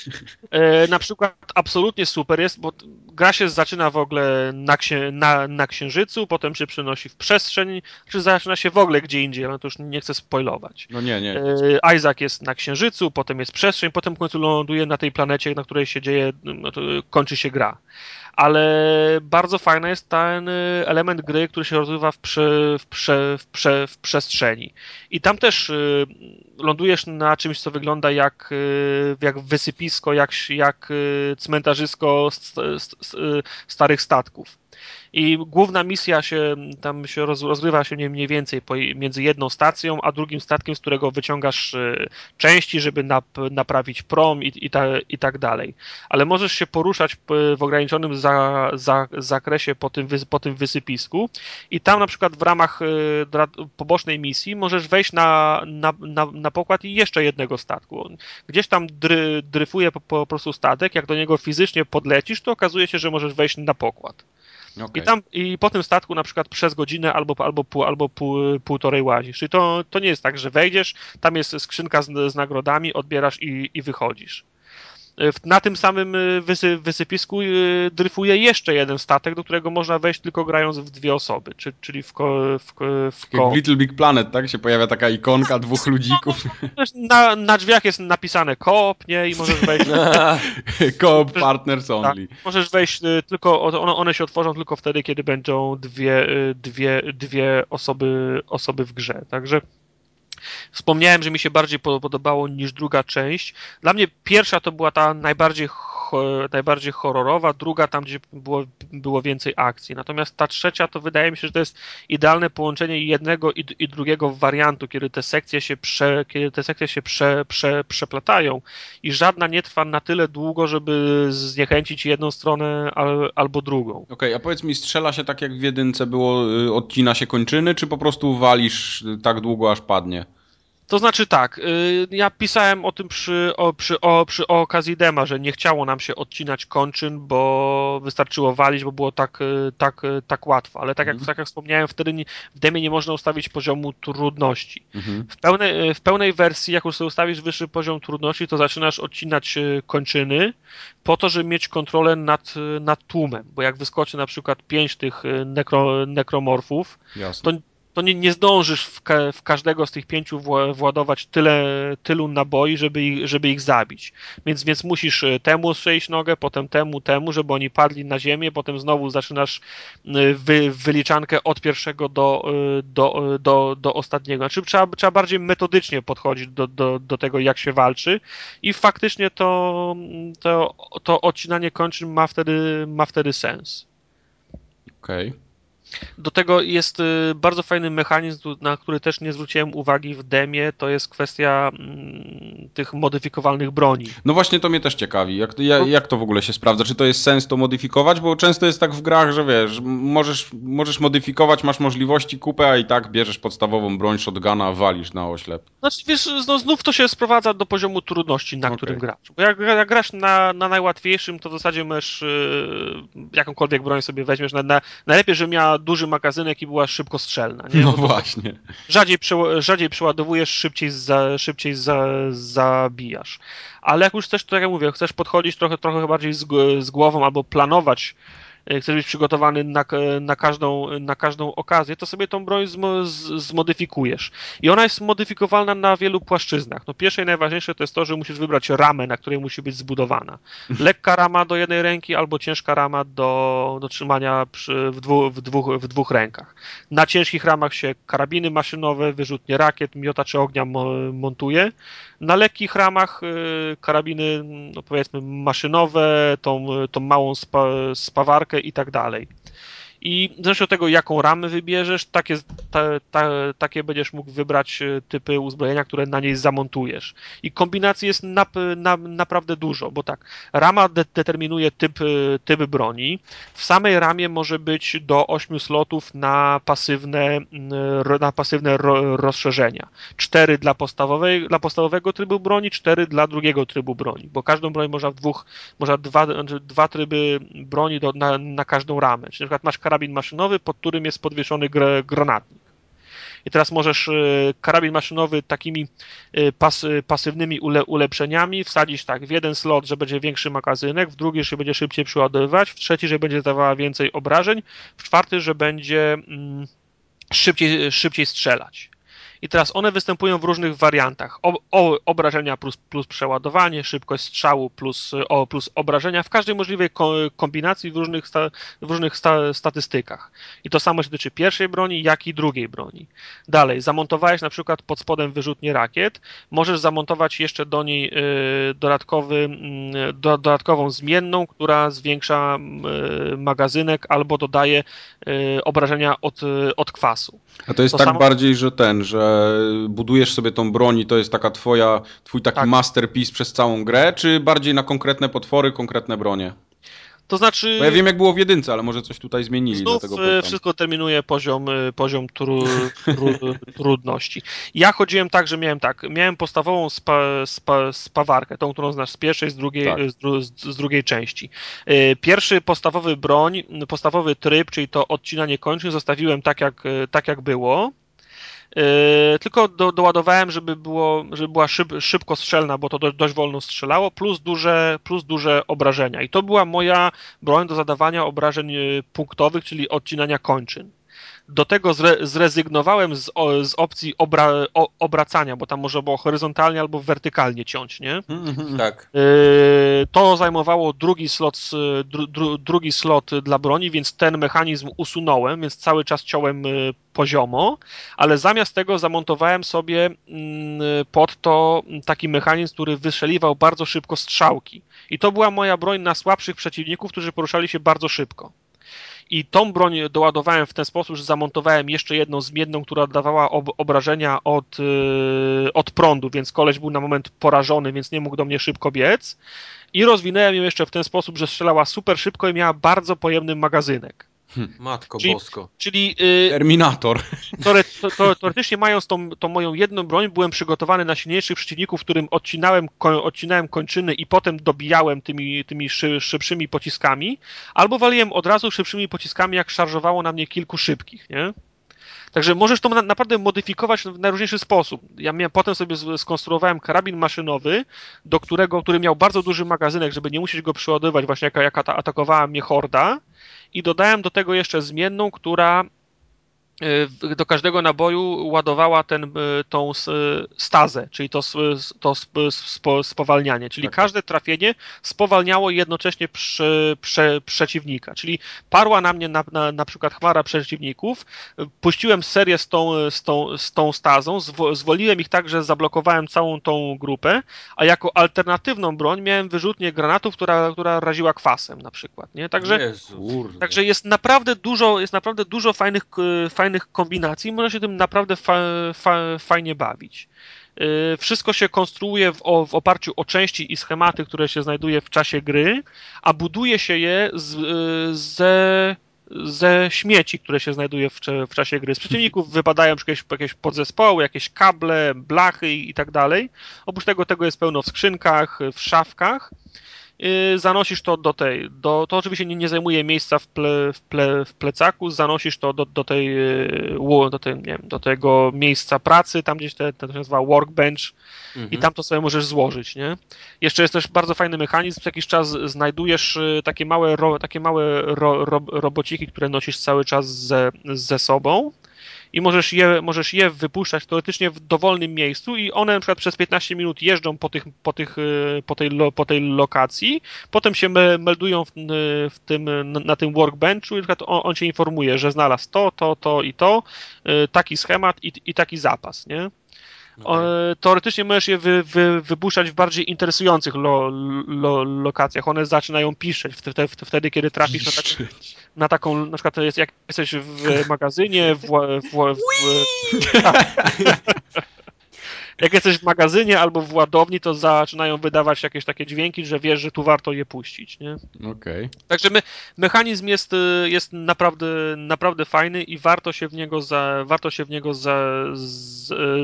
E, na przykład absolutnie super jest, bo gra się zaczyna w ogóle na, księ, na, na Księżycu, potem się przenosi w przestrzeń, czy zaczyna się w ogóle gdzie indziej, ale to już nie chcę spoilować. No nie, nie. E, Isaac jest na Księżycu, potem jest przestrzeń, potem w końcu ląduje na tej planecie, na której się dzieje, no kończy się gra. Ale bardzo fajny jest ten y, element gry, który się rozgrywa w, prze, w, prze, w, prze, w przestrzeni. I tam też y, lądujesz na czymś, co wygląda jak, y, jak wysypisko, jak, jak cmentarzysko st, st, st, starych statków. I główna misja się tam się roz, rozgrywa się nie mniej więcej między jedną stacją, a drugim statkiem, z którego wyciągasz y, części, żeby nap, naprawić prom i, i, ta, i tak dalej. Ale możesz się poruszać w ograniczonym za, za, zakresie po tym, po tym wysypisku i tam na przykład w ramach dra- pobocznej misji możesz wejść na, na, na, na pokład i jeszcze jednego statku. Gdzieś tam dry, dryfuje po, po prostu statek, jak do niego fizycznie podlecisz, to okazuje się, że możesz wejść na pokład. Okej. I tam i po tym statku na przykład przez godzinę albo, albo, pół, albo pół, półtorej łazisz. Czyli to, to nie jest tak, że wejdziesz, tam jest skrzynka z, z nagrodami, odbierasz i, i wychodzisz. W- Na tym samym y, wysy, wysypisku y, dryfuje jeszcze jeden statek, do którego można wejść tylko grając w dwie osoby, czy, czyli w, ko, w, w Jak ko. w Little Big Planet, tak? Się pojawia taka ikonka dwóch ludzików. Na, na drzwiach jest napisane koop, nie? I możesz wejść Co-op partners only. Możesz wejść tylko, one, one się otworzą tylko wtedy, kiedy będą dwie, dwie, dwie osoby, osoby w grze. Także wspomniałem, że mi się bardziej po- podobało niż druga część. Dla mnie pierwsza to była ta najbardziej, najbardziej horrorowa, druga tam, gdzie było, było więcej akcji. Natomiast ta trzecia to wydaje mi się, że to jest idealne połączenie jednego i, i drugiego wariantu, kiedy te sekcje się, prze, kiedy te sekcje się prze, prze, przeplatają i żadna nie trwa na tyle długo, żeby zniechęcić jedną stronę al, albo drugą. Okej, a powiedz mi, strzela się tak jak w jedynce było, y, odcina się kończyny, czy po prostu walisz tak długo, aż padnie? To znaczy tak, y, ja pisałem o tym przy, o, przy, o, przy okazji dema, że nie chciało nam się odcinać kończyn, bo wystarczyło walić, bo było tak, y, tak, y, tak łatwo. Ale tak jak, Mhm. tak jak wspomniałem, wtedy nie, w demie nie można ustawić poziomu trudności. Mhm. W pełnej, w pełnej wersji, jak już sobie ustawisz wyższy poziom trudności, to zaczynasz odcinać kończyny po to, żeby mieć kontrolę nad, nad tłumem. Bo jak wyskoczy na przykład pięć tych nekro, nekromorfów, Jasne. To- to nie, nie zdążysz w, ka, w każdego z tych pięciu wła- władować tyle, tylu naboi, żeby ich, żeby ich zabić. Więc, więc musisz y, temu strzelić nogę, potem temu, temu, żeby oni padli na ziemię, potem znowu zaczynasz wy, wyliczankę od pierwszego do, y, do, y, do, do ostatniego. Znaczy trzeba, trzeba bardziej metodycznie podchodzić do, do, do tego, jak się walczy i faktycznie to, to, to odcinanie kończyn ma wtedy, ma wtedy sens. Okej. Do tego jest y, bardzo fajny mechanizm, na który też nie zwróciłem uwagi w demie, to jest kwestia mm, tych modyfikowalnych broni. No właśnie to mnie też ciekawi. Jak, ja, No. jak to w ogóle się sprawdza? Czy to jest sens to modyfikować? Bo często jest tak w grach, że wiesz, możesz, możesz modyfikować, masz możliwości kupę, a i tak bierzesz podstawową broń shotguna, walisz na oślep. Znaczy, wiesz, no, znów to się sprowadza do poziomu trudności, na Okej. którym grasz. Bo jak, jak grasz na, na najłatwiejszym, to w zasadzie masz y, jakąkolwiek broń sobie weźmiesz. Na, na, najlepiej, że miała duży magazynek i była szybko strzelna. Nie? No to właśnie. rzadziej, rzadziej przeładowujesz, szybciej, za, szybciej za, zabijasz. Ale jak już też, tak jak mówię, chcesz podchodzić trochę, trochę bardziej z, z głową albo planować chcesz być przygotowany na, na, każdą, na każdą okazję, to sobie tą broń zmodyfikujesz. I ona jest modyfikowalna na wielu płaszczyznach. No pierwsze i najważniejsze to jest to, że musisz wybrać ramę, na której musi być zbudowana. Lekka rama do jednej ręki albo ciężka rama do, do trzymania przy, w, dwu, w, dwóch, w dwóch rękach. Na ciężkich ramach się karabiny maszynowe, wyrzutnie rakiet, miotacze ognia montuje. Na lekkich ramach y, karabiny, no powiedzmy, maszynowe, tą, tą małą spa, spawarkę i tak dalej. I zależy od tego, jaką ramę wybierzesz, takie, ta, ta, takie będziesz mógł wybrać e, typy uzbrojenia, które na niej zamontujesz. I kombinacji jest na, na, naprawdę dużo, bo tak, rama de, determinuje typ, e, typ broni. W samej ramie może być do 8 slotów na pasywne, na pasywne ro, rozszerzenia. 4 dla, podstawowej, dla podstawowego trybu broni, 4 dla drugiego trybu broni, bo każdą broń można w dwóch, można dwa, dwa tryby broni do, na, na każdą ramę. Czyli na przykład masz karabin maszynowy, pod którym jest podwieszony gr granatnik. I teraz możesz e, karabin maszynowy takimi e, pas, e, pasywnymi ule, ulepszeniami wsadzić tak w jeden slot, że będzie większy magazynek, w drugi, że będzie szybciej przeładowywać, w trzeci, że będzie dawała więcej obrażeń, w czwarty, że będzie mm, szybciej, szybciej strzelać. I teraz one występują w różnych wariantach. O, o, obrażenia plus, plus przeładowanie, szybkość strzału plus, o, plus obrażenia w każdej możliwej kombinacji w różnych, sta, w różnych sta, statystykach. I to samo się tyczy pierwszej broni, jak i drugiej broni. Dalej, zamontowałeś na przykład pod spodem wyrzutnie rakiet, możesz zamontować jeszcze do niej y, dodatkowy, y, do, dodatkową zmienną, która zwiększa y, magazynek albo dodaje y, obrażenia od, od kwasu. A to jest to tak samo... bardziej, że ten, że budujesz sobie tą broń i to jest taka twoja, twój taki tak. masterpiece przez całą grę, czy bardziej na konkretne potwory, konkretne bronie? To znaczy. Bo ja wiem, jak było w jedynce, ale może coś tutaj zmienili. Znów e, wszystko terminuje poziom, e, poziom tru, tru, trudności. Ja chodziłem tak, że miałem tak. Miałem podstawową spa, spa, spawarkę, tą, którą znasz z pierwszej, z drugiej, tak. z, dru, z, drugiej części. E, pierwszy podstawowy broń, podstawowy tryb, czyli to odcinanie kończyn, zostawiłem tak, jak, tak jak było. Yy, tylko do, doładowałem, żeby, było, żeby była szyb, szybko strzelna, bo to do, dość wolno strzelało, plus duże, plus duże obrażenia. I to była moja broń do zadawania obrażeń yy, punktowych, czyli odcinania kończyn. Do tego zre, zrezygnowałem z, z opcji obra, o, obracania, bo tam może było horyzontalnie albo wertykalnie ciąć, nie? Mhm. Tak. Yy, to zajmowało drugi slot, dru, dru, drugi slot dla broni, więc ten mechanizm usunąłem, więc cały czas ciąłem poziomo, ale zamiast tego zamontowałem sobie mm, pod to taki mechanizm, który wystrzeliwał bardzo szybko strzałki. I to była moja broń na słabszych przeciwników, którzy poruszali się bardzo szybko. I tą broń doładowałem w ten sposób, że zamontowałem jeszcze jedną zmienną, która dawała ob obrażenia od, yy, od prądu, więc koleś był na moment porażony, więc nie mógł do mnie szybko biec. I rozwinąłem ją jeszcze w ten sposób, że strzelała super szybko i miała bardzo pojemny magazynek. Hmm. Matko czyli, bosko. Czyli, yy, Terminator. teoretycznie mając tą, tą moją jedną broń, byłem przygotowany na silniejszych przeciwników, którym odcinałem, ko, odcinałem kończyny i potem dobijałem tymi, tymi szy, szybszymi pociskami, albo waliłem od razu szybszymi pociskami, jak szarżowało na mnie kilku szybkich, nie? Także możesz to naprawdę modyfikować w najróżniejszy sposób. Ja miałem, potem sobie skonstruowałem karabin maszynowy, do którego, który miał bardzo duży magazynek, żeby nie musieć go przeładowywać, właśnie jak, jak atakowała mnie horda i dodałem do tego jeszcze zmienną, która do każdego naboju ładowała ten, y, tą stazę, czyli to, to spowalnianie. Czyli tak. każde trafienie spowalniało jednocześnie przy, prze, przeciwnika. Czyli parła na mnie na, na, na przykład chmara przeciwników, puściłem serię z tą, z tą, z tą stazą, zwoliłem ich tak, że zablokowałem całą tą grupę, a jako alternatywną broń miałem wyrzutnię granatów, która, która raziła kwasem na przykład. Nie? Także, także jest naprawdę dużo, jest naprawdę dużo fajnych, fajnych fajnych kombinacji, można się tym naprawdę fa, fa, fajnie bawić. Y, wszystko się konstruuje w, w, oparciu o części i schematy, które się znajduje w czasie gry, a buduje się je z, y, ze, ze śmieci, które się znajduje w, w czasie gry. Z przeciwników wypadają jakieś, jakieś podzespoły, jakieś kable, blachy i, tak dalej. Oprócz tego tego jest pełno w skrzynkach, w szafkach. Yy, zanosisz to do tej, do, to oczywiście nie, nie zajmuje miejsca w, ple, w, ple, w plecaku, zanosisz to do, do tej, yy, do, tej, nie wiem, do tego miejsca pracy, tam gdzieś te, to się nazywa workbench mhm. i tam to sobie możesz złożyć, nie? Jeszcze jest też bardzo fajny mechanizm, co jakiś czas znajdujesz y, takie małe, ro, takie małe ro, ro, robociki, które nosisz cały czas ze, ze sobą i możesz je, możesz je wypuszczać teoretycznie w dowolnym miejscu i one na przykład przez 15 minut jeżdżą po, tych, po, tych, y, po, tej, po tej lokacji, potem się meldują w, w tym, na tym workbenchu i na przykład on, on cię informuje, że znalazł to, to, to i to, y, taki schemat i, i taki zapas, nie? Okay. Teoretycznie możesz je wy, wy, wypuszczać w bardziej interesujących lo, lo, lokacjach. One zaczynają piszeć wtedy, kiedy trafisz na, tak, na, taką, na przykład jest, jak jesteś w magazynie, w, w, w, w jak jesteś w magazynie albo w ładowni, to zaczynają wydawać jakieś takie dźwięki, że wiesz, że tu warto je puścić, nie? Okej. Okay. Także my, mechanizm jest, y, jest naprawdę, naprawdę fajny i warto się w niego, za, warto się w niego za,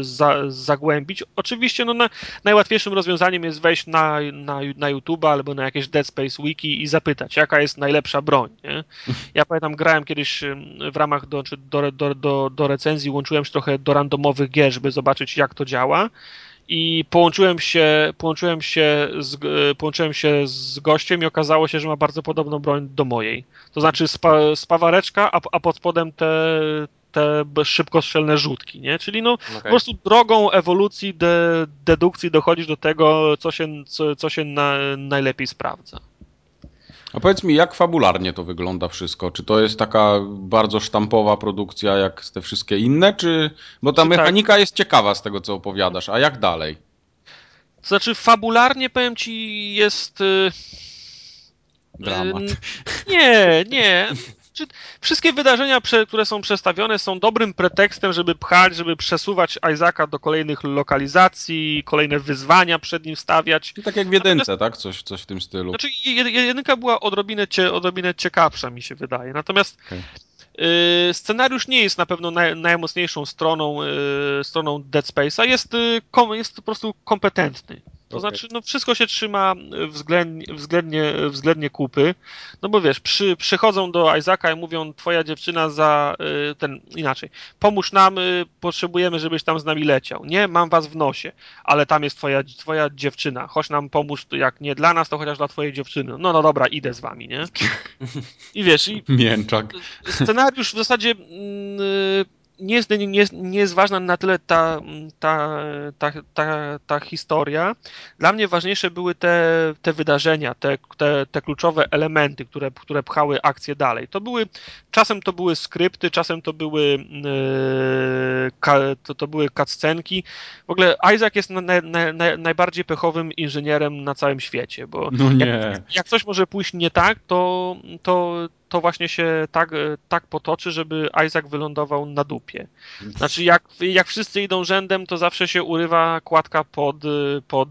za, zagłębić. Oczywiście no, na, najłatwiejszym rozwiązaniem jest wejść na, na, na YouTube albo na jakieś Dead Space Wiki i zapytać, jaka jest najlepsza broń, nie? Ja pamiętam, grałem kiedyś w ramach do, do, do, do, do recenzji, łączyłem się trochę do randomowych gier, żeby zobaczyć, jak to działa i połączyłem się, połączyłem się, z, połączyłem się z gościem i okazało się, że ma bardzo podobną broń do mojej. To znaczy spa, spawareczka, a, a pod spodem te, te szybkostrzelne rzutki, nie? Czyli no okay. po prostu drogą ewolucji, de, dedukcji dochodzisz do tego, co się, co, co się na, najlepiej sprawdza. A powiedz mi, jak fabularnie to wygląda wszystko? Czy to jest taka bardzo sztampowa produkcja jak te wszystkie inne, czy... Bo ta czy tak. mechanika tak? jest ciekawa z tego, co opowiadasz, a jak dalej? Znaczy, fabularnie, powiem ci, jest... Y, Dramat. Y, nie, nie wszystkie wydarzenia, które są przestawione, są dobrym pretekstem, żeby pchać, żeby przesuwać Isaaca do kolejnych lokalizacji, kolejne wyzwania przed nim stawiać. I tak jak w jedynce, tak? Coś, coś w tym stylu. Znaczy, jedynka była odrobinę, odrobinę ciekawsza, mi się wydaje. Natomiast okay. scenariusz nie jest na pewno naj, najmocniejszą stroną, y, stroną Dead Space'a. Jest, y, jest po prostu kompetentny. To okay. znaczy, no wszystko się trzyma względnie, względnie, względnie kupy, no bo wiesz, przy, przychodzą do Isaaca i mówią, twoja dziewczyna za y, ten, inaczej, pomóż nam, potrzebujemy, żebyś tam z nami leciał. Nie, mam was w nosie, ale tam jest twoja, twoja dziewczyna, chodź nam pomóż, jak nie dla nas, to chociaż dla twojej dziewczyny. No, no dobra, idę z wami, nie? I wiesz, i... Mięczak. Scenariusz w zasadzie... Yy, nie jest, nie, nie jest ważna na tyle ta, ta, ta, ta, ta historia. Dla mnie ważniejsze były te, te wydarzenia, te, te, te kluczowe elementy, które, które pchały akcję dalej. To były, czasem to były skrypty, czasem to były, yy, to, to były cutscenki. W ogóle Isaac jest na, na, na, najbardziej pechowym inżynierem na całym świecie, bo no jak, jak coś może pójść nie tak, to, to to właśnie się tak, e, tak potoczy, żeby Isaac wylądował na dupie. Znaczy, jak, jak wszyscy idą rzędem, to zawsze się urywa kładka pod, pod,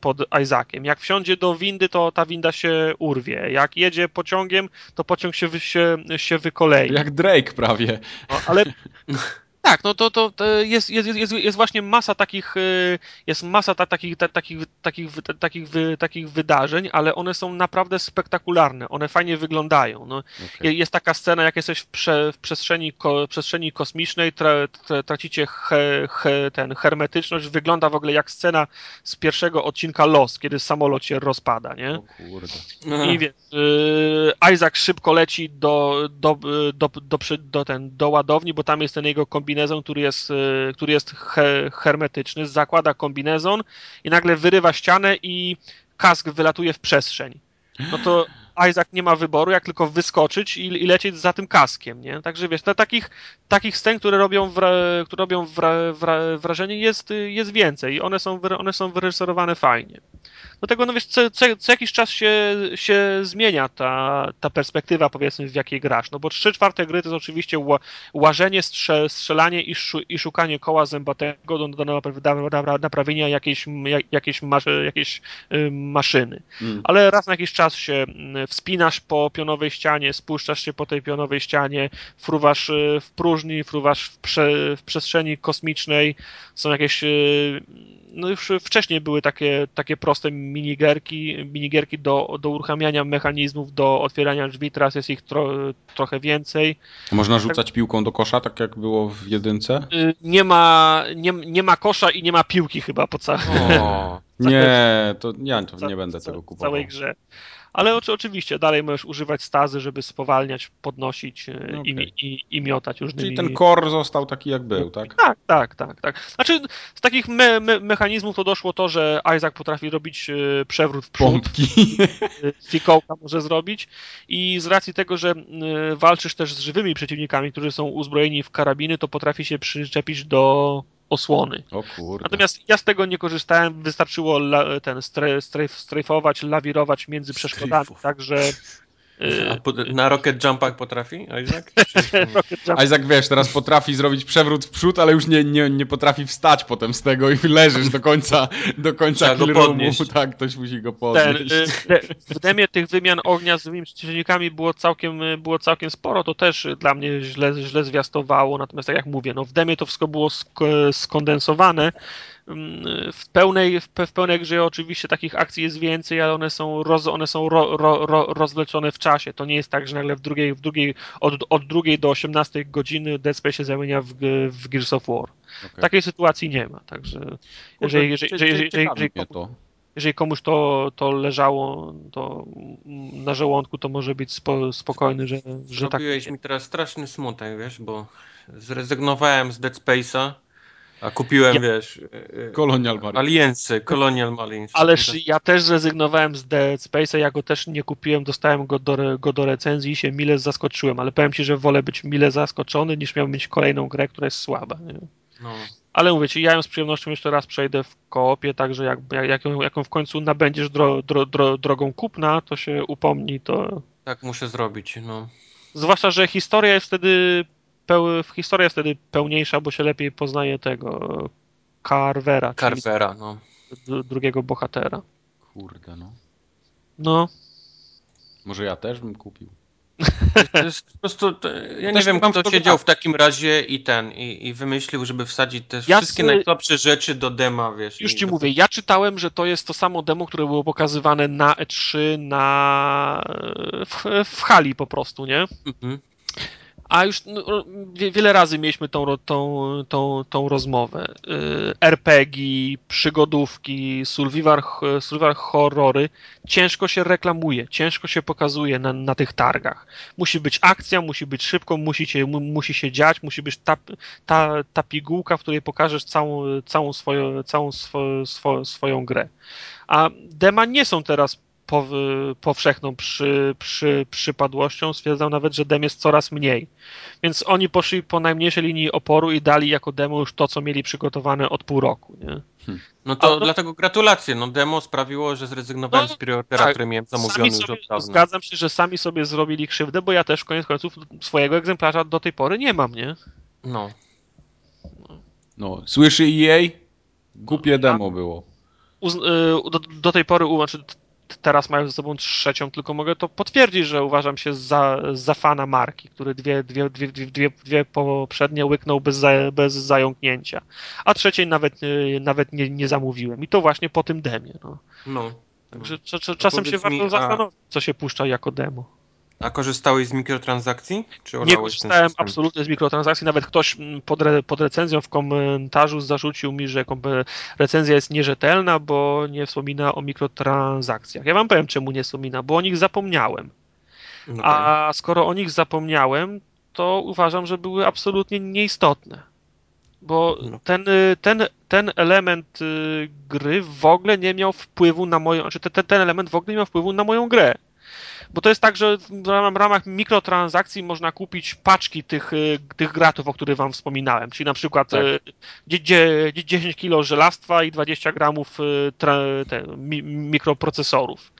pod Isaaciem. Jak wsiądzie do windy, to ta winda się urwie. Jak jedzie pociągiem, to pociąg się, się, się wykolei. Jak Drake prawie. No, ale Tak, no to, to, to jest, jest, jest, jest właśnie masa takich, y, jest masa ta, takich, ta, takich, takich, takich, takich wydarzeń, ale one są naprawdę spektakularne, one fajnie wyglądają. No, okay. Jest taka scena, jak jesteś w, prze, w przestrzeni, ko, przestrzeni kosmicznej, tra, tra, tracicie he, he, ten hermetyczność, wygląda w ogóle jak scena z pierwszego odcinka Los, kiedy samolot się rozpada, nie? O kurde. I więc y, Isaac szybko leci do, do, do, do, do, do, ten, do ładowni, bo tam jest ten jego kombinat kombinezon, który jest, y, który jest he, hermetyczny, zakłada kombinezon i nagle wyrywa ścianę i kask wylatuje w przestrzeń. No to Isaac nie ma wyboru, jak tylko wyskoczyć i, i lecieć za tym kaskiem, nie? Także wiesz, to takich, takich scen, które robią, wra, które robią wra, wra, wrażenie jest, jest więcej i one są, one są wyreżyserowane fajnie. Do tego, no wiesz, co, co, co, jakiś czas się, się zmienia ta, ta perspektywa, powiedzmy, w jakiej grasz. No bo trzy czwarte gry to jest oczywiście ła, łażenie, strze, strzelanie i, szu, i szukanie koła zębatego do, do, naprawienia jakiejś, jakiejś, jakiejś y, maszyny. Mm. Ale raz na jakiś czas się y, wspinasz po pionowej ścianie, spuszczasz się po tej pionowej ścianie, fruwasz y, w próżni, fruwasz w, prze, w przestrzeni kosmicznej, są jakieś no już wcześniej były takie, takie proste minigierki, minigierki do, do uruchamiania mechanizmów, do otwierania drzwi, teraz jest ich tro, trochę więcej. Można rzucać piłką do kosza, tak jak było w jedynce? Y, nie ma, nie, nie ma kosza i nie ma piłki chyba po całej... Nie, to ja to nie będę tego kupował. całej grze. Ale oczy, oczywiście, dalej możesz używać stazy, żeby spowalniać, podnosić e, Okay. i, i, i miotać różnymi... Czyli ten core został taki jak był, tak? Tak, tak, tak, tak. Znaczy, z takich me, me, mechanizmów to doszło to, że Isaac potrafi robić e, przewrót w przód, Pompki. e, fikołka może zrobić i z racji tego, że e, walczysz też z żywymi przeciwnikami, którzy są uzbrojeni w karabiny, to potrafi się przyczepić do osłony. O kurde. Natomiast ja z tego nie korzystałem, wystarczyło la, ten strajfować, lawirować między przeszkodami, Strajfować. także A po, na Rocket Jumpach potrafi Isaac? Jump Isaac, wiesz, teraz potrafi zrobić przewrót w przód, ale już nie, nie, nie potrafi wstać potem z tego i leżysz do końca, do końca go podnieść. Tak, ktoś musi go ten, podnieść. y, w de- w demie tych wymian ognia z żywymi przeciwnikami było całkiem, y, było całkiem sporo, to też y, dla mnie źle, źle zwiastowało, natomiast tak jak mówię, no w demie to wszystko było sk- skondensowane. Mm, W pełnej, w, pe- w pełnej grze oczywiście takich akcji jest więcej, ale one są, roz, one są ro, ro, ro, rozwleczone w czasie. To nie jest tak, że nagle w drugiej, w drugiej od, od drugiej do 18 godziny Dead Space się zamienia w, w Gears of War. Okej. Takiej sytuacji nie ma, także jeżeli, jeżeli, jeżeli, jeżeli, jeżeli, mnie to. jeżeli komuś to, to leżało to na żołądku, to może być spo, spokojny, że, że tak. Zrobiłeś mi teraz straszny smutek, wiesz, bo zrezygnowałem z Dead Space'a, a kupiłem, Ja- wiesz, y, y, Colonial Marine. Aliensy, Colonial Marines. Ależ ja też zrezygnowałem z Dead Space'a, ja go też nie kupiłem, dostałem go do, go do recenzji i się mile zaskoczyłem, ale powiem Ci, że wolę być mile zaskoczony, niż miał mieć kolejną grę, która jest słaba. Nie? No. Ale mówię Ci, ja ją z przyjemnością jeszcze raz przejdę w koopie, także jak, jak, jak, ją, jak ją w końcu nabędziesz dro, dro, dro, drogą kupna, to się upomnij, to Tak muszę zrobić, no. Zwłaszcza, że historia jest wtedy peł... historia jest wtedy pełniejsza, bo się lepiej poznaje tego Carvera, Carvera, no. drugiego bohatera. Kurde, no. No, Może ja też bym kupił. To jest po prostu, to, ja nie Też wiem, mam kto to siedział w takim razie i ten, i, i wymyślił, żeby wsadzić te Ja wszystkie z- najsłabsze rzeczy do dema, wiesz. już ci do- mówię, ja czytałem, że to jest to samo demo, które było pokazywane na E3 na w, w hali po prostu, nie? Mhm. A już no, wie, wiele razy mieliśmy tą, tą, tą, tą rozmowę. Y, RPG, przygodówki, survival, survival horrory ciężko się reklamuje, ciężko się pokazuje na, na tych targach. Musi być akcja, musi być szybko, musi się, mu, musi się dziać, musi być ta, ta, ta pigułka, w której pokażesz całą, całą, swoją, całą swo, swo, swoją grę. A dema nie są teraz pow, powszechną przy, przy, przypadłością. Stwierdzam nawet, że dem jest coraz mniej. Więc oni poszli po najmniejszej linii oporu i dali jako demo już to, co mieli przygotowane od pół roku. Nie? No to A, no- dlatego gratulacje, no demo sprawiło, że zrezygnowałem No, z preordera, tak. który miałem Sami zamówiony już sobie, od dawna. zgadzam się, że sami sobie zrobili krzywdę, bo ja też koniec końców swojego egzemplarza do tej pory nie mam, nie? No. No, słyszy EA? Głupie demo było. Uz, y, do, do tej pory, znaczy teraz mają ze sobą trzecią, tylko mogę to potwierdzić, że uważam się za, za fana marki, który dwie, dwie, dwie, dwie, dwie, poprzednie łyknął bez, za, bez zająknięcia. A trzeciej nawet, y, nawet nie, nie zamówiłem. I to właśnie po tym demie. No. no. Także cz, cz, czasem się warto zastanowić, co się puszcza jako demo. A korzystałeś z mikrotransakcji? Czy Nie korzystałem absolutnie z mikrotransakcji. Nawet ktoś pod, re, pod recenzją w komentarzu zarzucił mi, że recenzja jest nierzetelna, bo nie wspomina o mikrotransakcjach. Ja wam powiem, czemu nie wspomina, bo o nich zapomniałem. No tak. A skoro o nich zapomniałem, to uważam, że były absolutnie nieistotne. Bo No. ten, ten, ten element y, gry w ogóle nie miał wpływu na moją. Znaczy ten, ten element w ogóle nie miał wpływu na moją grę. Bo to jest tak, że w ram- ramach mikrotransakcji można kupić paczki tych, y, tych gratów, o których wam wspominałem. Czyli na przykład Tak. y, dzie- dzie- 10 kg żelastwa i 20 gramów y, te, mi, mikroprocesorów.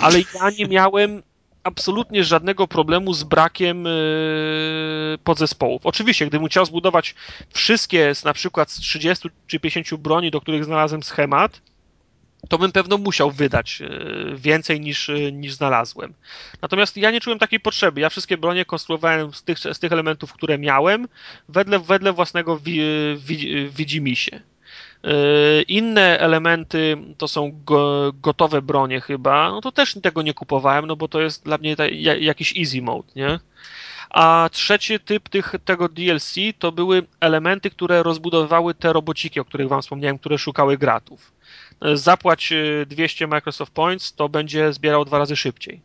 Ale ja nie miałem absolutnie żadnego problemu z brakiem podzespołów. Oczywiście, gdybym chciał zbudować wszystkie z na przykład z 30 czy 50 broni, do których znalazłem schemat, to bym pewno musiał wydać yy, więcej niż, yy, niż znalazłem. Natomiast ja nie czułem takiej potrzeby. Ja wszystkie bronie konstruowałem z tych, z tych elementów, które miałem, wedle, wedle własnego wi, wi, widzimisię. Inne elementy to są go, gotowe bronie chyba, no to też tego nie kupowałem, no bo to jest dla mnie ta, jakiś easy mode, nie? A trzeci typ tych, tego DLC to były elementy, które rozbudowywały te robociki, o których wam wspomniałem, które szukały gratów. Zapłać 200 Microsoft Points, to będzie zbierał dwa razy szybciej.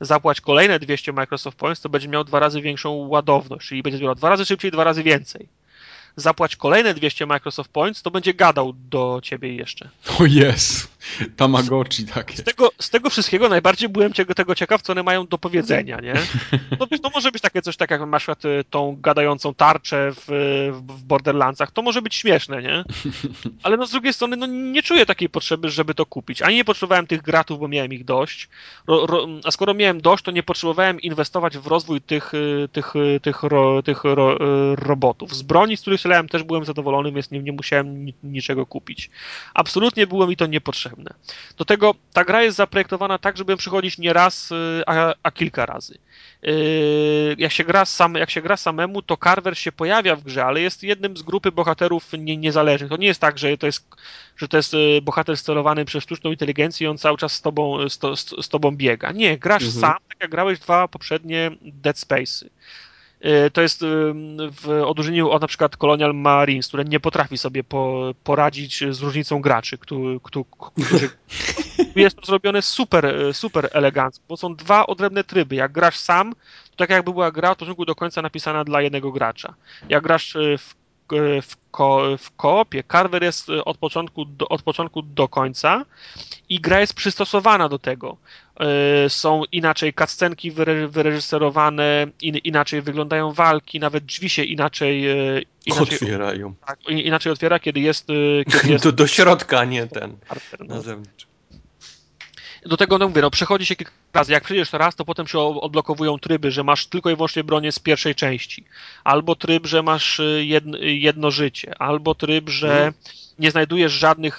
Zapłać kolejne 200 Microsoft Points, to będzie miał dwa razy większą ładowność, czyli będzie zbierał dwa razy szybciej, dwa razy więcej zapłać kolejne 200 Microsoft Points, to będzie gadał do ciebie jeszcze. O jest, Tamagotchi takie. Z tego, z tego wszystkiego najbardziej byłem tego ciekaw, co one mają do powiedzenia, nie? No, no może być takie coś tak, jak masz tą gadającą tarczę w, w Borderlandsach, to może być śmieszne, nie? Ale no z drugiej strony, no nie czuję takiej potrzeby, żeby to kupić. Ani nie potrzebowałem tych gratów, bo miałem ich dość, ro, ro, a skoro miałem dość, to nie potrzebowałem inwestować w rozwój tych, tych, tych, ro, tych robotów. Z broni, z których strzelałem, też byłem zadowolony, więc nie, nie musiałem niczego kupić. Absolutnie było mi to niepotrzebne. Do tego ta gra jest zaprojektowana tak, żeby przychodzić nie raz, y, a, a kilka razy. Y, jak się, gra sam, jak się gra samemu, to Carver się pojawia w grze, ale jest jednym z grupy bohaterów nie, niezależnych. To nie jest tak, że to jest, że to jest y, bohater sterowany przez sztuczną inteligencję i on cały czas z tobą, z, to, z, z tobą biega. Nie, grasz mhm. sam, tak jak grałeś dwa poprzednie Dead Space'y. Y, to jest y, w odróżnieniu od na przykład Colonial Marines, które nie potrafi sobie po, poradzić z różnicą graczy, którzy, którzy jest to zrobione super, y, super elegancko, bo są dwa odrębne tryby. Jak grasz sam, to tak jakby była gra od początku do końca napisana dla jednego gracza. Jak grasz w w, ko, w koopie. Carver jest od początku, do, od początku do końca i gra jest przystosowana do tego. E, są inaczej cutscenki wyreżyserowane, in, inaczej wyglądają walki, nawet drzwi się inaczej, e, inaczej otwierają. Tak, inaczej otwiera, kiedy jest. E, kiedy jest do, do środka, a nie ten. No. Na zewnątrz. Do tego, no mówię, no przechodzi się kilka razy. Jak przyjdziesz raz, to potem się odblokowują tryby, że masz tylko i wyłącznie bronię z pierwszej części. Albo tryb, że masz jedno, jedno życie. Albo tryb, że hmm nie znajdujesz żadnych,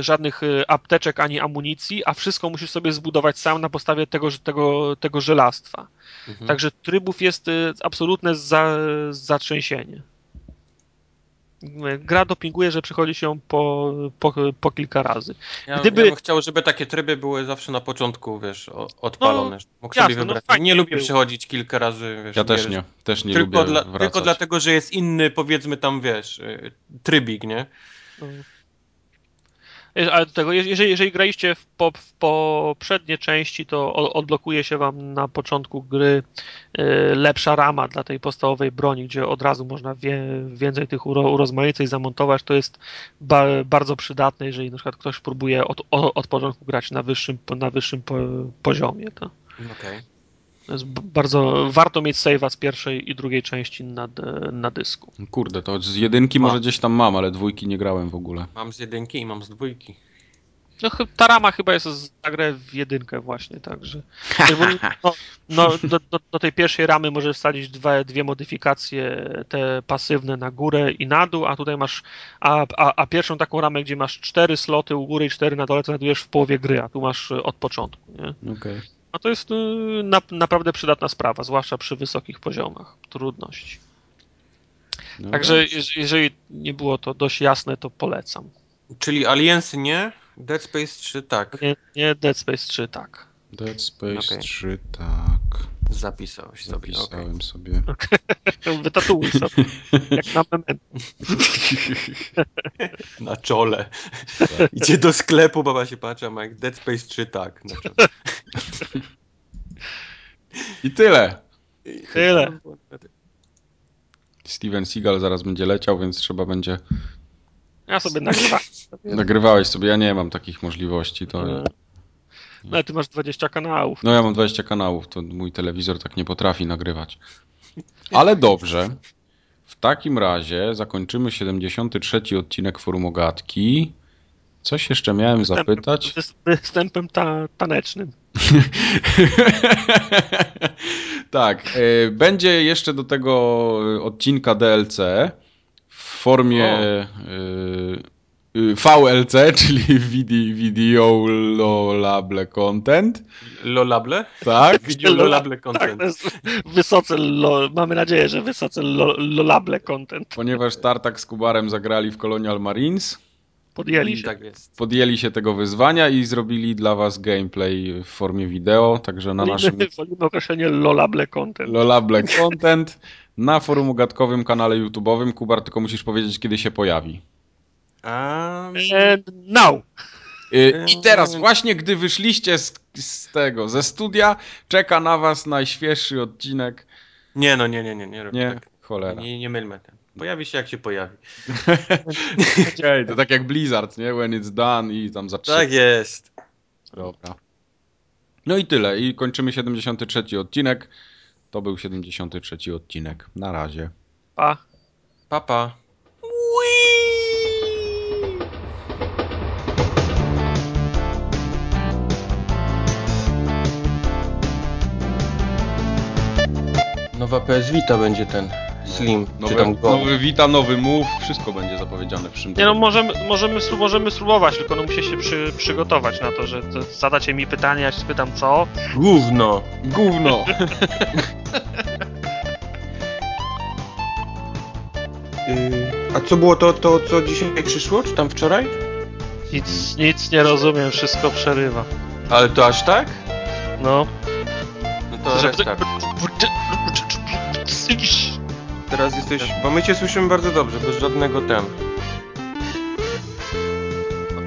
żadnych y, apteczek ani amunicji, a wszystko musisz sobie zbudować sam na podstawie tego, tego, tego żelastwa. Mhm. Także trybów jest y, absolutne za, zatrzęsienie. Gra dopinguje, że przychodzi się po, po, po kilka razy. Ja, Gdyby... ja bym chciał, żeby takie tryby były zawsze na początku, wiesz, odpalone. No, Mógł jasne, sobie no wybrać. No, nie lubię był. przechodzić kilka razy, wiesz. Ja też nie, też nie tylko lubię dla. Tylko dlatego, że jest inny, powiedzmy tam, wiesz, y, trybik, nie? Ale do tego, jeżeli, jeżeli graliście w, po, w poprzednie części, to odblokuje się wam na początku gry y, lepsza rama dla tej podstawowej broni, gdzie od razu można wie, więcej tych uro, urozmaiceń zamontować. To jest ba, bardzo przydatne, jeżeli na przykład ktoś próbuje od, od początku grać na wyższym, na wyższym po, poziomie. To. Okay. Bardzo, warto mieć save'a z pierwszej i drugiej części na, na dysku. Kurde, to z jedynki może gdzieś tam mam, ale dwójki nie grałem w ogóle. Mam z jedynki i mam z dwójki. No, ta rama chyba jest za grę w jedynkę właśnie, także. No, no do, do, do, tej pierwszej ramy możesz wsadzić dwie, dwie modyfikacje, te pasywne na górę i na dół, a tutaj masz, a, a, a pierwszą taką ramę, gdzie masz cztery sloty u góry i cztery na dole, to znajdujesz w połowie gry, a tu masz od początku, nie? Okej. Okay. A to jest y, na, naprawdę przydatna sprawa, zwłaszcza przy wysokich poziomach trudności. No Także jeżeli nie było to dość jasne, to polecam. Czyli Aliensy nie? Dead Space 3 tak. Nie, nie Dead Space 3 tak. Dead Space okay. 3 tak. Zapisałeś sobie. Zapisałem okay. sobie. Wytatuuj sobie. Jak na memento. Na czole. Tak. Idzie do sklepu, baba się patrzy, a ma jak Dead Space 3 tak. Na czole. I tyle. Tyle. Steven Seagal zaraz będzie leciał, więc trzeba będzie. Ja sobie nagrywałem. Nagrywałeś sobie, ja nie mam takich możliwości. To... No, ale ty masz 20 kanałów. No ja mam 20 kanałów, to mój telewizor tak nie potrafi nagrywać. Ale dobrze. W takim razie zakończymy 73 odcinek Forum Ogatki. Coś jeszcze miałem zapytać? Występem ta, tanecznym. tak. E, będzie jeszcze do tego odcinka DLC w formie. VLC, czyli Video Lolable Content. Lolable? Tak. Video Lolable tak, Content. Tak, wysoce, lo, mamy nadzieję, że wysoce lo, Lolable Content. Ponieważ Tartak z Kubarem zagrali w Colonial Marines Podjęli się. Tak jest. podjęli się tego wyzwania i zrobili dla was gameplay w formie wideo, także na naszym Wolimy, określenie lolable content. Lola Black Content na forum ugadkowym kanale YouTube'owym. Kubar, tylko musisz powiedzieć, kiedy się pojawi. A... And now! Y, I teraz, właśnie gdy wyszliście z, z tego, ze studia, czeka na was najświeższy odcinek. Nie no, nie, nie, nie, nie. robię Nie, Tak. cholera. Nie, nie mylmy ten. Pojawi się jak się pojawi. Okej, to tak jak Blizzard, nie? When it's done i tam zaczyna. Tak jest. Dobra. No i tyle. I kończymy 73 odcinek. To był 73 odcinek. Na razie. Pa. Papa. Nowa PS Vita będzie ten Slim, czy Nowy, tam Go. nowy Vita, nowy Move, wszystko będzie zapowiedziane w przyszłym Nie no, możemy, możemy, możemy spróbować, tylko no muszę się przy, przygotować na to, że to zadacie mi pytanie, ja się spytam co. Gówno. Gówno! Yy, a co było to, to, co dzisiaj przyszło, czy tam wczoraj? Nic, nic nie rozumiem, wszystko przerywa. Ale to aż tak? No. No to Że- restart. Teraz jesteś, bo my cię słyszymy bardzo dobrze, bez żadnego tem.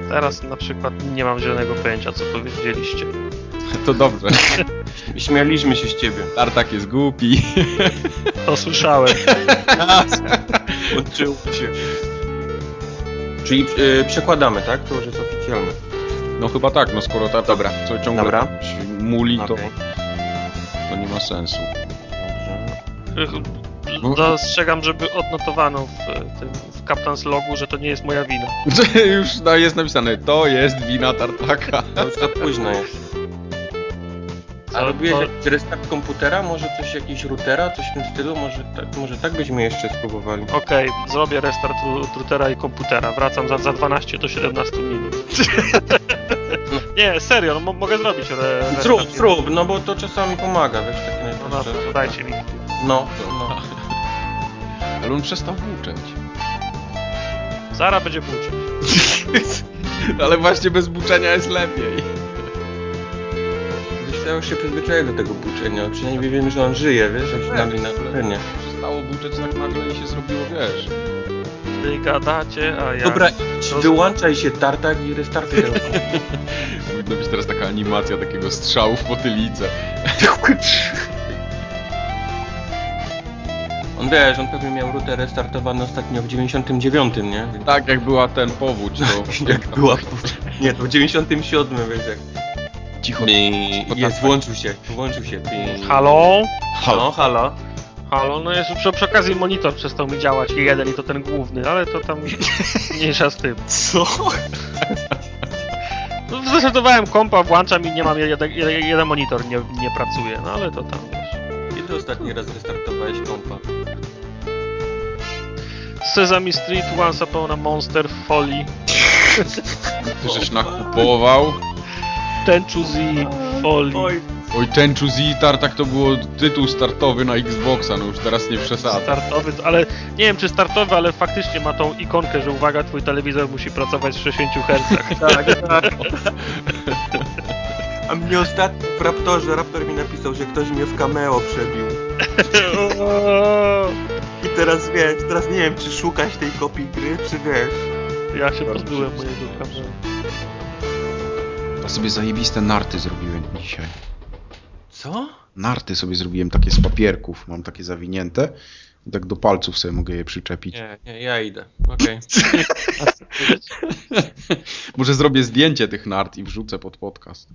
Teraz na przykład nie mam zielonego pojęcia, co powiedzieliście. To dobrze. Śmialiśmy się z ciebie. Tartak jest głupi. To słyszałem. Łączyło się. Czyli yy, przekładamy, tak? To już jest oficjalne. No chyba tak, no skoro Tartak Dobra. co ciągle Dobra. muli, to, to nie ma sensu. Dobrze. Dostrzegam, żeby odnotowano w, tym, w Captain's Logu, że to nie jest moja wina. Już no, jest napisane, to jest wina Tartaka. To już za późno jest. A Co- robiłeś to- jakiś restart komputera? Może coś, jakiś routera? Coś w tym stylu? Może tak, może tak byśmy jeszcze spróbowali. Okej, zrobię restart routera i komputera. Wracam za, za 12 do 17 minut. nie, serio, no, mo- mogę zrobić re, restart. Zrób, zrób, no bo to czasami pomaga, wiesz, takie No to dajcie mi. No, no. Ale on przestał włóczeć. Zara będzie buczyć. Ale właśnie bez buczenia jest lepiej. Ja już się przyzwyczaiłem do tego buczenia, przynajmniej wiem, że on żyje, wiesz, jak się nagle na buczenie. Przestało buczeć tak nagle i się zrobiło, wiesz. Wy gadacie, a ja... Dobra, To- wyłączaj się tartak i restartuj Powinna być teraz taka animacja takiego strzału w potylicę. On wiesz, on pewnie miał router restartowany ostatnio w 99, nie? Więc Tak jak była ten powódź, to... jak była... Nie, to w 97, wiesz, jak... Cicho. I tak, jest, tak. włączył się, włączył się. Pi- Halo? No, halo. Halo, no jest przy, przy okazji monitor przestał mi działać, jeden i to ten główny, ale to tam mniejsza z tym. Co? No, Zresetowałem kompa, włączam i nie mam, jeden, jeden, jeden monitor nie, nie pracuje, no ale to tam wiesz. Kiedy ostatni raz restartowałeś kompa? Sesame Street, Once Upon a Monster, Folly, Ty żeś nakupował. Tenchu Z, Folly. Oj, Tenchu Z Tartak to było tytuł startowy na Xboxa, no już teraz nie przesadzę. Startowy, ale nie wiem czy startowy, ale faktycznie ma tą ikonkę, że uwaga, twój telewizor musi pracować w 60 Hz. Tak, tak. A mnie ostatnio w Raptorze, Raptor mi napisał, że ktoś mnie w cameo przebił. I teraz wiesz, teraz nie wiem, czy szukać tej kopii gry, czy wiesz. ja się pozbyłem mojego kamery. Ja sobie zajebiste narty zrobiłem dzisiaj. Co? Narty sobie zrobiłem takie z papierków, mam takie zawinięte. I tak do palców sobie mogę je przyczepić. Nie, nie, ja idę. Okej. Może zrobię zdjęcie tych nart i wrzucę pod podcast.